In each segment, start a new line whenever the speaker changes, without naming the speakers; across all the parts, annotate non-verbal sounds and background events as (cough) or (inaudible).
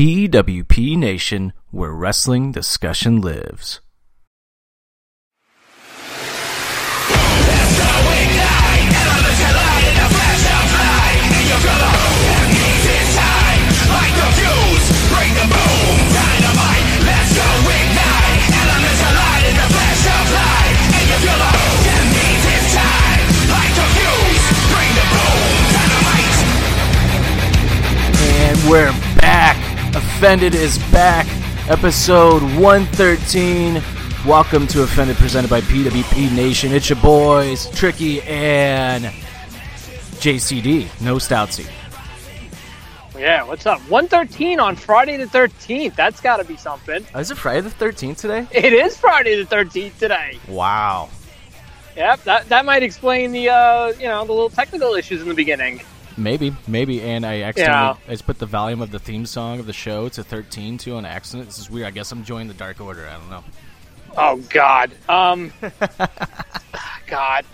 PWP Nation, where wrestling discussion lives. And we're. Offended is back. Episode 113. Welcome to Offended, presented by PWP Nation. It's your boys, Tricky and JCD. No Stoutsy.
Yeah, what's up? 113 on Friday the 13th. That's got to be something.
Oh, is it Friday the 13th today?
It is Friday the 13th today.
Wow.
Yep, that, that might explain the uh, you know the little technical issues in the beginning.
Maybe, maybe. And I accidentally I just put the volume of the theme song of the show to 13 too on accident. This is weird. I guess I'm joining the Dark Order. I don't know.
Oh God. Um. (laughs) God.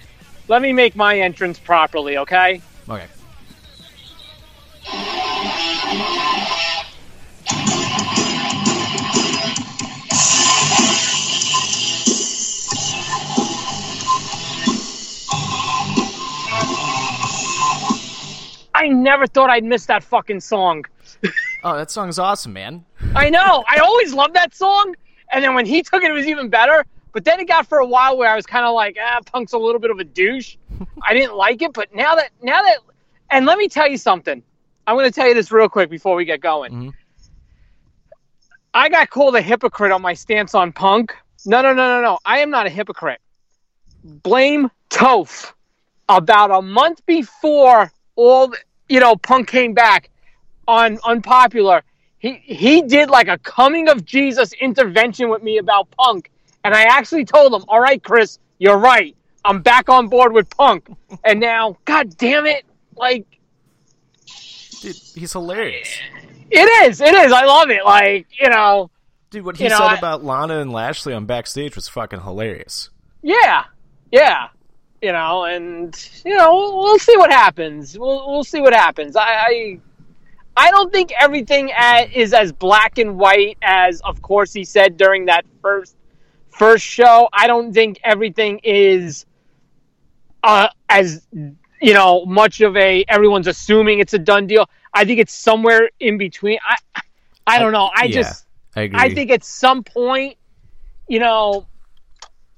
Let me make my entrance properly, okay?
Okay.
I never thought I'd miss that fucking song.
Oh, that song's awesome, man.
I know. I always loved that song, and then when he took it, it was even better. But then it got for a while where I was kind of like, ah, Punk's a little bit of a douche. I didn't like it, but now that now that, and let me tell you something. I'm going to tell you this real quick before we get going.
Mhm.
I got called a hypocrite on my stance on Punk. No, no, no, no, no. I am not a hypocrite. Blame Toph. About a month before all, you know, Punk came back on Unpopular, he he did like a coming of Jesus intervention with me about Punk, and I actually told him, "All right, Chris, you're right. I'm back on board with Punk." and now, God damn it, like
Dude, he's hilarious.
it is, it is. I love it. Like you know,
Dude, what he
You know,
said
I-
about Lana and Lashley on backstage was fucking hilarious.
yeah, yeah. You know, and you know, we'll, we'll see what happens. We'll we'll see what happens. I. I I don't think everything a- is as black and white as, of course, he said during that first first show. I don't think everything is uh, as you know much of a everyone's assuming it's a done deal. I think it's somewhere in between. I I don't know. I
Yeah,
just
I agree.
I think at some point, you know,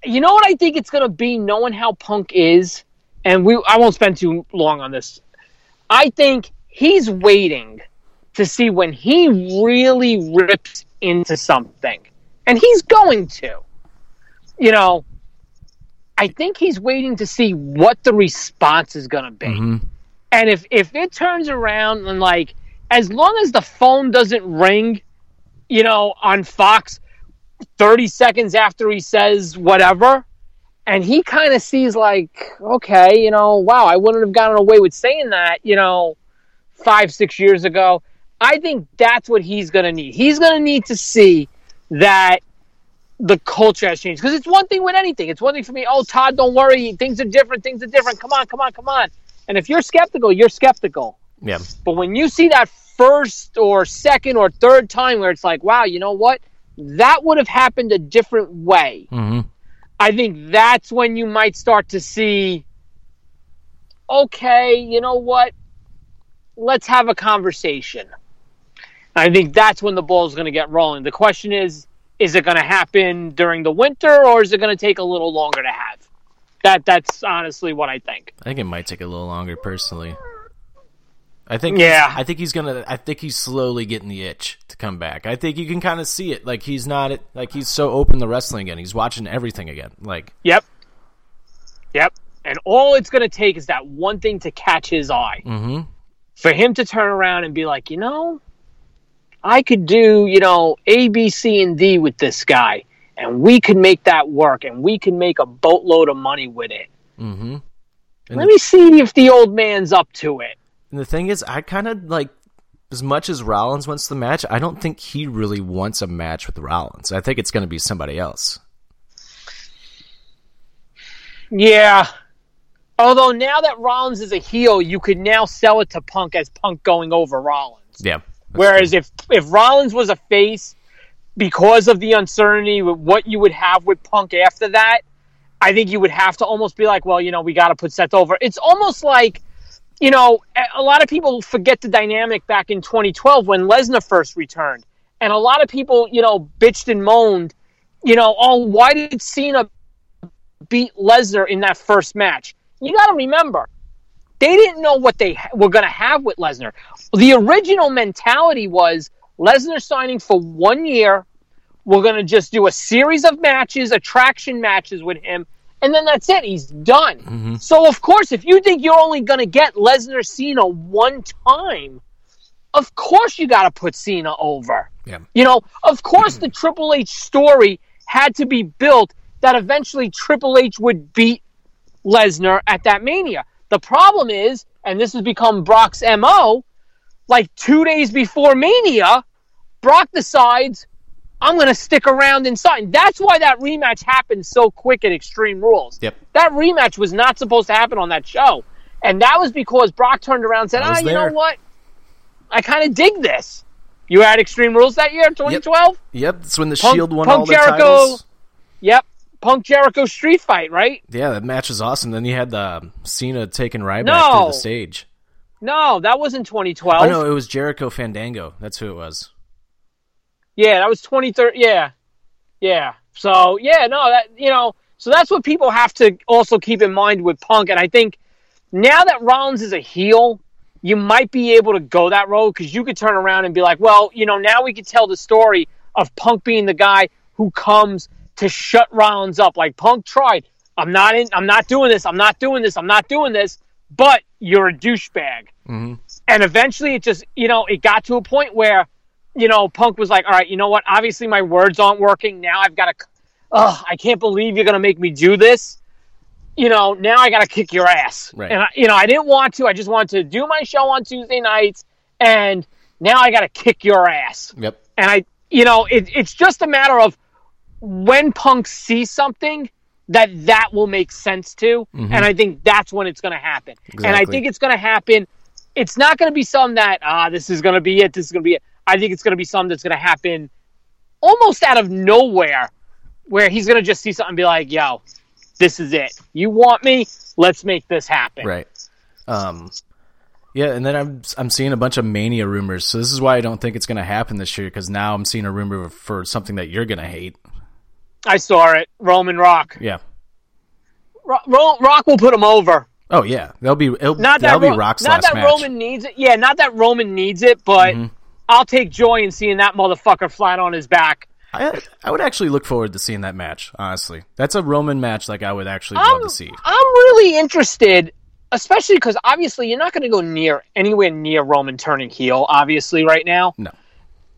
you know what I think it's going to be knowing how Punk is, and we I won't spend too long on this. I think he's waiting to see when he really rips into something, and he's going to. You know, I think he's waiting to see what the response is going to be.
Mhm.
And if if it turns around and like as long as the phone doesn't ring, you know, on Fox 30 seconds after he says whatever, and he kind of sees like, okay, you know, wow, I wouldn't have gotten away with saying that, you know, 5 6 years ago. I think that's what he's going to need. He's going to need to see that the culture has changed because it's one thing with anything. It's one thing for me. Oh, Todd, don't worry. Things are different. Things are different. Come on, come on, come on. And if you're skeptical, you're skeptical.
Yeah.
But when you see that first or second or third time where it's like, wow, you know what? That would have happened a different way.
hmm
I think that's when you might start to see, okay, you know what? Let's have a conversation. I think that's when the ball is going to get rolling. The question is, is it going to happen during the winter or is it going to take a little longer to have? That that's honestly what I think.
I think it might take a little longer, personally. I think.
Yeah.
I think he's gonna. I think he's slowly getting the itch to come back. I think you can kind of see it. Like he's not. Like he's so open to wrestling again. He's watching everything again. Like
Yep. Yep. And all it's going to take is that one thing to catch his eye.
hmm
For him to turn around and be like, you know, I could do, you know, A, B, C, and D with this guy. And we could make that work. And we can make a boatload of money with it.
hmm And
Let me see if the old man's up to it.
And the thing is, I kind of like as much as Rollins wants the match. I don't think he really wants a match with Rollins. I think it's going to be somebody else.
Yeah. Although now that Rollins is a heel, you could now sell it to Punk as Punk going over Rollins.
Yeah,
Whereas if if Rollins was a face because of the uncertainty with what you would have with Punk after that, I think you would have to almost be like, well, you know, we got to put Seth over. It's almost like, you know, a- lot of people forget the dynamic back in 2012 when Lesnar first returned, and a lot of people, you know, bitched and moaned, you know, oh, why did Cena beat Lesnar in that first match? You got to remember, they didn't know what they were going to have with Lesnar. The original mentality was Lesnar signing for one year. We're going to just do a series of matches, attraction matches with him, and then that's it. He's done. Mm-hmm. So, of course, if you think you're only going to get Lesnar Cena one time, of course you got to put Cena over.
Yeah.
You know, of course (clears throat) the Triple H story had to be built that eventually Triple H would beat Lesnar at that Mania. The problem is, and this has become Brock's MO, like two days before Mania, Brock decides, I'm going to stick around inside. And that's why that rematch happened so quick at Extreme Rules.
Yep.
That rematch was not supposed to happen on that show. And that was because Brock turned around and said, ah, you
there."
know what? I kind of dig this. You had Extreme Rules that year, 2012?
Yep, that's when the
Punk-
Shield won
Punk
all the
Jericho-
titles.
Yep. Punk Jericho street fight, right?
Yeah, that match was awesome. Then you had the Cena taking Ryback
No.
through the stage.
No, that wasn't 2012.
Oh no, it was Jericho Fandango. That's who it was.
Yeah, that was 2013. Yeah. Yeah. So, yeah, no, that, you know, so that's what people have to also keep in mind with Punk. And I think now that Rollins is a heel, you might be able to go that road because you could turn around and be like, well, you know, now we could tell the story of Punk being the guy who comes to shut Rollins up. Like Punk tried. I'm not in. I'm not doing this. I'm not doing this. I'm not doing this. But you're a douchebag. Mm-hmm. And eventually, it just you know it got to a point where you know Punk was like, all right, you know what? Obviously, my words aren't working. Now I've got to. Oh, I can't believe you're gonna make me do this. You know, now I got to kick your ass.
Right.
And I, you know, I didn't want to. I just wanted to do my show on Tuesday nights, and now I got to kick your ass.
Yep.
And I, you know, it, it's just a matter of when Punk sees something that that will make sense to, and I think that's when it's going to happen. And I think it's going to happen. It's not going to be something that ah, this is going to be it. This is going to be it. I think it's going to be something that's going to happen almost out of nowhere, where he's going to just see something and be like, "Yo, this is it. You want me? Let's make this happen."
Right. Um, yeah, and then I'm I'm seeing a bunch of mania rumors. So this is why I don't think it's going to happen this year because now I'm seeing a rumor for something that you're going to hate.
I saw it. Roman Rock.
Yeah.
Ro- Ro- Rock will put him over.
Oh yeah, that'll be it'll,
not that
that'll
Ro-
be Rock's
not that
match.
Roman needs it. Yeah, not that Roman needs it, but
Mm-hmm.
I'll take joy in seeing that motherfucker flat on his back.
I I would actually look forward to seeing that match. Honestly, that's a Roman match like I would actually
I'm,
love to see.
I'm really interested, especially because obviously you're not going to go near anywhere near Roman turning heel. Obviously, right now,
No.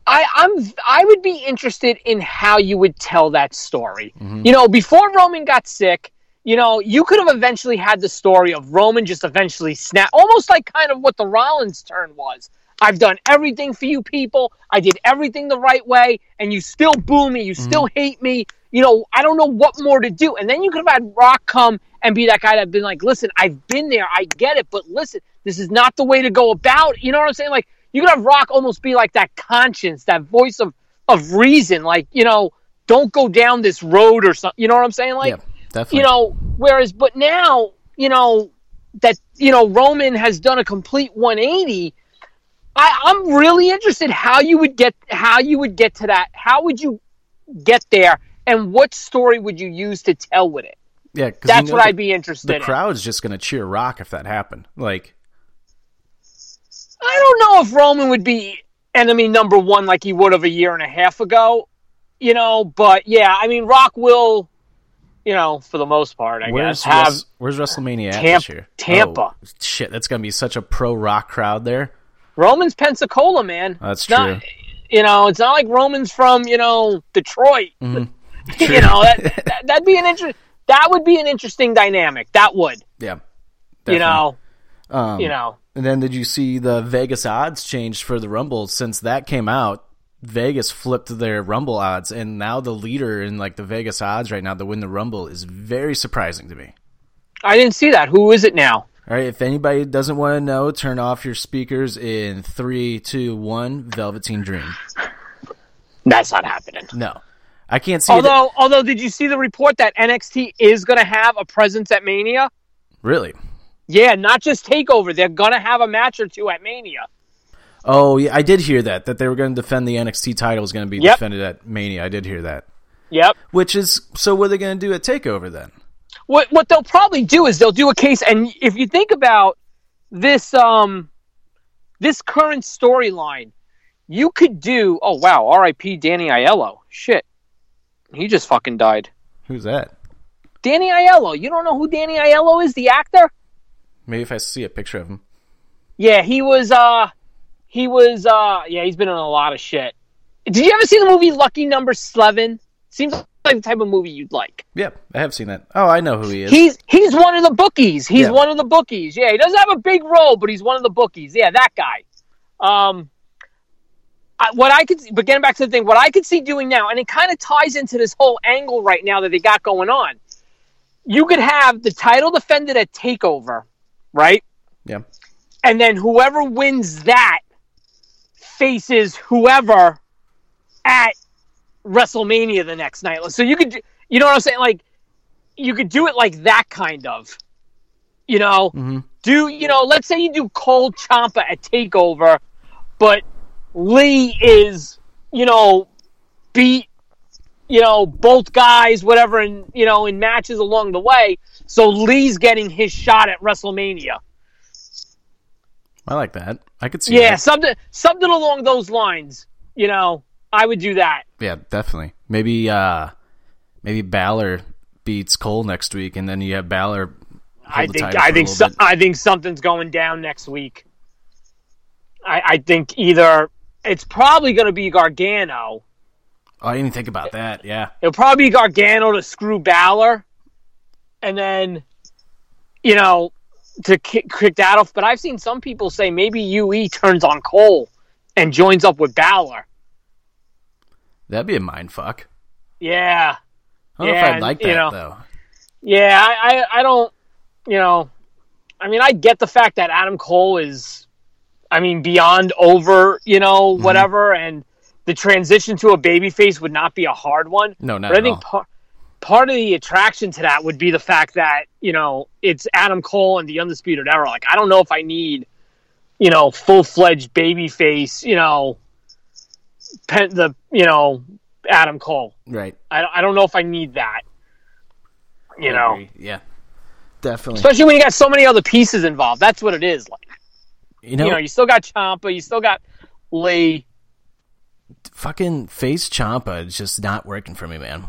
I, I'm I would be interested in how you would tell that story.
Mm-hmm.
You know, before Roman got sick, you know, you could have eventually had the story of Roman just eventually snap, almost like kind of what the Rollins turn was. I've done everything for you people. I did everything the right way, and you still boo me. You still mm-hmm. hate me. You know, I don't know what more to do. And then you could have had Rock come and be that guy that been like, listen, I've been there. I get it. But listen, this is not the way to go about it. You know what I'm saying? Like, you could have Rock almost be like that conscience, that voice of, of reason. Like, you know, don't go down this road or something. You know what I'm saying? Like,
yeah, definitely.
you know, whereas, but now, you know, that, you know, Roman has done a complete 180. I, I'm really interested how you would get, how you would get to that. How would you get there? And what story would you use to tell with it?
yeah, 'cause you
That's
know
what
the-
I'd be interested in.
The
in.
crowd's just going to cheer Rock if that happened. Like,
I don't know if Roman would be enemy number one like he would have a year and a half ago, you know. But yeah, I mean, Rock will, you know, for the most part, I
where's
guess have
Wres- where's WrestleMania at
Tampa-
this year?
Tampa.
Oh, shit, that's going to be such a pro Rock crowd there.
Roman's Pensacola, man.
That's
It's not-
true.
you know, it's not like Roman's from you know Detroit.
Mm-hmm. (laughs)
you know that, (laughs) that that'd be an interest. That would be an interesting dynamic. That would,
Yeah,
you know,
Um,
you know.
And then did you see the Vegas odds changed for the Rumble since that came out? Vegas flipped their Rumble odds, and now the leader in like the Vegas odds right now to win the Rumble is very surprising to me.
I didn't see that. Who is it now?
All right, if anybody doesn't want to know, turn off your speakers in three, two, one. Velveteen Dream.
That's not happening.
No, I can't see. it.
Although, although, did you see the report that NXT is going to have a presence at Mania?
Really?
Yeah, not just Takeover. They're going to have a match or two at Mania.
Oh, yeah, I did hear that that they were going to defend the NXT title is going to be
Yep.
defended at Mania. I did hear that.
Yep.
Which is so. What are they going to do at Takeover then?
What what they'll probably do is they'll do a case, and if you think about this, um, this current storyline, you could do. Oh wow, R.I.P. Danny Aiello. Shit, he just fucking died.
Who's that?
Danny Aiello. You don't know who Danny Aiello is? The actor?
Maybe if I see a picture of him.
Yeah, he was. Uh, he was. Uh, yeah, he's been in a lot of shit. Did you ever see the movie Lucky Number Slevin? Seems like the type of movie you'd like.
Yep, I have seen that. Oh, I know who he is.
He's he's one of the bookies. He's
Yeah.
one of the bookies. Yeah, he doesn't have a big role, but he's one of the bookies. Yeah, that guy. Um, I, what I could, but getting back to the thing, what I could see doing now, and it kind of ties into this whole angle right now that they got going on. You could have the title defended at Takeover, right?
yeah.
and then whoever wins that faces whoever at WrestleMania the next night. So you could, you know what I'm saying? Like, you could do it like that kind of, you know,
Mhm.
do, you know, let's say you do Cole Ciampa at TakeOver, but Lee is, you know, beat, you know, both guys, whatever, and, you know, in matches along the way. So Lee's getting his shot at WrestleMania.
I like that. I could see.
Yeah,
that.
something something along those lines. You know, I would do that.
yeah, definitely. Maybe, uh maybe Balor beats Cole next week, and then you have Balor.
I think I think so. I think something's going down next week. I, I think either it's probably going to be Gargano.
Oh, I didn't even think about that. Yeah,
It'll probably be Gargano to screw Balor, and then you know to kick, kick that off. But I've seen some people say maybe UE turns on Cole and joins up with Balor.
That'd be a mind fuck.
Yeah,
I don't know if I'd like
you
that
know.
though.
Yeah, I, I, I don't, you know, I mean, I get the fact that Adam Cole is, I mean, beyond over, you know,
Mm-hmm.
whatever, and the transition to a babyface would not be a hard one.
No, not
but I think par- part of the attraction to that would be the fact that, you know, it's Adam Cole and the Undisputed Era. Like, I don't know if I need, you know, full fledged babyface, you know, the, you know, Adam Cole.
Right.
I, I don't know if I need that. You know.
Yeah, definitely.
especially when you got so many other pieces involved. That's what it is. Like,
You know,
you know, you still got Ciampa, you still got Lee.
fucking face Ciampa is just not working for me, man.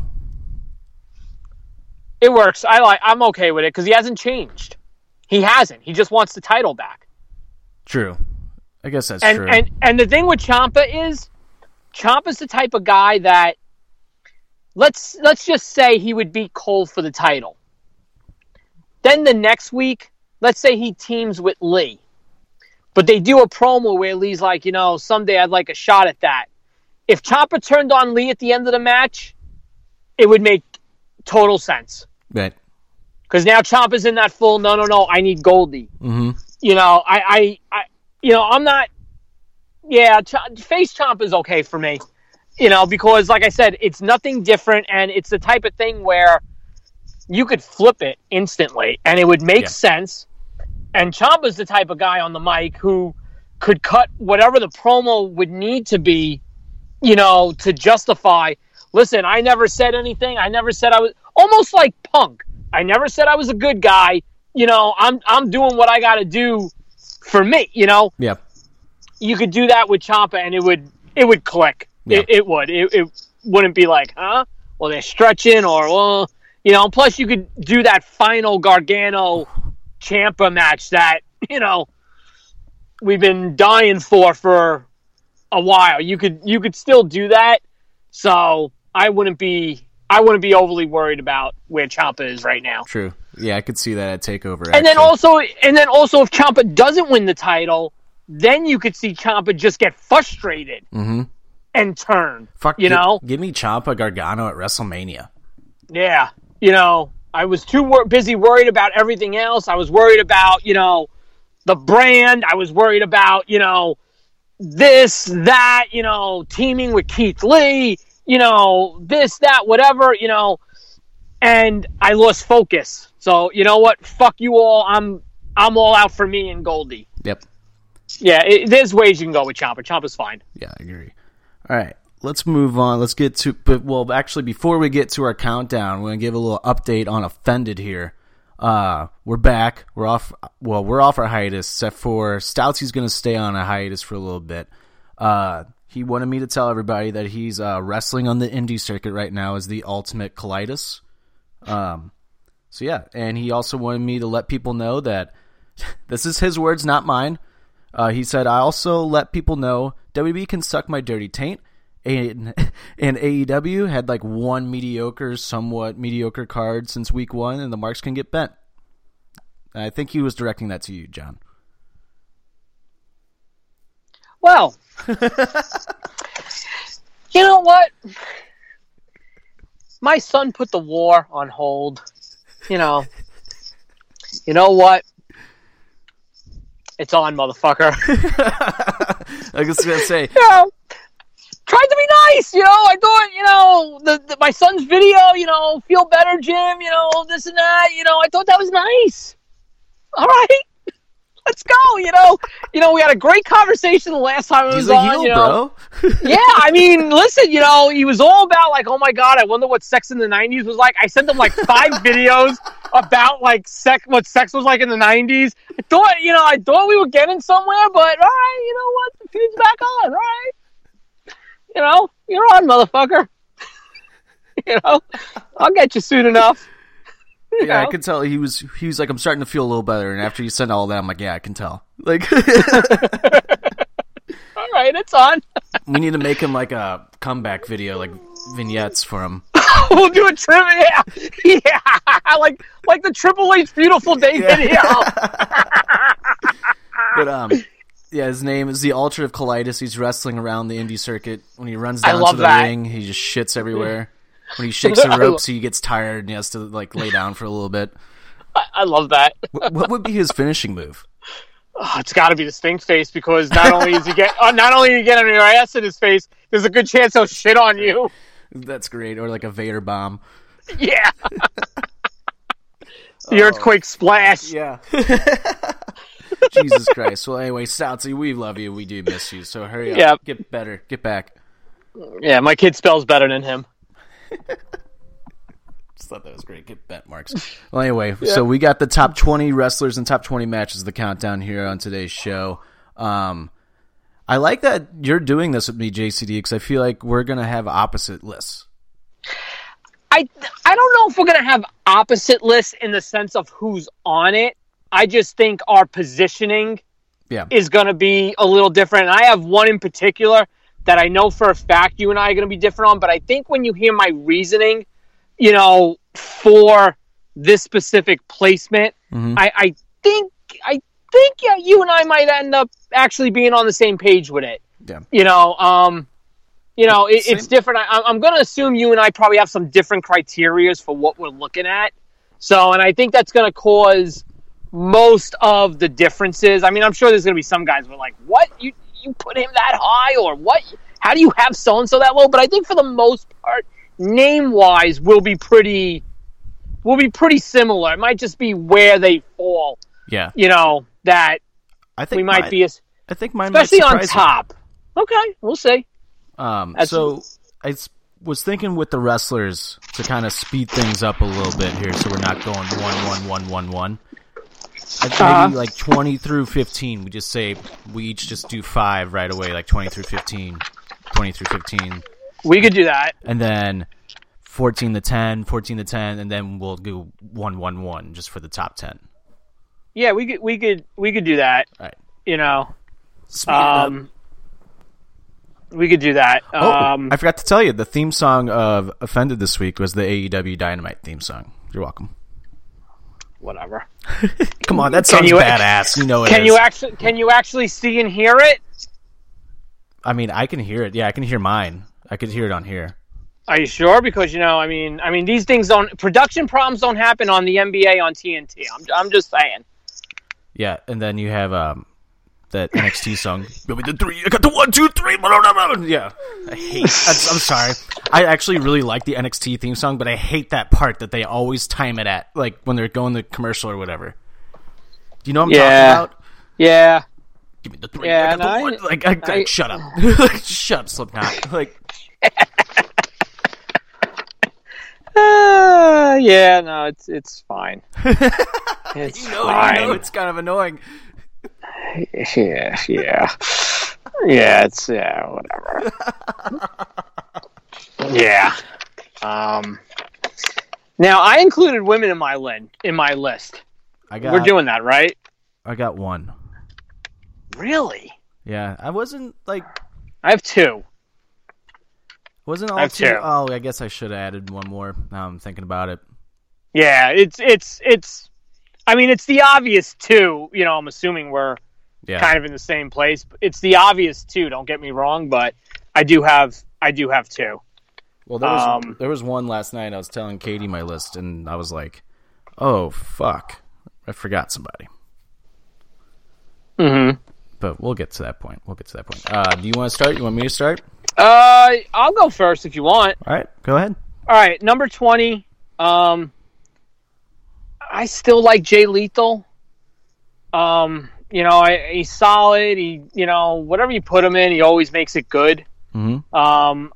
It works. I like. I'm okay with it because he hasn't changed. He hasn't. He just wants the title back.
True. I guess that's
And
true.
and and the thing with Ciampa is, Ciampa's the type of guy that let's let's just say he would beat Cole for the title. Then the next week, let's say he teams with Lee. But they do a promo where Lee's like, you know, someday I'd like a shot at that. If Ciampa turned on Lee at the end of the match, it would make total sense.
right.
Because now Ciampa's in that full, no, no, no, I need Goldie.
Mm-hmm.
You know, I, I, I you know, I'm not, yeah, Ch- face Champ is okay for me. You know, because like I said, it's nothing different, and it's the type of thing where you could flip it instantly, and it would make
Yeah.
sense. And Ciampa's the type of guy on the mic who could cut whatever the promo would need to be, you know, to justify. Listen, I never said anything. I never said I was almost like Punk. I never said I was a good guy. You know, I'm I'm doing what I got to do for me. You know,
Yeah.
You could do that with Ciampa, and it would it would click.
Yeah.
It, it would. It, it wouldn't be like, huh? Well, they're stretching, or well, you know. Plus, you could do that final Gargano Ciampa match that you know we've been dying for for a while. You could you could still do that. So I wouldn't be I wouldn't be overly worried about where Ciampa is right now.
True. Yeah, I could see that at Takeover.
And then also, and then also, if Ciampa doesn't win the title, then you could see Ciampa just get frustrated
Mhm.
and turn.
Fuck,
you know,
give me Ciampa Gargano at WrestleMania.
yeah, you know, I was too wor- busy worried about everything else. I was worried about, you know, the brand. I was worried about, you know, this, that, you know, teaming with Keith Lee, you know, this, that, whatever, you know, and I lost focus. So, you know what? Fuck you all. I'm I'm all out for me and Goldie. Yeah, it, there's ways you can go with Ciampa. Ciampa's fine.
Yeah, I agree. All right, let's move on. Let's get to, but well, actually, before we get to our countdown, we're gonna give a little update on Offended here. Uh, we're back. We're off. Well, we're off our hiatus, except for Stoutsy's gonna stay on a hiatus for a little bit. Uh, he wanted me to tell everybody that he's uh, wrestling on the indie circuit right now as the Ultimate Colitis. Um, so yeah, and he also wanted me to let people know that (laughs) this is his words, not mine. Uh, he said, I also let people know WB can suck my dirty taint. And, (laughs) and AEW had like one mediocre, somewhat mediocre card since week one, and the marks can get bent. I think he was directing that to you, John.
Well, (laughs) you know what? My son put the war on hold. You know, you know what? It's on, motherfucker. (laughs)
I was gonna say, (laughs)
you know, tried to be nice. You know, I thought, you know, the, the, my son's video. You know, feel better, Jim. You know, this and that. You know, I thought that was nice. All right, let's go. You know, you know, we had a great conversation the last time I was on.
heel,
you know, (laughs) yeah, I mean, listen, you know, he was all about like, oh my god, I wonder what sex in the '90s was like. I sent him like five (laughs) videos about like sex, what sex was like in the '90s. I thought, you know, I thought we were getting somewhere, but all right, you know what? The feud's back on. All right, you know, you're on, motherfucker. (laughs) you know, I'll get you soon enough.
Yeah, I could tell he was. He was like, I'm starting to feel a little better. And after you sent all that, I'm like, yeah, I can tell. Like, (laughs)
All right, it's on. (laughs)
we need to make him like a comeback video, like vignettes for him. (laughs)
we'll do a trivia. Yeah, like like the Triple H Beautiful Day video.
But um, yeah, his name is the Ultra of Colitis. He's wrestling around the indie circuit. When he runs down to the
that.
ring, he just shits everywhere. When he shakes the (laughs) rope,
so
he gets tired and he has to like lay down for a little bit.
I, I love that.
What, what would be his finishing move?
Oh, it's got to be the stink face because not only is he get uh, (laughs) not only you getting your ass in his face, there's a good chance he'll shit on you.
That's great. Or like a Vader bomb.
Yeah. (laughs) the earthquake splash.
Yeah. Jesus Christ. Well, anyway, Stoutsy, we love you. We do miss you. So hurry up.
Yeah.
Get better. Get back.
Yeah, my kid spells better than him. (laughs)
Just thought that was great. Get bet marks. Well, anyway, so we got the top 20 wrestlers and top 20 matches of the countdown here on today's show. Um, I like that you're doing this with me, JCD, because I feel like we're going to have opposite lists.
I I don't know if we're gonna have opposite lists in the sense of who's on it. I just think our positioning
Yeah.
is going to be a little different. And I have one in particular that I know for a fact you and I are going to be different on. But I think when you hear my reasoning, you know, for this specific placement,
Mhm.
I, I think I think yeah, you and I might end up actually being on the same page with it.
Yeah.
You know, um, you know, it, it's different. I, I'm going to assume you and I probably have some different criterias for what we're looking at. So, and I think that's going to cause most of the differences. I mean, I'm sure there's going to be some guys who are like, "What you you put him that high?" or "What? How do you have so and so that low?" But I think for the most part, name wise, we'll be pretty will be pretty similar. It might just be where they fall.
Yeah.
You know that
I think
we might
mine-
be, as,
I think mine
especially
might
on
surprise you.
top. Okay, we'll see.
Um,
That's-
so I was thinking with the wrestlers to kind of speed things up a little bit here, so we're not going one one one one one. I think
Uh-huh.
Maybe like twenty through fifteen. We just say we each just do five right away, like twenty through 15, 20 through fifteen,
We could do that.
and then fourteen to 10, 14 to ten, and then we'll do one one one just for the top ten.
Yeah, we could we could we could do that.
All right.
You know,
Speed it up.
um, we could do that.
Oh,
um,
I forgot to tell you, the theme song of Offended this week was the AEW Dynamite theme song. You're welcome.
Whatever. (laughs)
Come on, that song's
you-
badass. You know it
Can
is.
you actually can you actually see and hear it?
I mean, I can hear it. Yeah, I can hear mine. I could hear it on here.
Are you sure? Because you know, I mean, I mean, these things don't. Production problems don't happen on the NBA on TNT. I'm, I'm just saying.
Yeah, and then you have um that NXT song. (laughs) Give me the three. I got the one, two, three. blah, blah, blah, blah. Yeah, I hate. I'm, I'm sorry. I actually really like the NXT theme song, but I hate that part that they always time it at, like when they're going the commercial or whatever. Do you know what I'm
Yeah.
talking about?
Yeah.
Give me the three.
Yeah,
I got the
I-
one. Like, I, I,
I-
shut up. (laughs) (laughs) shut up, Slipknot. Like,
Uh, yeah. No, it's it's fine. It's
you know,
fine.
you know, it's kind of annoying. (laughs)
Yeah, yeah, yeah. It's yeah, whatever. yeah. Um. Now I included women in my lin in my list.
I got.
We're doing that, right?
I got one.
Really?
Yeah, I wasn't like
I have two.
wasn't all
I have
too.
two.
Oh, I guess I should have added one more. Now I'm thinking about it.
Yeah, it's it's it's. I mean, it's the obvious two. You know, I'm assuming we're
Yeah.
kind of in the same place. It's the obvious two. Don't get me wrong, but I do have I do have two.
Well, there was
Um,
there was one last night. I was telling Katie my list, and I was like, "Oh fuck, I forgot somebody."
Mm-hmm.
But we'll get to that point. We'll get to that point. Uh, do you want to start? You want me to start?
Uh, I'll go first if you want.
All right, go ahead.
All right, number twenty. Um, I still like Jay Lethal. Um, you know, I, he's solid. He, you know, whatever you put him in, he always makes it good.
Mm-hmm.
Um,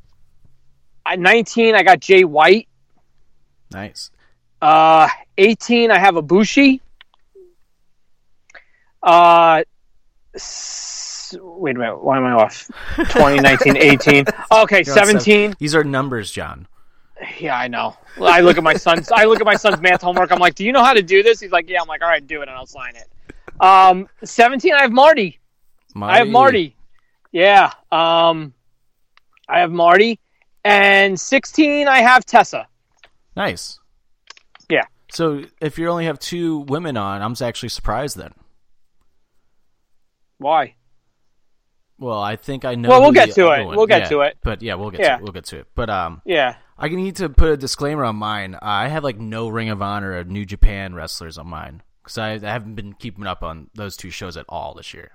at nineteen, I got Jay White.
Nice.
Uh, eighteen, I have Ibushi. Uh, s- wait a minute. Why am I off? (laughs) 2019, 18. Okay,
You're
17.
These are numbers, John.
Yeah, I know. I look at my son's. I look at my son's math homework. I'm like, "Do you know how to do this?" He's like, "Yeah." I'm like, "All right, do it, and I'll sign it." Um, 17. I have Marty. I have Marty. Yeah. Um, I have Marty, and 16. I have Tessa.
Nice.
Yeah.
So if you only have two women on, I'm actually surprised then.
Why?
Well, I think I know.
Well, we'll get to it.
one-
We'll get
yeah,
to it.
But yeah, we'll get
Yeah.
to it. We'll get to it. But um,
Yeah.
I need to put a disclaimer on mine. I have like no Ring of Honor or New Japan wrestlers on mine because I, I haven't been keeping up on those two shows at all this year.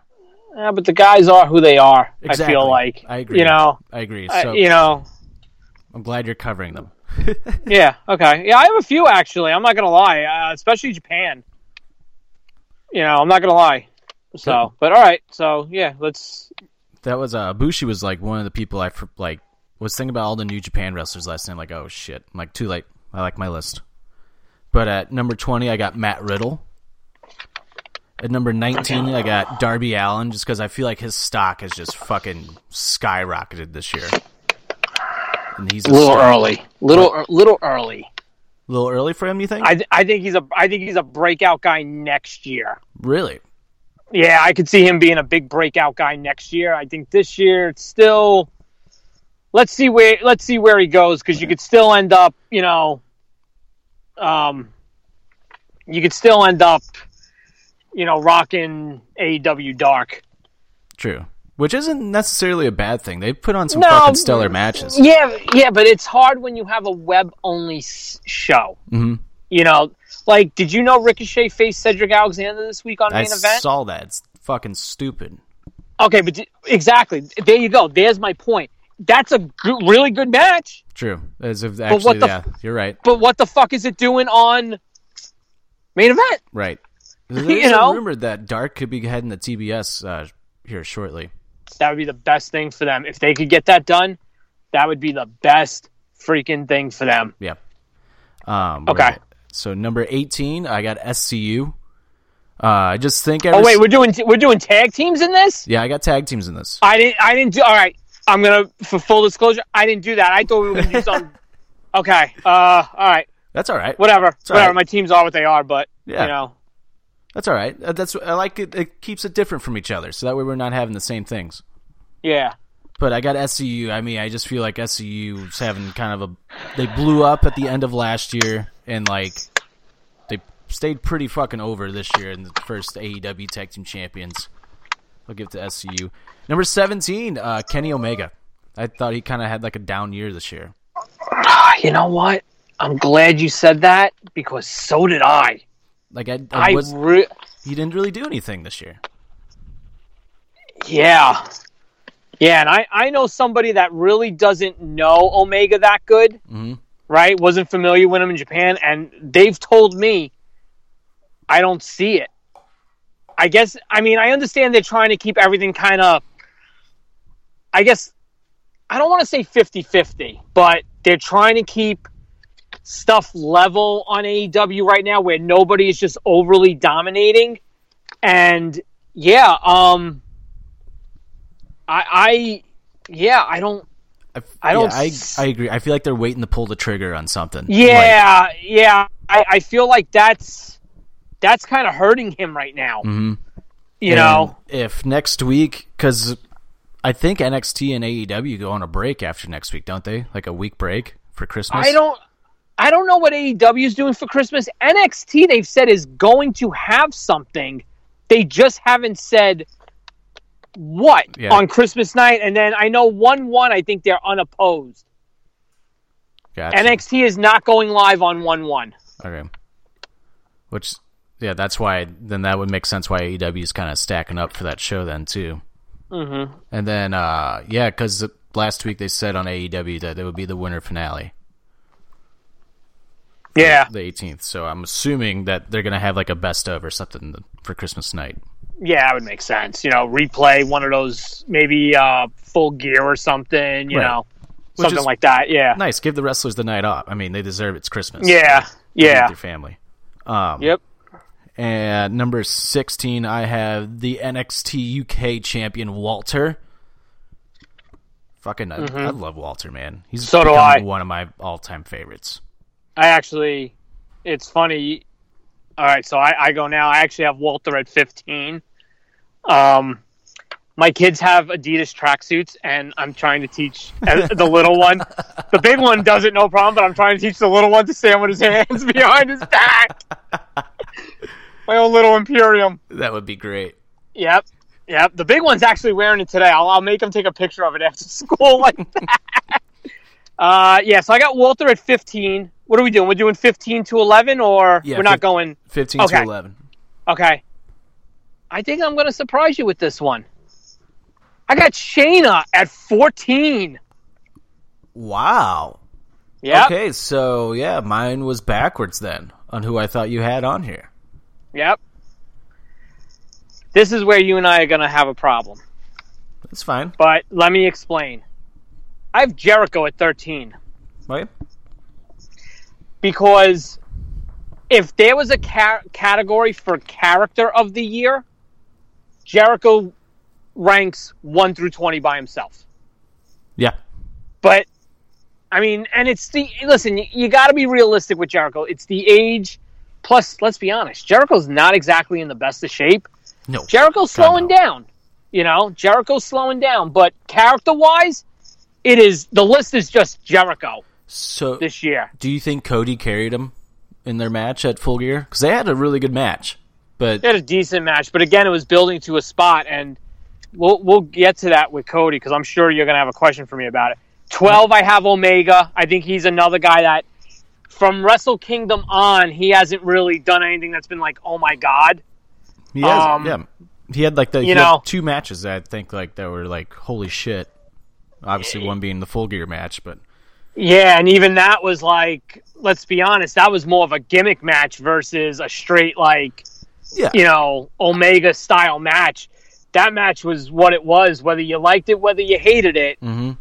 Yeah, but the guys are who they are.
Exactly.
I feel like.
I agree.
You know.
I agree.
I-
So
you know.
I'm glad you're covering them. (laughs)
Yeah. Okay. Yeah, I have a few actually. I'm not gonna lie, uh, especially Japan. You know, I'm not gonna lie. So, but all right. So yeah, let's.
That was uh, Bushi was like one of the people I like was thinking about all the New Japan wrestlers last night. Like, oh shit, I'm like too late. I like my list. But at number twenty, I got Matt Riddle. At number nineteen, I got Darby Allin, just because I feel like his stock has just fucking skyrocketed this year. And he's a
A little
star.
early. Little little early.
A little early for him, you think?
I, I think he's a I think he's a breakout guy next year.
really?
Yeah, I could see him being a big breakout guy next year. I think this year it's still. Let's see where let's see where he goes because you could still end up, you know. Um, you could still end up, you know, rocking AEW Dark.
True. Which isn't necessarily a bad thing. They put on some
No,
fucking stellar matches.
Yeah, yeah, but it's hard when you have a web only show.
hmm
You know, like, did you know Ricochet faced Cedric Alexander this week on
I
main event?
I saw that. It's fucking stupid.
Okay, but d- exactly. There you go. There's my point. That's a really good match.
True. As if actually,
what the
yeah, you're right.
But what the fuck is it doing on main event?
Right. There's (laughs)
You know?
rumor that Dark could be heading to TBS uh, here shortly.
That would be the best thing for them. If they could get that done, that would be the best freaking thing for them.
Yeah. Um,
Okay.
So number 18, I got SCU. Uh, I just think. Ever
Oh wait,
s-
we're doing we're doing tag teams in this.
yeah, I got tag teams in this.
I didn't. I didn't do. All right. I'm gonna for full disclosure. I didn't do that. I thought we were gonna do (laughs) some. Okay. Uh. All right.
That's all right.
Whatever.
all
Whatever.
right.
My teams are what they are, but
Yeah.
you know.
That's all right. Uh, That's I like it. It keeps it different from each other, so that way we're not having the same things.
Yeah.
But I got SCU. I mean, I just feel like SCU's having kind of a. They blew up at the end of last year, and like they stayed pretty fucking over this year in the first AEW Tag Team Champions. I'll give it to SCU. Number seventeen, uh, Kenny Omega. I thought he kind of had like a down year this year.
You know what? I'm glad you said that because so did I.
Like I, I
I
was,
re-
he didn't really do anything this year.
yeah. Yeah, and I, I know somebody that really doesn't know Omega that good,
Mhm.
right? Wasn't familiar with him in Japan, and they've told me I don't see it. I guess, I mean, I understand they're trying to keep everything kind of, I guess, I don't want to say 50 50, but they're trying to keep stuff level on AEW right now where nobody is just overly dominating. And yeah, um, I, I, yeah, I don't,
I,
I don't
Yeah, I, I agree. I feel like they're waiting to pull the trigger on something.
yeah, yeah, I, I feel like that's, that's kind of hurting him right now.
Mhm.
You know,
if next week, because I think NXT and AEW go on a break after next week, don't they? Like a week break for Christmas.
I don't, I don't know what AEW is doing for Christmas. NXT they've said is going to have something. They just haven't said what
Yeah.
on Christmas night. And then I know one one. I think they're unopposed.
Gotcha.
NXT is not going live on one one.
Okay. Which, yeah, that's why. Then that would make sense why AEW is kind of stacking up for that show then too. Mm-hmm. And then, uh yeah, because last week they said on AEW that it would be the winter finale,
Yeah,
the 18th. So I'm assuming that they're gonna have like a best of or something for Christmas night.
yeah, that would make sense. You know, replay one of those maybe uh, full gear or something. You
Right.
know,
Which
something like that. Yeah,
Nice. Give the wrestlers the night off. I mean, they deserve it's Christmas.
yeah, yeah.
Their family. Um,
Yep.
And number 16, I have the NXT UK champion, Walter. Fucking, I, I love Walter, man. He's
Mm-hmm. So do I.
one of my all time favorites.
I actually, it's funny. All right, so I, I go now. I actually have Walter at 15. Um, my kids have Adidas tracksuits, and I'm trying to teach (laughs) the little one. The big one does it no problem, but I'm trying to teach the little one to stand with his hands (laughs) behind his back. (laughs) my own little Imperium.
That would be great.
Yep. Yep. The big one's actually wearing it today. I'll, I'll make him take a picture of it after school like that. Uh, yeah, so I got Walter at 15. What are we doing? We're doing 15 to 11, or
Yeah,
we're not going.
15
Okay.
to 11.
Okay. I think I'm going to surprise you with this one. I got Shayna at 14.
Wow.
Yep.
Okay, so yeah, mine was backwards then on who I thought you had on here.
Yep. This is where you and I are going to have a problem.
That's fine.
But let me explain. I have Jericho at 13.
Right.
because if there was a ca- category for character of the year, Jericho ranks 1 through 20 by himself.
Yeah.
But I mean, and it's the listen, you, you got to be realistic with Jericho. It's the age plus let's be honest, Jericho's not exactly in the best of shape.
No.
Jericho's slowing
no.
down. You know, Jericho's slowing down, but character-wise, it is the list is just Jericho
So,
this year.
do you think Cody carried him in their match at Full Gear? Because they had a really good match, but
They had a decent match, but again, it was building to a spot, and we'll we'll get to that with Cody because I'm sure you're gonna have a question for me about it. Twelve, I have Omega. I think he's another guy that, from Wrestle Kingdom on, he hasn't really done anything that's been like, oh my god.
he has.
um,
yeah, he had like the
you know-
two matches that I think like that were like holy shit. Obviously, one being the Full Gear match, but
Yeah, and even that was like, let's be honest, that was more of a gimmick match versus a straight like,
yeah,
you know, Omega style match. That match was what it was, whether you liked it, whether you hated it.
Mhm.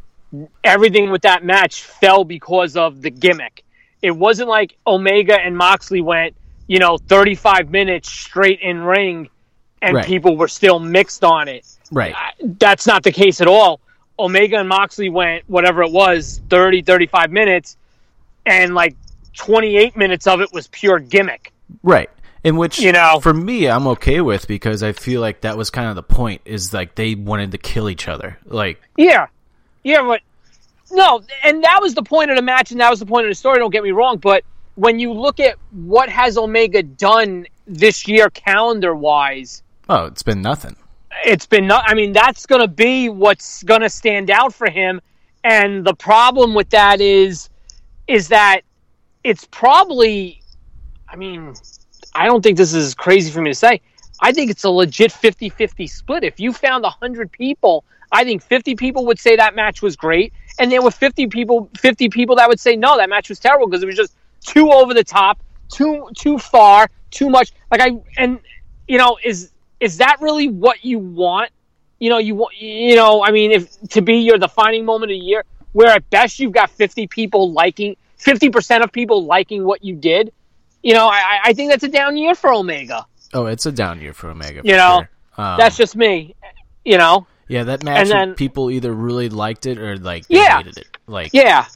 Everything with that match fell because of the gimmick. It wasn't like Omega and Moxley went, you know, 35 minutes straight in ring and
Right.
people were still mixed on it.
right.
That's not the case at all. Omega and Moxley went, whatever it was, 30, 35 minutes, and like 28 minutes of it was pure gimmick.
Right. In which,
You know-
for me, I'm okay with because I feel like that was kind of the point is like they wanted to kill each other. Like,
Yeah, yeah, but no, and that was the point of the match, and that was the point of the story. Don't get me wrong, but when you look at what has Omega done this year, calendar wise,
oh, it's been nothing.
It's been not. I mean, that's going to be what's going to stand out for him. And the problem with that is, is that it's probably, I mean, I don't think this is crazy for me to say. I think it's a legit 50 50 split. If you found 100 people, I think 50 people would say that match was great. And there were 50 people, 50 people that would say, no, that match was terrible because it was just too over the top, too, too far, too much. Like I, and, you know, is, is that really what you want? You know, you want, you know, I mean, if to be your defining moment of the year, where at best you've got 50 people liking, 50% of people liking what you did, you know, I, I think that's a down year for Omega.
Oh, it's a down year for Omega. For
You know,
sure. Um,
That's just me. You know,
yeah. That match,
and then-
people either really liked it or like they
Yeah.
hated it. Like
yeah,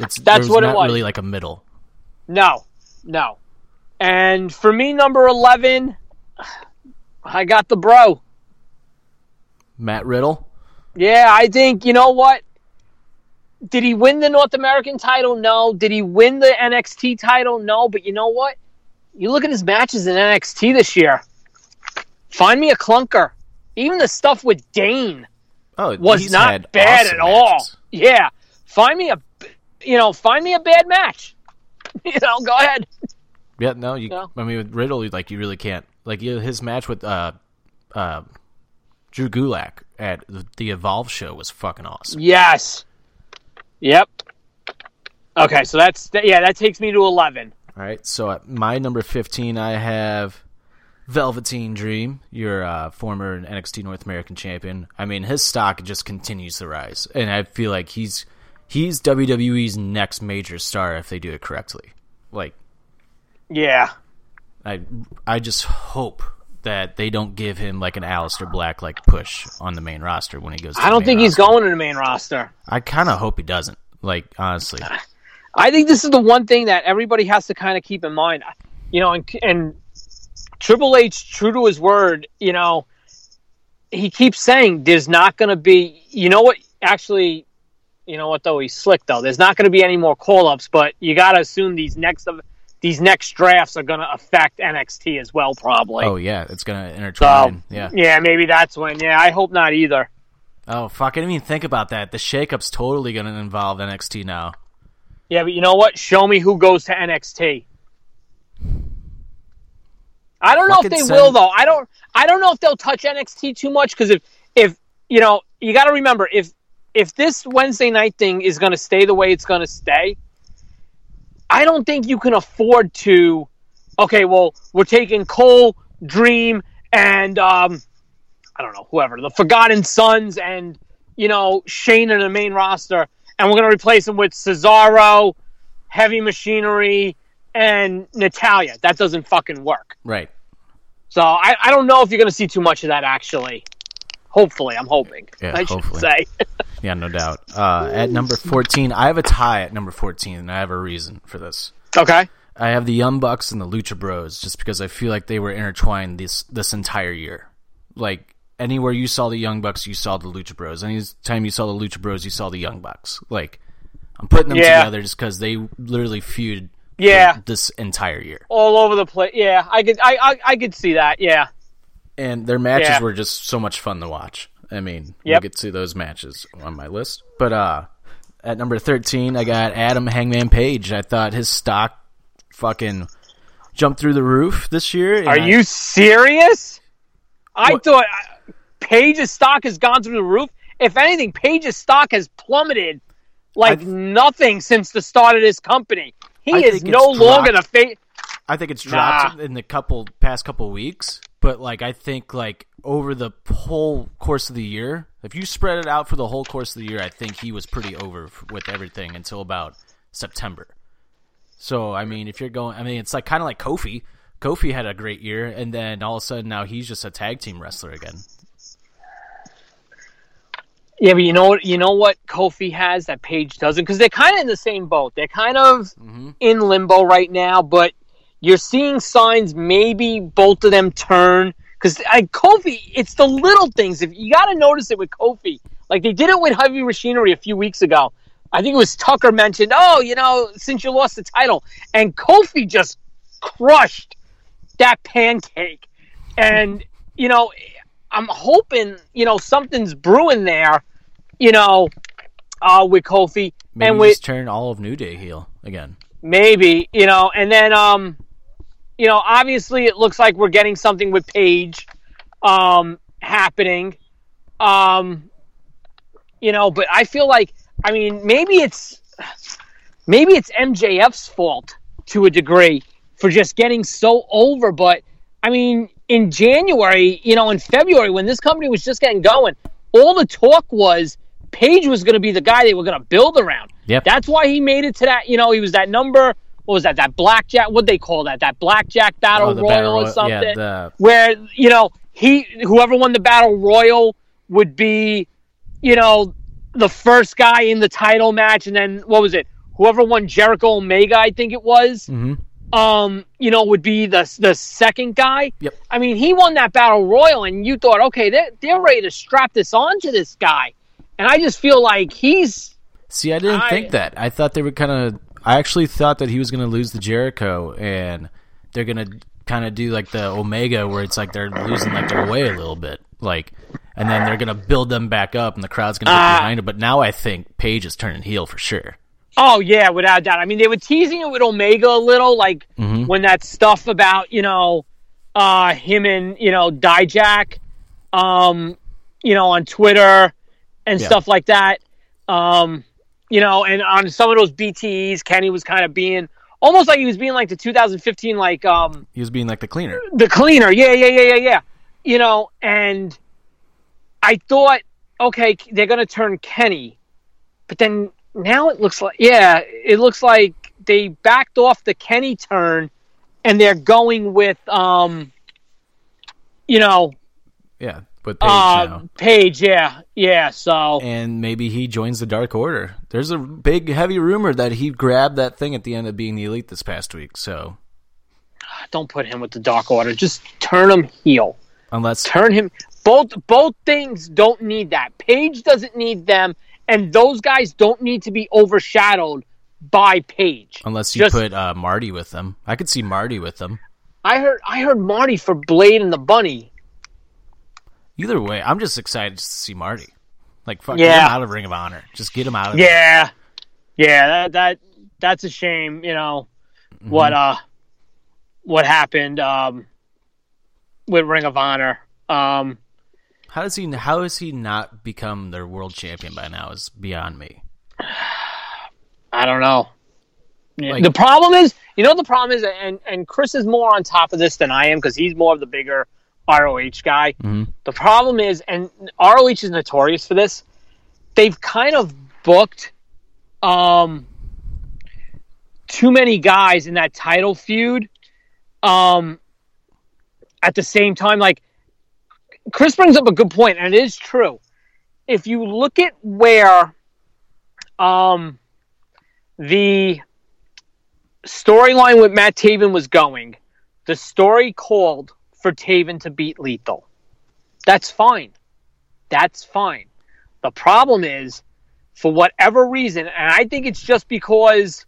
it's
that's what it
not
was.
really like a middle.
no, no. And for me, number 11, I got the bro.
Matt Riddle.
Yeah, I think, you know what? Did he win the North American title? No. Did he win the NXT title? No. But you know what? You look at his matches in NXT this year. Find me a clunker. Even the stuff with Dain
Oh,
was not bad
awesome
at all. Yeah. Find me a you know, find me a bad match. (laughs) You know, go ahead.
Yeah, no, you.
No.
I mean, with Riddle, like you really can't. Like his match with uh, uh, Drew Gulak at the Evolve show was fucking awesome.
Yes. Yep. Okay, so that's yeah, that takes me to 11.
All right, so at my number fifteen, I have Velveteen Dream, your uh, former NXT North American champion. I mean, his stock just continues to rise, and I feel like he's he's WWE's next major star if they do it correctly. Like,
Yeah.
I I just hope that they don't give him like an Aleister Black like push on the main roster when he goes. To
I don't think he's going to the main roster.
I kind of hope he doesn't. Like honestly,
I think this is the one thing that everybody has to kind of keep in mind. You know, and, and Triple H, true to his word, you know, he keeps saying there's not going to be. You know what? Actually, you know what though? He's slick though. There's not going to be any more call ups, but you got to assume these next of these next drafts are going to affect NXT as well, probably.
oh yeah, it's gonna
so
intertwine. yeah.
yeah, maybe that's when. Yeah, I hope not either.
Oh fuck! I didn't even think about that. The shakeup's totally gonna involve NXT now.
Yeah, but you know what? Show me who goes to NXT. I don't know if they will though. I don't. I don't know if they'll touch NXT too much because if if you know you got to remember if if this Wednesday night thing is going to stay the way it's going to stay, I don't think you can afford to. Okay, well we're taking Cole, Dream, and um, I don't know whoever the Forgotten Sons and you know Shane in the main roster, and we're going to replace them with Cesaro, Heavy Machinery, and Natalya. That doesn't fucking work.
Right.
So I, I don't know if you're going to see too much of that actually. Hopefully, I'm hoping.
Yeah,
I should
hopefully.
say. (laughs)
Yeah, no doubt. Uh, at number fourteen, I have a tie at number fourteen, and I have a reason for this.
okay.
I have the Young Bucks and the Lucha Bros, just because I feel like they were intertwined this this entire year. Like anywhere you saw the Young Bucks, you saw the Lucha Bros. Anytime you saw the Lucha Bros, you saw the Young Bucks. Like I'm putting them
Yeah.
together just because they literally feuded
Yeah.
this entire year,
All over the place. Yeah, I could I, I I could see that. Yeah.
and their matches
Yeah.
were just so much fun to watch. I mean, we'll
Yep.
get to those matches on my list, but uh, at number thirteen, I got Adam Hangman Page. I thought his stock fucking jumped through the roof this year.
Are
I-
you serious? I
What?
thought uh, Page's stock has gone through the roof. If anything, Page's stock has plummeted like
I-
nothing since the start of this company. He
I
is no longer the face.
I think it's dropped
Nah.
in the couple past couple weeks, but like I think like over the whole course of the year, if you spread it out for the whole course of the year, I think he was pretty over with everything until about September. So I mean, if you're going, I mean, it's like kind of like Kofi. Kofi had a great year, and then all of a sudden now he's just a tag team wrestler again.
Yeah, but you know what? You know what Kofi has that Page doesn't because they're kind of in the same boat. They're kind of mm-hmm. in limbo right now, but you're seeing signs maybe both of them turn because Kofi. It's the little things. If you got to notice it with Kofi, like they did it with Heavy Machinery a few weeks ago. I think it was Tucker mentioned, oh, you know, since you lost the title, and Kofi just crushed that pancake, and you know, I'm hoping, you know, something's brewing there, you know, uh, with Kofi.
maybe
and
just turn all of New Day heel again.
maybe you know, and then um, you know, obviously it looks like we're getting something with Page, um, happening, um, you know, but I feel like I mean maybe it's maybe it's MJF's fault to a degree for just getting so over, but I mean in January, you know, in February when this company was just getting going, all the talk was Page was going to be the guy they were going to build around.
Yep.
That's why he made it to that. You know, he was that number. What was that? That blackjack. What they call that? That blackjack battle
Oh,
royal
battle
or something.
yeah, the-
Where you know he, whoever won the battle royal would be, you know, the first guy in the title match, and then what was it? Whoever won Jericho Omega, I think it was.
Mhm.
Um, you know, would be the the second guy.
Yep.
I mean, he won that battle royal, and you thought, okay, they're they're ready to strap this onto this guy, and I just feel like he's
See, I didn't
I-
think that. I thought they were kind of. I actually thought that he was going to lose the Jericho, and they're going to kind of do like the Omega, where it's like they're losing like their way a little bit, like, and then they're going to build them back up, and the crowd's going to get
Ah.
behind it. But now I think Page is turning heel for sure.
Oh yeah, without doubt. I mean, they were teasing it with Omega a little, like
Mhm.
when that stuff about you know uh, him and you know Dijak, um, you know, on Twitter and
Yeah.
stuff like that. Um, you know, and on some of those BTEs, Kenny was kind of being almost like he was being like the 2015 like um
He was being like the cleaner.
the cleaner. Yeah, yeah, yeah, yeah, yeah. You know, and I thought, okay, they're gonna turn Kenny, but then now it looks like, yeah, it looks like they backed off the Kenny turn, and they're going with, um, you know,
Yeah, with Page
uh,
now.
Yeah, yeah. So
And maybe he joins the Dark Order. There's a big, heavy rumor that he grabbed that thing at the end of being the Elite this past week. So
don't put him with the Dark Order. Just turn him heel.
unless
turn him both both things don't need that Page doesn't need them and those guys don't need to be overshadowed by Page
unless you
Just-
put uh, Marty with them, I could see Marty with them.
I heard I heard Marty for Blade and the Bunny
Either way, I'm just excited to see Marty. Like, fuck,
Yeah.
get him out of Ring of Honor. Just get him out of there.
yeah yeah that that that's a shame you know
Mm-hmm.
what uh what happened um with Ring of Honor um
How does he? How has he not become their world champion by now? Is beyond me. (sighs)
I don't know.
Like-
the problem is, you know, the problem is, and and Chris is more on top of this than I am because he's more of the bigger ROH guy.
Mhm.
The problem is, and ROH is notorious for this. They've kind of booked um too many guys in that title feud. Um, at the same time, like Chris brings up a good point, and it is true. If you look at where um the storyline with Matt Taven was going, the story called for Taven to beat Lethal. That's fine. That's fine. The problem is, for whatever reason, and I think it's just because,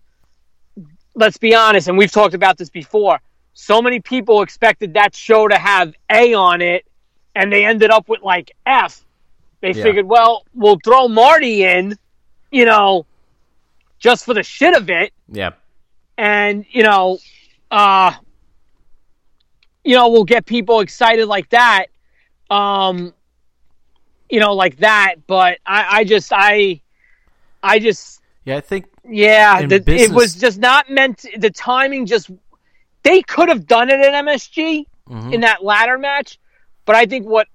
let's be honest, and we've talked about this before, so many people expected that show to have A on it, and they ended up with like F. They
Yeah.
figured, well, we'll throw Marty in, you know, just for the shit of it,
Yeah,
and you know, uh, you know, we'll get people excited like that, um, you know, like that. But I, I just, I, I just,
yeah. I think
yeah, the, it was just not meant. To, the timing just, they could have done it at MSG
Mhm.
in that ladder match, but I think what,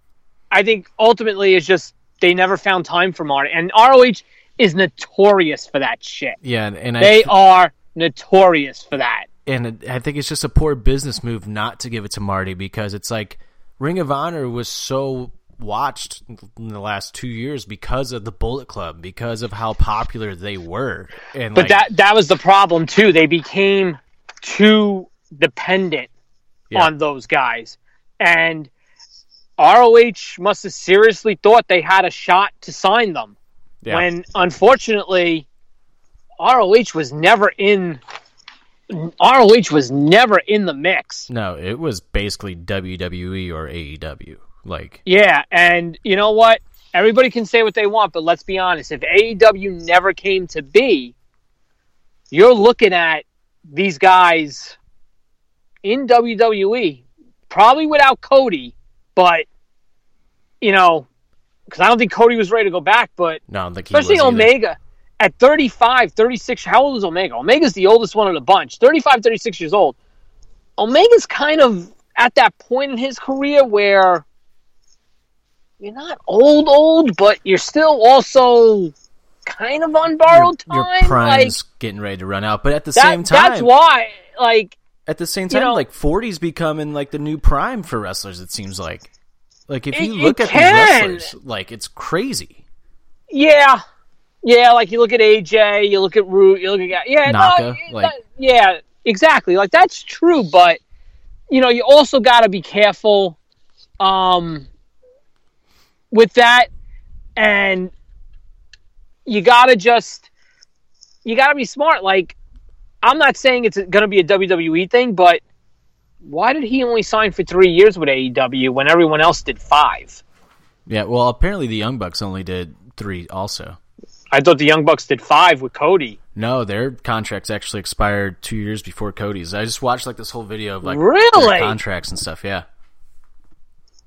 I think ultimately is just they never found time for Marty, and ROH is notorious for that shit.
yeah, and, and I
They are notorious for that.
And it- I think it's just a poor business move not to give it to Marty because it's like Ring of Honor was so watched in the last two years because of the Bullet Club, because of how popular they were, and
But
like,
that that was the problem too. They became too dependent
Yeah.
on those guys, and ROH must have seriously thought they had a shot to sign them.
yeah.
When unfortunately, ROH was never in. ROH was never in the mix.
no, it was basically WWE or AEW. Like,
Yeah, and you know what? everybody can say what they want, but let's be honest. If AEW never came to be, you're looking at these guys in WWE, probably without Cody, but you know, because I don't think Cody was ready to go back, but
No, I don't think
especially
Omega. either.
At 35, 36. How old is Omega? Omega's the oldest one of the bunch, 35, 36 years old. Omega's kind of at that point in his career where you're not old, old, but you're still also kind of on borrowed
Your, your
time. Like
prime's getting ready to run out, but at the
that,
same time,
that's why. Like
at the same
you
time,
know-
like 40's becoming like the new prime for wrestlers. It seems like, like if you
it
look at
can.
these wrestlers, like it's crazy.
Yeah, yeah. Like you look at AJ, you look at Roode, you look at yeah,
Naka,
no,
like-
that- yeah, exactly. Like that's true, but you know, you also got to be careful um, with that, and you got to just you got to be smart. Like I'm not saying it's going to be a WWE thing, but why did he only sign for three years with AEW when everyone else did five?
Yeah, well, apparently the Young Bucks only did three. Also,
I thought the Young Bucks did five with Cody.
no, their contracts actually expired two years before Cody's. I just watched like this whole video of like
Really?
their contracts and stuff. Yeah,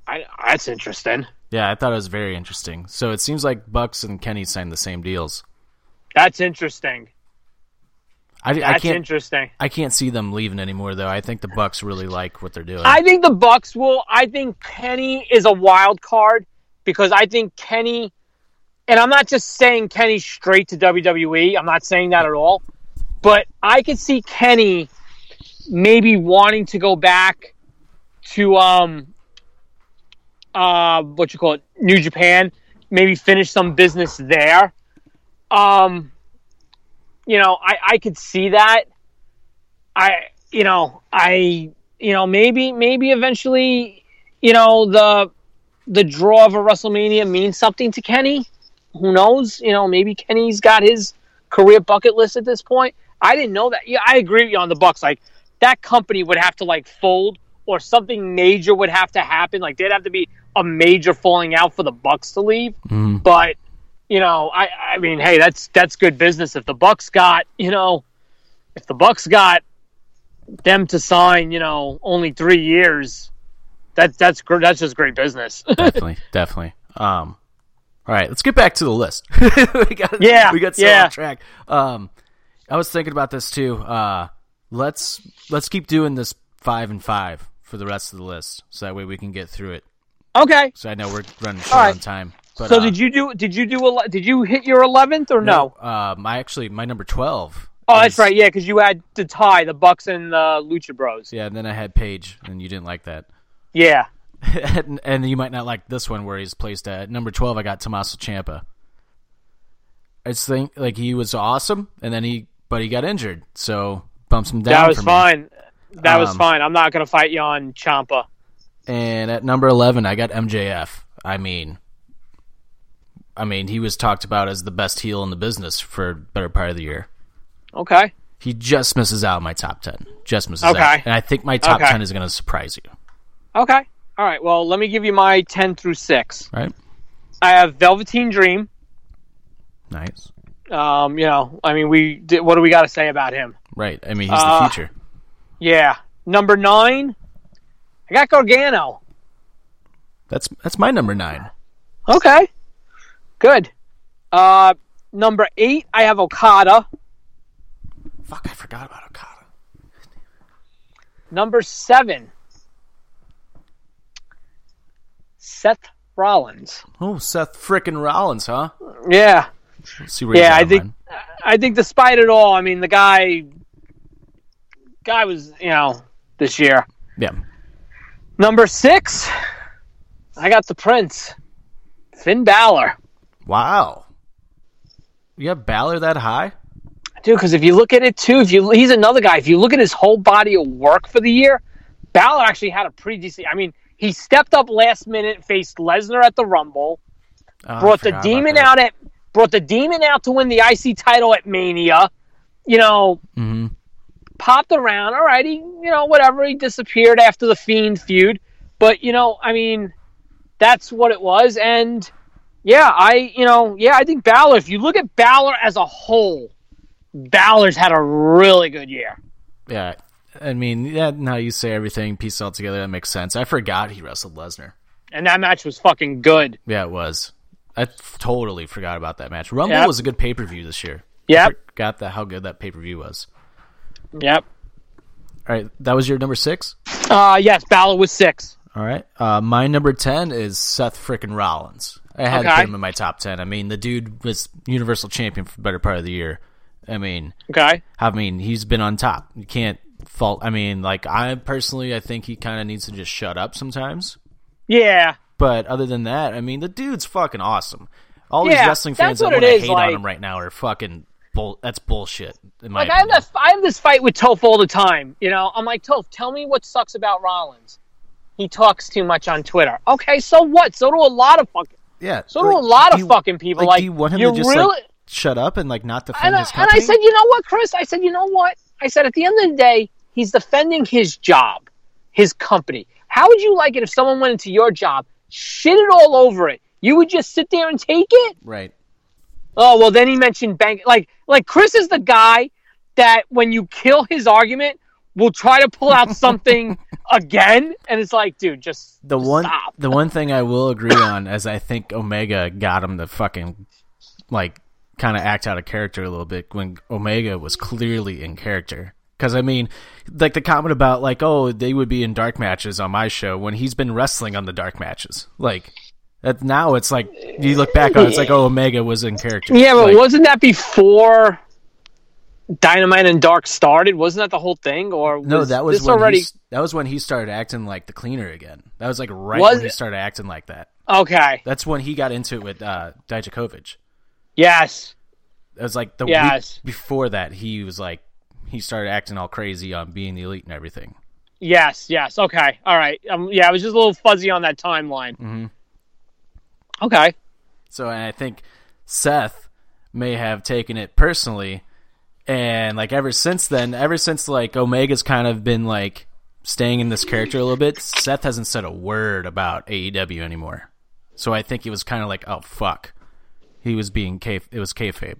I, that's interesting.
yeah, I thought it was very interesting. So it seems like Bucks and Kenny signed the same deals.
That's interesting.
I, I
That's
can't.
interesting.
I can't see them leaving anymore, though. I think the Bucks really like what they're doing.
I think the Bucks will. I think Kenny is a wild card because I think Kenny, and I'm not just saying Kenny straight to WWE. I'm not saying that at all, but I could see Kenny maybe wanting to go back to um uh what you call it New Japan, maybe finish some business there. Um, you know, I I could see that. I you know I you know maybe maybe eventually you know the the draw of a WrestleMania means something to Kenny. Who knows? You know, maybe Kenny's got his career bucket list at this point. I didn't know that. Yeah, I agree with you on the Bucks. Like that company would have to like fold or something major would have to happen. Like there'd have to be a major falling out for the Bucks to leave.
Mhm.
But you know, I I mean, hey, that's that's good business. If the Bucks got you know, if the Bucks got them to sign, you know, only three years, that that's that's just great business. (laughs)
definitely, definitely. Um, all right, let's get back to the list. (laughs) we got,
Yeah,
we got so
yeah.
off track. Um, I was thinking about this too. Uh, let's let's keep doing this five and five for the rest of the list, so that way we can get through it.
okay.
So I know we're running short
right.
on time. But,
So
uh,
did you do did you do did you hit your eleventh or no?
Um, I actually my number twelve.
Oh, that's right. Yeah, because you had to tie the Bucks and the Lucha Bros.
Yeah, and then I had Page, and you didn't like that.
Yeah.
And, (laughs) and you might not like this one where he's placed at number 12 i got tommaso Ciampa. i just think like he was awesome and then he but he got injured so bumps him down
That was fine. That was
Um,
fine. I'm not gonna fight you on Ciampa.
and at number 11 i got mjf i mean i mean he was talked about as the best heel in the business for better part of the year
Okay.
he just misses out in my top 10 just misses
Okay.
out and i think my top
Okay.
10 is going to surprise you
Okay. All right. Well, let me give you my ten through six.
right
I have Velveteen Dream.
nice
Um, you know, I mean, we did, what do we got to say about him?
right i mean he's
Uh,
the future
Yeah. Number nine, I got Gargano.
that's that's my number 9
Okay. Good. Uh, number eight, I have Okada.
fuck i forgot about okada
Number seven, Seth Rollins.
Oh, Seth frickin' Rollins, huh?
Yeah.
Let's see where
Yeah, I think
man.
I think despite it all, I mean the guy guy was, you know, this year.
Yeah.
Number six, I got the Prince. Finn Balor.
Wow. You have Balor that high?
Dude, because if you look at it too, if you he's another guy. If you look at his whole body of work for the year, Balor actually had a pretty decent. I mean, he stepped up last minute, faced Lesnar at the Rumble,
Oh,
brought the Demon out at brought the Demon out to win the IC title at Mania. You know,
Mhm.
popped around. All right, he you know whatever. He disappeared after the Fiend feud, but you know, I mean, that's what it was. And Yeah, I you know yeah I think Balor. If you look at Balor as a whole, Balor's had a really good year.
Yeah, I mean, yeah. Now you say everything pieced all together. That makes sense. I forgot he wrestled Lesnar.
And that match was fucking good.
Yeah, it was. I f- totally forgot about that match. Rumble
Yep.
was a good pay per view this year.
Yep.
Forgot that how good that pay per view was.
Yep.
All right, that was your number six.
Uh yes, Balor was six.
All right, uh, my number ten is Seth frickin' Rollins. I had to
Okay.
put him in my top ten. I mean, the dude was Universal Champion for the better part of the year. I mean,
Okay.
I mean, he's been on top. You can't fault. I mean, like I personally, I think he kind of needs to just shut up sometimes.
Yeah.
But other than that, I mean, the dude's fucking awesome. All these wrestling fans that want to hate
like-
on him right now are fucking bull. That's bullshit.
Like I have this, I have this fight with Toph all the time. You know, I'm like Toph, tell me what sucks about Rollins. He talks too much on Twitter. Okay, so what? So do a lot of fucking.
yeah.
So do a lot of
you-
fucking people.
Like,
Like,
do you want him to just
really.
like shut up and like not defend
and, I,
his
and? I said, you know what, Chris? I said, you know what? I said, at the end of the day, he's defending his job, his company. How would you like it if someone went into your job, shit it all over it? You would just sit there and take it?
right.
Oh well, then he mentioned bank. Like like Chris is the guy that when you kill his argument, will try to pull out something (laughs) again, and it's like, dude, just
The
just
one,
stop.
the one thing I will agree on is I think Omega got him to fucking like kind of act out of character a little bit when Omega was clearly in character. Because I mean, like the comment about like, oh, they would be in dark matches on my show when he's been wrestling on the dark matches. Like that now, it's like you look back on, it, it's like, oh, Omega was in character.
Yeah, but
Like,
wasn't that before Dynamite and Dark started? Wasn't that the whole thing? Or
no, that was
this
when
already
he, that was when he started acting like the cleaner again. That was like right
Was
when he started acting like that.
okay?
That's when he got into it with uh, Dijakovic.
Yes,
It was like the
Yes.
week before that he was like he started acting all crazy on being the elite and everything.
yes, yes. Okay, all right. Um, yeah, I was just a little fuzzy on that timeline.
Mhm.
Okay.
So and I think Seth may have taken it personally and like ever since then, ever since like Omega's kind of been like staying in this character a little bit, Seth hasn't said a word about AEW anymore. So I think he was kind of like, oh fuck. He was being K it was kayfabe.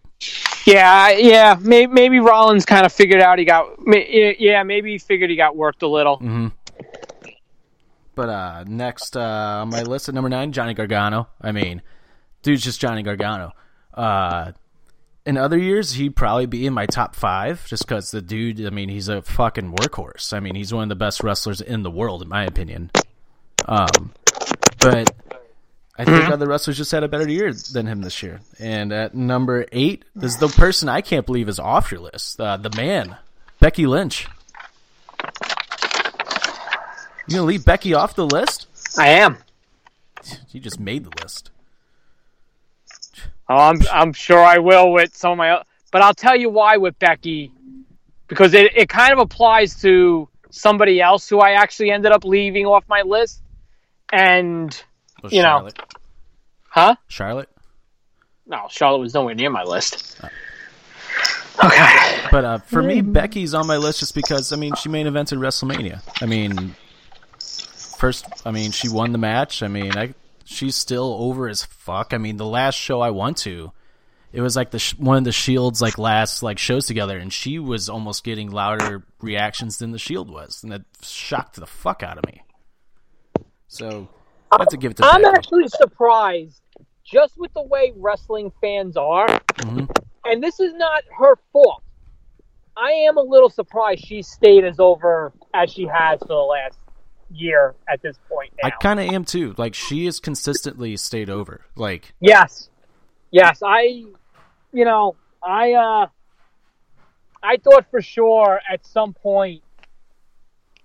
Yeah, yeah. Maybe, maybe Rollins kind of figured out he got. Yeah, maybe he figured he got worked a little.
Mm-hmm. But uh, next uh, on my list at number nine, Johnny Gargano. I mean, dude's just Johnny Gargano. Uh, in other years, he'd probably be in my top five just because the dude, I mean, he's a fucking workhorse. I mean, he's one of the best wrestlers in the world, in my opinion. Um, but I think other wrestlers just had a better year than him this year. And at number eight is the person I can't believe is off your list, uh, the man, Becky Lynch. You gonna leave Becky off the list?
I am.
You just made the list.
Oh, I'm I'm sure I will with some of my. But I'll tell you why with Becky, because it, it kind of applies to somebody else who I actually ended up leaving off my list, and
Well,
You know. Huh?
Charlotte.
No, Charlotte was nowhere near my list. Okay.
But uh, for me, Becky's on my list just because I mean she main evented WrestleMania. I mean, first, I mean she won the match. I mean, I she's still over as fuck. I mean, the last show I went to, it was like the sh- one of the Shield's like last like shows together, and she was almost getting louder reactions than the Shield was, and that shocked the fuck out of me. So To give it to
I'm actually surprised, just with the way wrestling fans are,
Mhm.
and this is not her fault. I am a little surprised she stayed as over as she has for the last year at this point now.
I kind of am too. Like she has consistently stayed over. Like
Yes. Yes, I you know, I uh I thought for sure at some point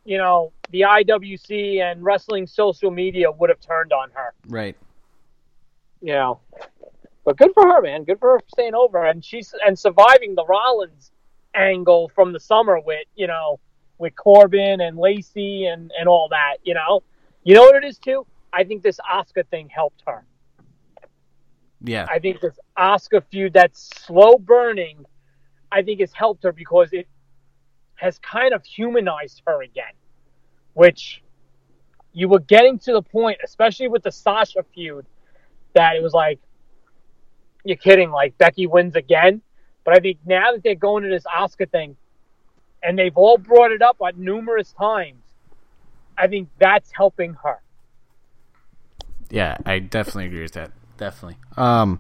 you know, the IWC and wrestling social media would have turned on her,
right.
you know. But good for her, man. Good for her staying over and she's and surviving the Rollins angle from the summer with, you know, with Corbin and Lacey and and all that, you know. You know what it is too? I think this Asuka thing helped her.
Yeah.
I think this Asuka feud that's slow burning, I think has helped her because it has kind of humanized her again, which you were getting to the point, especially with the Sasha feud, that it was like, you're kidding. Like Becky wins again. But I think now that they're going to this Asuka thing, and they've all brought it up on numerous times, I think that's helping her.
Yeah, I definitely agree with that. Definitely. Um,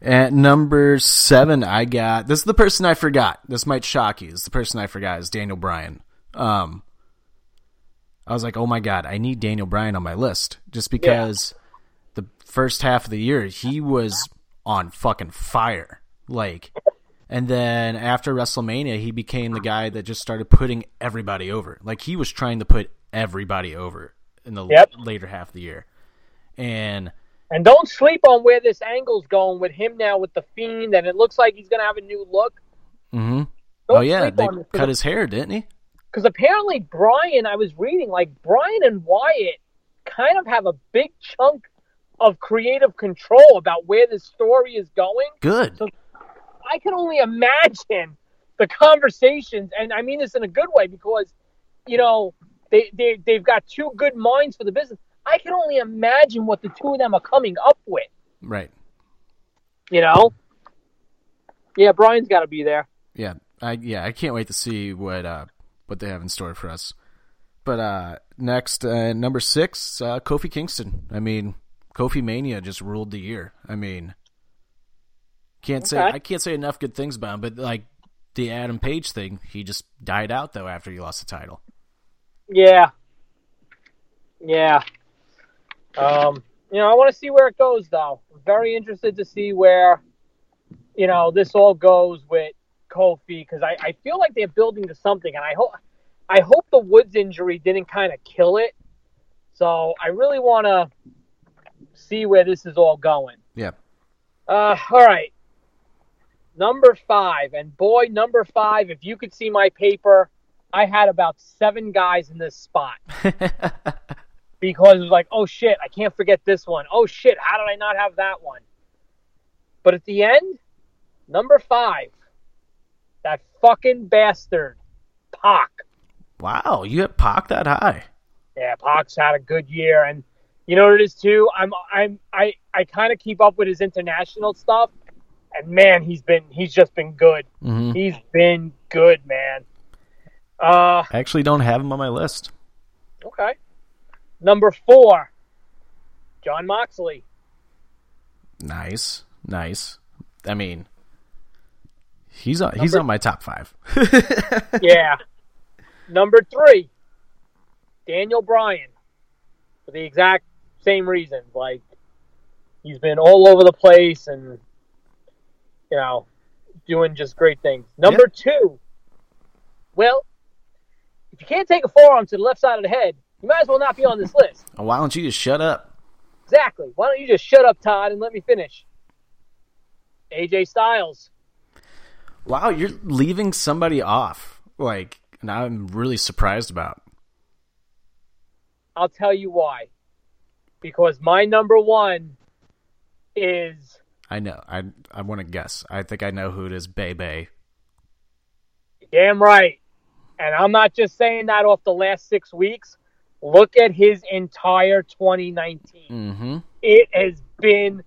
at number seven, I got this is the person I forgot. This might shock you. This is the person I forgot is Daniel Bryan. Um, I was like, oh my god, I need Daniel Bryan on my list just because the first half of the year he was on fucking fire. Like, and then after WrestleMania, he became the guy that just started putting everybody over. Like he was trying to put everybody over in the
Yep.
later half of the year, and
And don't sleep on where this angle's going with him now with the fiend, and it looks like he's going to have a new look. Mm-hmm.
Oh yeah, they cut his hair, didn't he?
because apparently Bryan, I was reading like Bryan and Wyatt kind of have a big chunk of creative control about where this story is going.
Good.
So- I can only imagine the conversations, and I mean this in a good way because you know they they they've got two good minds for the business. I can only imagine what the two of them are coming up with.
Right.
You know. Yeah, Bryan's got to be there.
Yeah. I yeah, I can't wait to see what uh what they have in store for us. But uh next uh, number 6, uh Kofi Kingston. I mean, Kofi Mania just ruled the year. I mean, can't say I can't say enough good things about him, but like the Adam Page thing, he just died out though after he lost the title.
Yeah. Yeah. Um, you know, I want to see where it goes, though. I'm very interested to see where, you know, this all goes with Kofi because I, I feel like they're building to something, and I hope I hope the Woods injury didn't kind of kill it. So I really want to see where this is all going.
Yeah.
Uh, all right. Number five, and boy, number five. If you could see my paper, I had about seven guys in this spot (laughs) because it was like, oh shit, I can't forget this one. Oh shit, how did I not have that one? But at the end, number five, that fucking bastard, Pac.
wow, you have Pac that high.
Yeah, Pac's had a good year, and you know what it is too. I'm I'm I I kind of keep up with his international stuff, and man, he's been he's just been good.
Mhm.
He's been good, man. Uh,
I actually don't have him on my list.
okay. Number four, Jon Moxley.
Nice. Nice. I mean, he's on he's on my top 5. (laughs)
Yeah. Number three, Daniel Bryan, for the exact same reasons. Like he's been all over the place and you know doing just great things. Number two, well, if you can't take a forearm to the left side of the head, you might as well not be on this list.
Oh, why don't you just shut up?
Exactly. Why don't you just shut up, Todd, and let me finish? AJ Styles.
Wow, you're leaving somebody off. Like, and I'm really surprised about.
I'll tell you why. Because my number one is
I know. I I want to guess. I think I know who it is. Bay Bay.
damn right. And I'm not just saying that off the last six weeks. Look at his entire 2019.
Mm-hmm.
It has been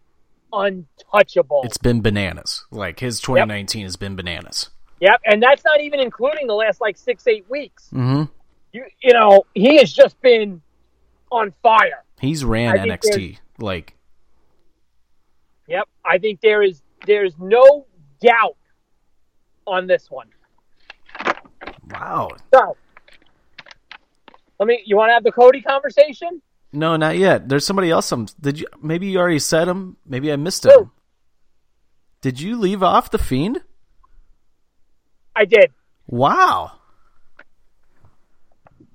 untouchable.
It's been bananas. Like his 2019 has been bananas.
yep, and that's not even including the last like six, eight weeks.
Mm-hmm.
You, you know, he has just been on fire.
He's ran
I
NXT. Like,
Yep, I think there is there is no doubt on this one.
wow.
So, let me. You want to have the Cody conversation?
No, not yet. There's somebody else. I'm, did you? Maybe you already said him. Maybe I missed
Who?
him. Did you leave off the fiend?
I did.
Wow.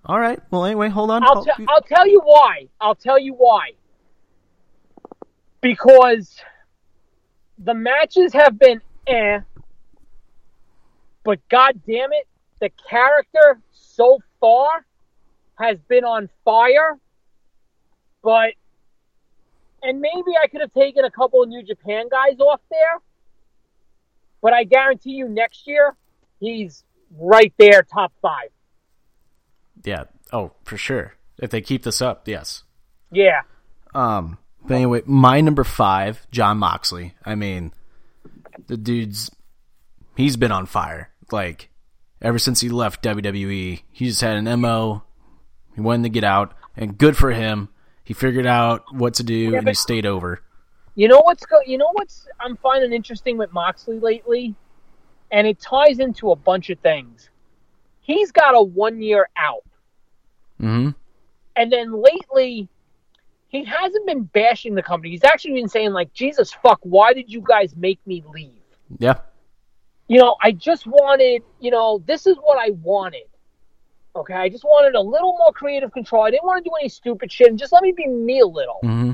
All right. Well, anyway, hold on.
I'll,
hold,
I'll tell you why. I'll tell you why. Because the matches have been eh, but god damn it, the character so far has been on fire. But and maybe I could have taken a couple of New Japan guys off there. But I guarantee you next year he's right there top five.
yeah. Oh, for sure. If they keep this up, yes.
Yeah.
Um, But anyway, my number five, Jon Moxley. I mean, the dude's he's been on fire. Like ever since he left WWE, he just had an mo. He wanted to get out, and good for him. He figured out what to do,
Yeah,
and he stayed over.
You know what's go- you know what's I'm finding interesting with Moxley lately, and it ties into a bunch of things. He's got a one year out,
Mm-hmm.
and then lately, he hasn't been bashing the company. He's actually been saying like, "Jesus fuck, why did you guys make me leave?"
Yeah,
You know, I just wanted, you know, this is what I wanted. Okay, I just wanted a little more creative control. I didn't want to do any stupid shit, and just let me be me a little.
hmm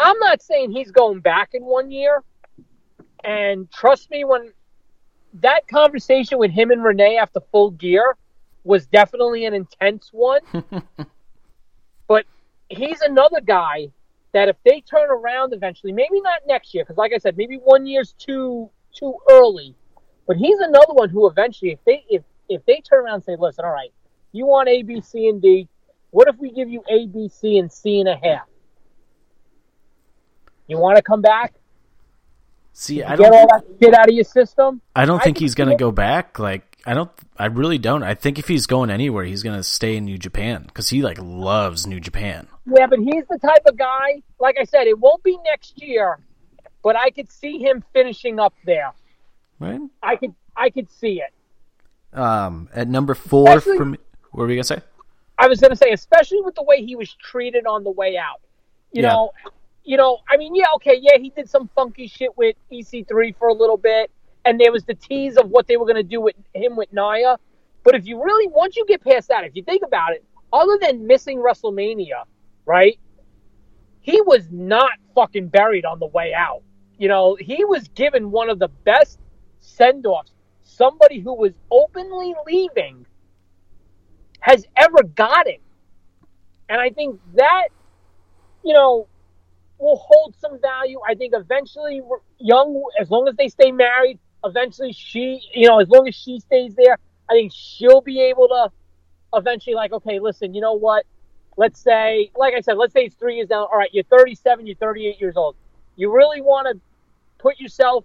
I'm not saying he's going back in one year. And trust me, when that conversation with him and Renee after full gear was definitely an intense one. (laughs) but he's another guy that if they turn around eventually, maybe not next year, because like I said, maybe one year's too too early. But he's another one who eventually, if they if if they turn around and say, listen, all right, you want A, B, C, and D. What if we give you A, B, C, and C and a half? You want to come back?
See, I
Get all that shit out of your system?
I don't think
can
he's gonna go back. Like, I don't, I really don't. I think if he's going anywhere, he's gonna stay in New Japan because he like loves New Japan.
Yeah, but he's the type of guy, like I said, it won't be next year, but I could see him finishing up there.
Right?
I could I could see it.
Um, at number four
Actually-
for me, what were we gonna say?
I was gonna say, especially with the way he was treated on the way out. You
Yeah.
know, you know, I mean, yeah, okay, yeah, he did some funky shit with EC3 for a little bit, and there was the tease of what they were gonna do with him with Naya. But if you really, once you get past that, if you think about it, other than missing WrestleMania, right? He was not fucking buried on the way out. You know, he was given one of the best send offs somebody who was openly leaving has ever gotten. And I think that, you know, will hold some value. I think eventually, Young, as long as they stay married, eventually she, you know, as long as she stays there, I think she'll be able to eventually, like, okay, listen, you know what? Let's say, like I said, let's say it's three years down. All right, you're 37, you're 38 years old. You really want to put yourself,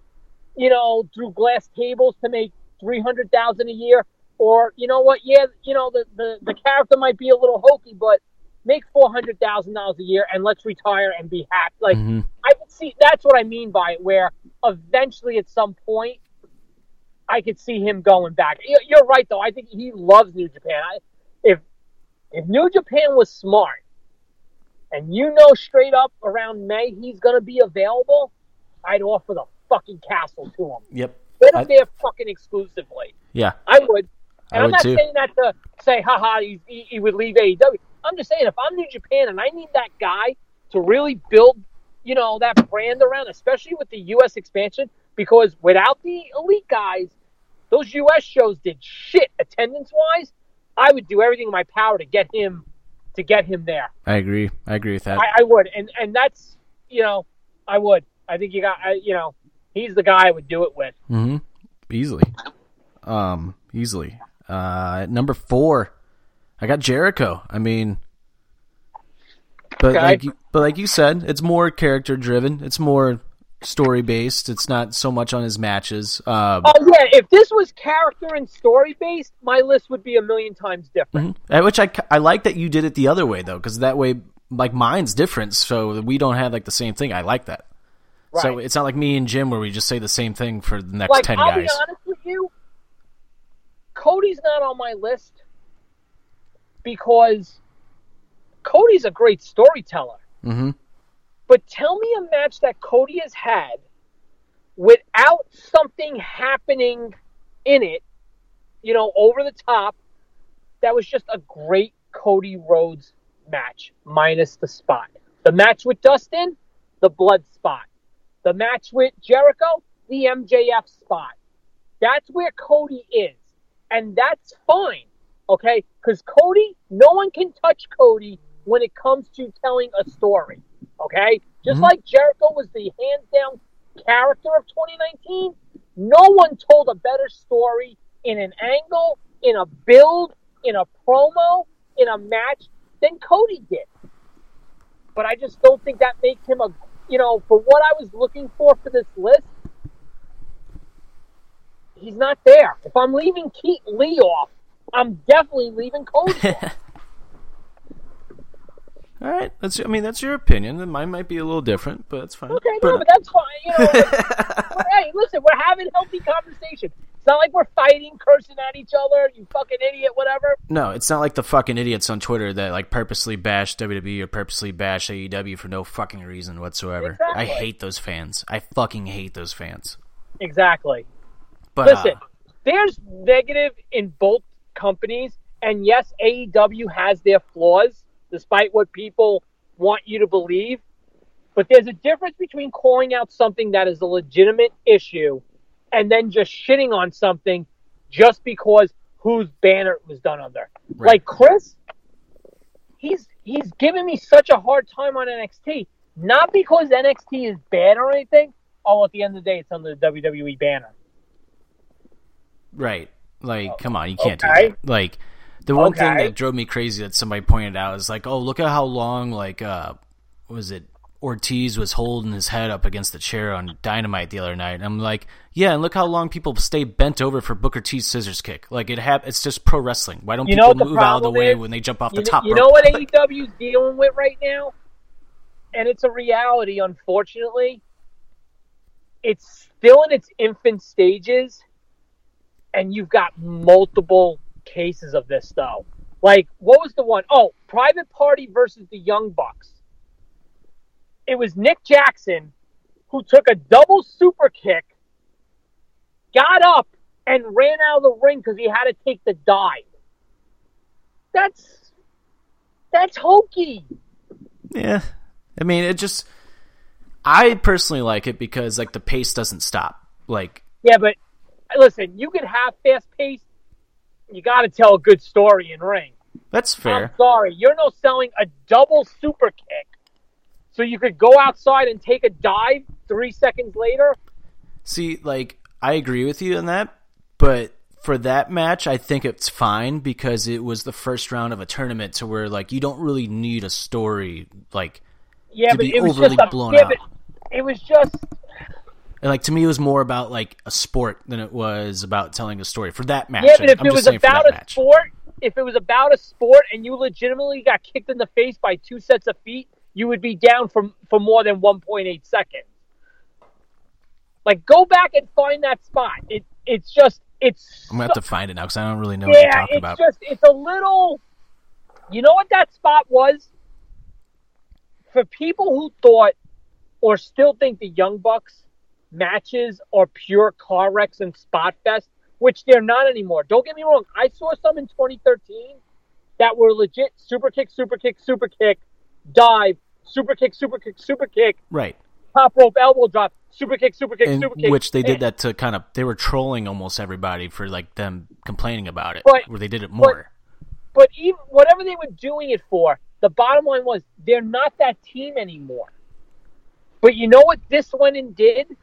you know, through glass tables to make 300,000 a year? Or, you know what? Yeah, you know, the, the, the character might be a little hokey, but make $400,000 a year and let's retire and be happy. Like,
Mhm.
I could see that's what I mean by it, where eventually at some point I could see him going back. You- You're right, though. I think he loves New Japan. I, if if New Japan was smart, and you know straight up around May he's going to be available, I'd offer the fucking castle to him.
Yep.
Put him
I-
there fucking exclusively.
Yeah.
I would.
I
And I'm
would
not
too.
saying that to say, haha, he, he, he would leave AEW. I'm just saying, if I'm New Japan and I need that guy to really build, you know, that brand around, especially with the U.S. expansion, because without the elite guys, those U.S. shows did shit attendance wise. I would do everything in my power to get him, to get him there.
I agree. I agree with that.
I, I would, and and that's, you know, I would. I think you got, I, you know, he's the guy I would do it with.
Mm-hmm. Easily. Um, easily. Uh, at number four, I got Jericho. I mean, but
Okay.
like, you, but like you said, it's more character driven. It's more story based. It's not so much on his matches. Um,
Oh yeah, if this was character and story based, my list would be a million times different.
Uh, Which I, I like that you did it the other way though, because that way, like mine's different, so we don't have like the same thing. I like that. So it's not like me and Jim where we just say the same thing for the next
Like
ten
I'll
guys.
be honest with you, Cody's not on my list because Cody's a great storyteller.
hmm
But tell me a match that Cody has had without something happening in it, you know, over the top, that was just a great Cody Rhodes match, minus the spot. The match with Dustin, the blood spot. The match with Jericho, the MJF spot. That's where Cody is. And that's fine, okay? Because Cody, no one can touch Cody when it comes to telling a story, okay? Just
Mhm.
like Jericho was the hands down character of 2019, no one told a better story in an angle, in a build, in a promo, in a match than Cody did. but I just don't think that makes him a you know for what I was looking for for this list. He's not there. If I'm leaving Keith Lee off, I'm definitely leaving Cody. (laughs) off.
All right, that's I mean that's your opinion. and Mine might be a little different, but it's fine.
Okay, no, but that's fine. You know, (laughs) but, hey, listen, we're having healthy conversation. Not like we're fighting, cursing at each other. You fucking idiot, whatever.
No, it's not like the fucking idiots on Twitter that like purposely bash WWE or purposely bash AEW for no fucking reason whatsoever.
Exactly.
I hate those fans. I fucking hate those fans.
Exactly.
But
Listen,
uh,
there's negative in both companies, and yes, AEW has their flaws, despite what people want you to believe. But there's a difference between calling out something that is a legitimate issue and then just shitting on something just because whose banner it was done under.
Right.
Like Chris, he's he's giving me such a hard time on NXT, not because NXT is bad or anything. Oh, at the end of the day, it's under the WWE banner.
right, like come on, you can't
Okay.
do that. Like the one thing that drove me crazy that somebody pointed out is like, oh, look at how long like uh, was it Ortiz was holding his head up against the chair on Dynamite the other night. And I'm like, yeah, and look how long people stay bent over for Booker T's scissors kick. Like it hap- it's just pro wrestling. Why don't
You
people move out of the way
is?
when they jump off
You,
the
kn-
top
you
rope?
know what (laughs) AEW's dealing with right now? And it's a reality, unfortunately. It's still in its infant stages, and you've got multiple cases of this, though. Like, what was the one? Oh, Private Party versus the Young Bucks. It was Nick Jackson who took a double super kick, got up, and ran out of the ring because he had to take the dive. That's that's hokey.
Yeah. I mean, it just I personally like it because like the pace doesn't stop. Like
Yeah, but listen, you can have fast pace. You got to tell a good story in ring.
that's fair.
I'm sorry, you're no selling a double super kick, so you could go outside and take a dive three seconds later.
See, like I agree with you on that, but for that match, I think it's fine because it was the first round of a tournament to where like you don't really need a story like
Yeah,
To
but
be
it was
overly
just a,
blown
yeah,
out.
it was just
and like to me it was more about like a sport than it was about telling a story for that match.
yeah. But if
I'm
it was about a
match.
sport, if it was about a sport and you legitimately got kicked in the face by two sets of feet, you would be down for for more than 1.8 seconds. Like, go back and find that spot. It it's just it's
I'm gonna have to find it now because I don't really know what you're
yeah,
talking
it's
about.
just it's a little. You know what that spot was? For people who thought or still think the Young Bucks matches are pure car wrecks and spot fest, which they're not anymore. Don't get me wrong. I saw some in 2013 that were legit super kick, super kick, super kick, dive, super kick, super kick, super kick,
right.
top rope elbow drop, super kick, super kick,
in
super kick.
which they did that to kind of they were trolling almost everybody for like them complaining about it
But-
where they did it more
But even whatever they were doing it for, the bottom line was they're not that team anymore. But you know what this went and did?